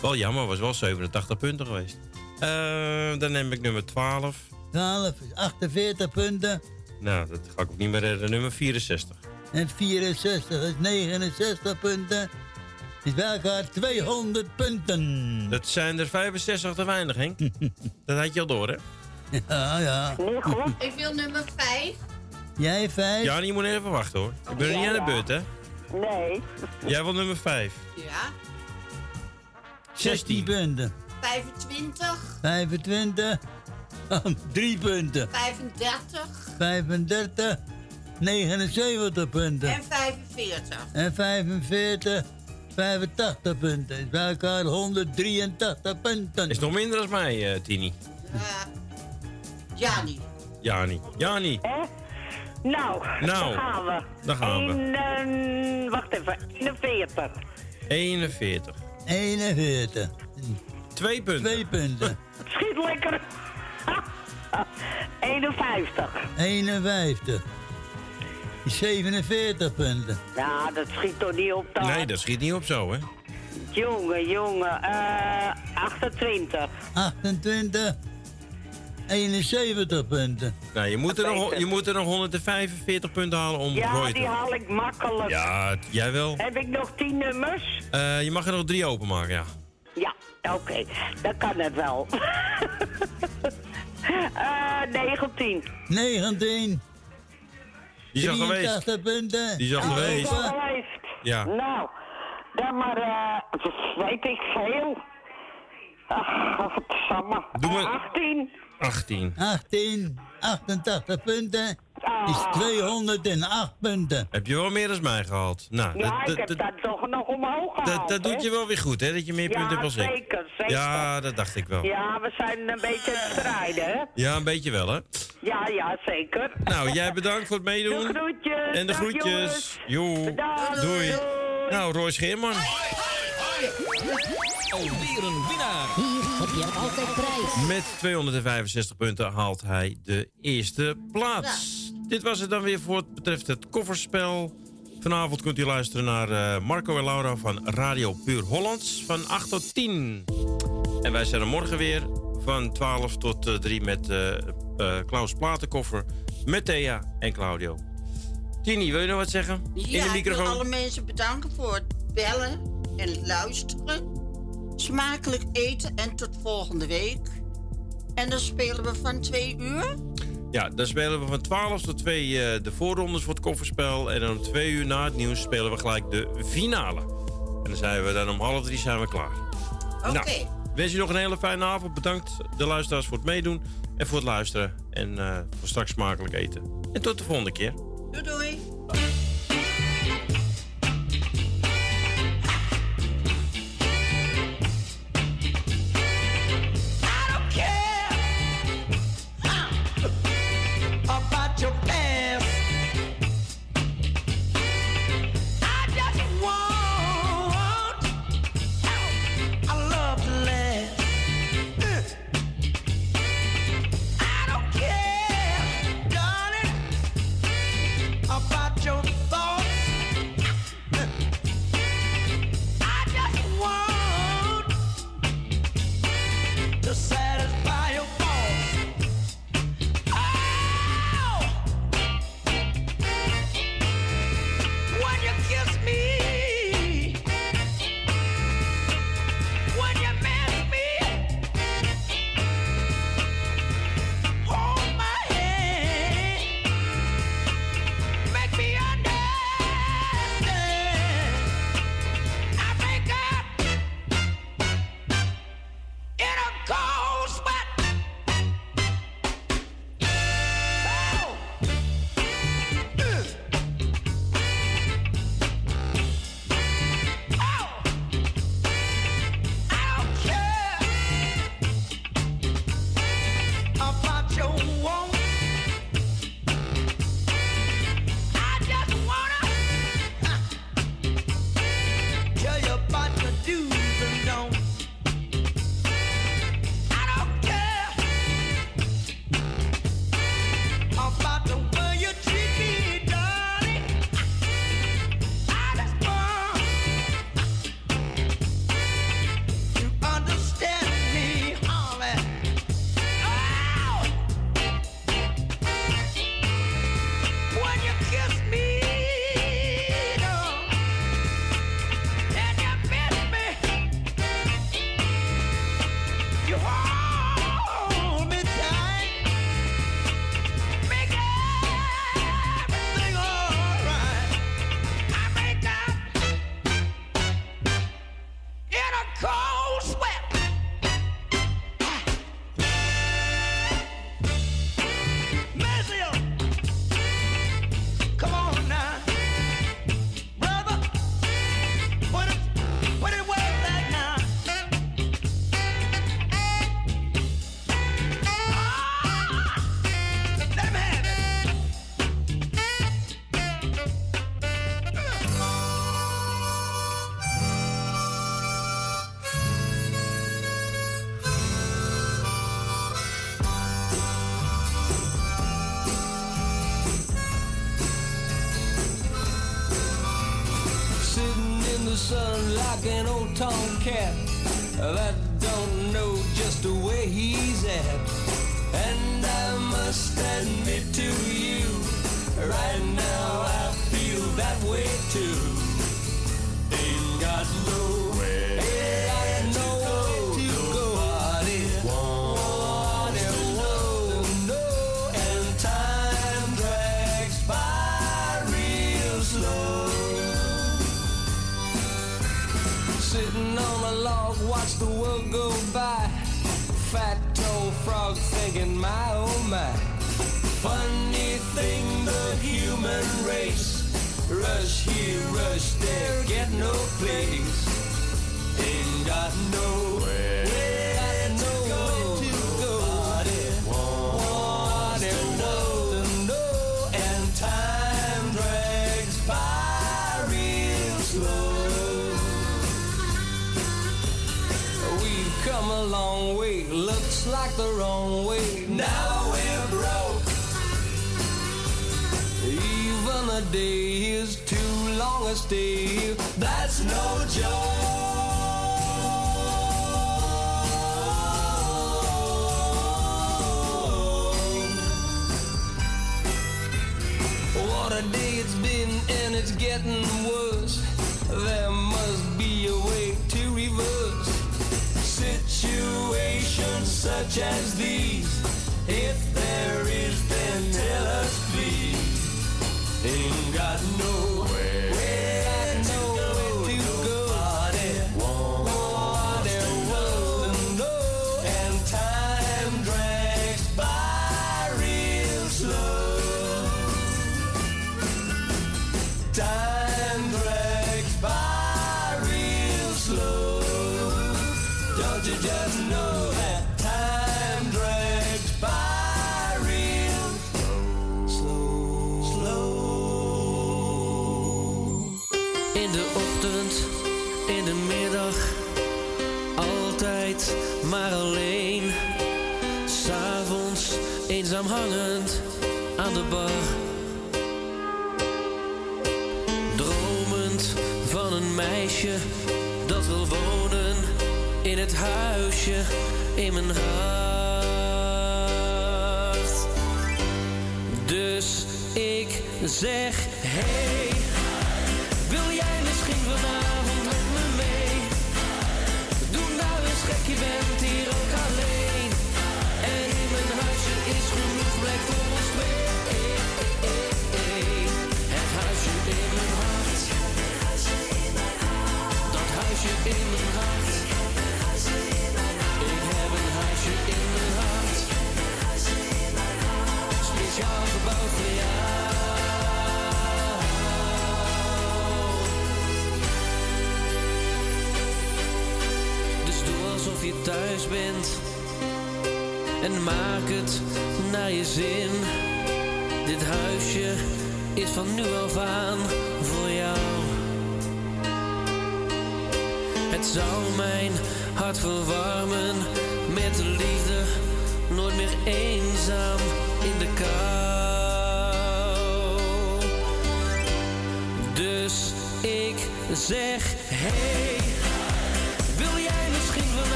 [SPEAKER 9] Wel jammer, was wel 87 punten geweest. Eh, dan neem ik nummer 12.
[SPEAKER 13] 12 is 48 punten.
[SPEAKER 9] Nou, dat ga ik ook niet meer redden. Nummer 64.
[SPEAKER 13] En 64 is 69 punten. Is bij elkaar 200 punten.
[SPEAKER 9] Dat zijn er 65 te weinig, Henk. dat had je al door, hè?
[SPEAKER 13] Ja, ja.
[SPEAKER 10] Ik wil nummer 5.
[SPEAKER 13] Jij 5?
[SPEAKER 9] Ja, je moet even wachten, hoor. Ik ben er niet aan de beurt, hè?
[SPEAKER 33] Nee.
[SPEAKER 9] Jij wil nummer 5.
[SPEAKER 10] Ja.
[SPEAKER 13] 16 punten.
[SPEAKER 10] 25.
[SPEAKER 13] 25. 3 punten.
[SPEAKER 10] 35.
[SPEAKER 13] 35. 79 punten.
[SPEAKER 10] En 45.
[SPEAKER 13] En 45. 85 punten. Is bij elkaar 183 punten.
[SPEAKER 9] Is nog minder dan mij, eh, Tini.
[SPEAKER 10] Uh, Jani.
[SPEAKER 9] Jani. Jani.
[SPEAKER 33] Nou,
[SPEAKER 9] Nou,
[SPEAKER 33] daar gaan we.
[SPEAKER 9] daar gaan we.
[SPEAKER 33] En, eh, wacht even, 41.
[SPEAKER 9] 41.
[SPEAKER 13] 41.
[SPEAKER 9] Twee punten.
[SPEAKER 13] Twee punten.
[SPEAKER 33] Schiet lekker. 51.
[SPEAKER 13] 51. 47 punten.
[SPEAKER 33] Nou, dat schiet toch niet op dan?
[SPEAKER 9] Nee, dat schiet niet op zo, hè?
[SPEAKER 33] Jongen, jongen. eh 28.
[SPEAKER 13] 28. 71 punten.
[SPEAKER 9] Nou, je moet, er nog, je moet er nog 145 punten halen om
[SPEAKER 33] Ja,
[SPEAKER 9] Roy te
[SPEAKER 33] die haal ik makkelijk.
[SPEAKER 9] Ja, jij wel.
[SPEAKER 33] Heb ik nog 10 nummers?
[SPEAKER 9] Eh, je mag er nog drie openmaken, ja.
[SPEAKER 33] Ja, oké. Dan kan het wel. Eh 19.
[SPEAKER 13] 19.
[SPEAKER 9] Die is al geweest.
[SPEAKER 13] 83 punten.
[SPEAKER 9] Die is al geweest.
[SPEAKER 33] Die is al geweest.
[SPEAKER 9] Ja.
[SPEAKER 33] Nou, dan maar, eh, weet ik veel. Ach, wat samen.
[SPEAKER 9] Doe maar-
[SPEAKER 33] 18.
[SPEAKER 9] 18.
[SPEAKER 13] 18. 88 punten. Is 208 punten.
[SPEAKER 9] Heb je wel meer dan mij gehaald? Nou,
[SPEAKER 33] Ja,
[SPEAKER 9] dat,
[SPEAKER 33] ik
[SPEAKER 9] dat,
[SPEAKER 33] heb
[SPEAKER 9] dat,
[SPEAKER 33] toch nog omhoog gehaald.
[SPEAKER 9] dat, dat doet je wel weer goed, hè? Dat je meer
[SPEAKER 33] Ja,
[SPEAKER 9] punten hebt als ik.
[SPEAKER 33] zeker, zeker.
[SPEAKER 9] Ja, dat dacht ik wel.
[SPEAKER 33] Ja, we zijn een beetje aan het strijden, hè?
[SPEAKER 9] Ja, een beetje wel, hè?
[SPEAKER 33] Ja, ja, zeker.
[SPEAKER 9] Nou, jij bedankt voor het meedoen.
[SPEAKER 33] De groetjes.
[SPEAKER 9] En de
[SPEAKER 33] Dag,
[SPEAKER 9] groetjes.
[SPEAKER 33] jongens.
[SPEAKER 9] Joe.
[SPEAKER 33] Bedankt.
[SPEAKER 9] Doei. Nou, Roy Scheerman.
[SPEAKER 23] Alweer een winnaar. Hier heb je altijd prijs.
[SPEAKER 9] Met 265 punten haalt hij de eerste plaats. Dit was het dan weer voor het betreft het kofferspel. Vanavond kunt u luisteren naar eh, Marco en Laura van Radio Puur Hollands van 8 tot 10. En wij zijn er morgen weer van 12 tot eh, 3 met eh, eh, Klaus Platenkoffer, met Thea en Claudio. Tini, wil je nog wat zeggen? In
[SPEAKER 10] Ja,
[SPEAKER 9] de
[SPEAKER 10] ik wil
[SPEAKER 9] microfoon.
[SPEAKER 10] alle mensen bedanken voor het bellen en luisteren. Smakelijk eten en tot volgende week. En dan spelen we van twee uur.
[SPEAKER 9] Ja, dan spelen we van 12 tot 2 eh, de voorrondes voor het kofferspel. En dan om 2 uur na het nieuws spelen we gelijk de finale. En dan zijn we dan om half drie zijn we klaar.
[SPEAKER 10] Oké.
[SPEAKER 9] Nou, wens je nog een hele fijne avond. Bedankt de luisteraars voor het meedoen en voor het luisteren. En eh, voor straks smakelijk eten. En tot de volgende keer.
[SPEAKER 10] Doei doei.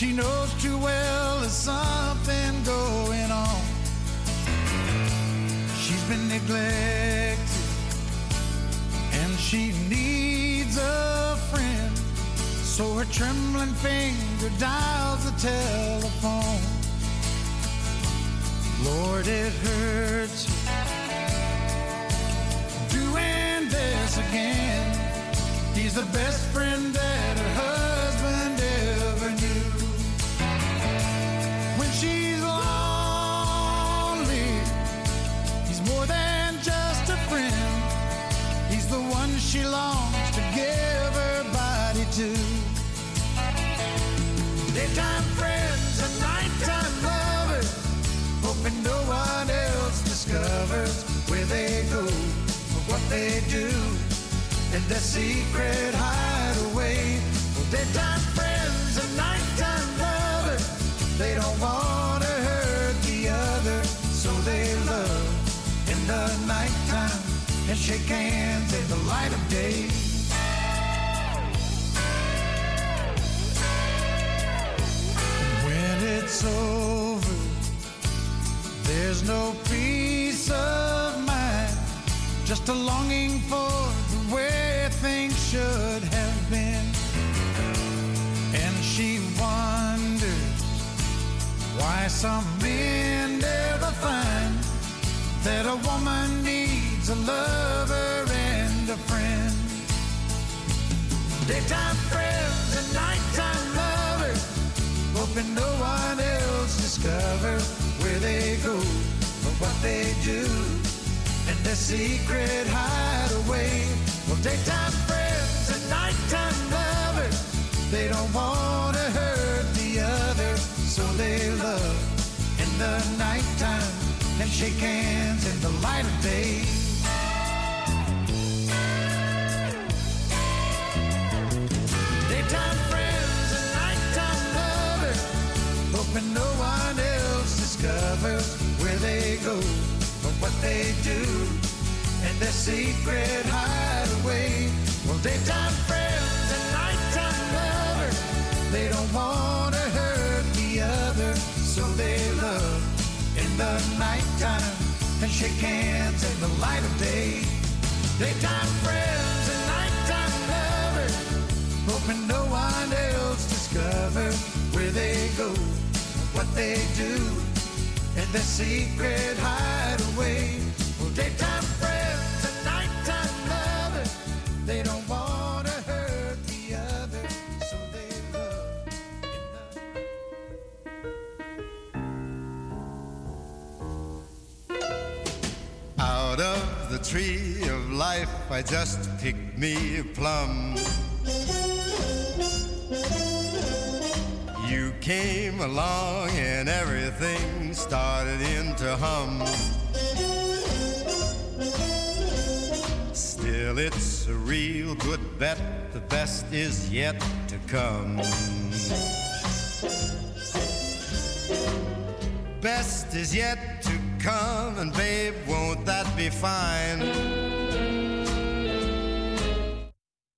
[SPEAKER 44] she knows
[SPEAKER 45] I just pick me a plum. You came along and everything started into hum. Still, it's a real good bet, the best is yet to come. Best is yet to come, and babe, won't that be fine?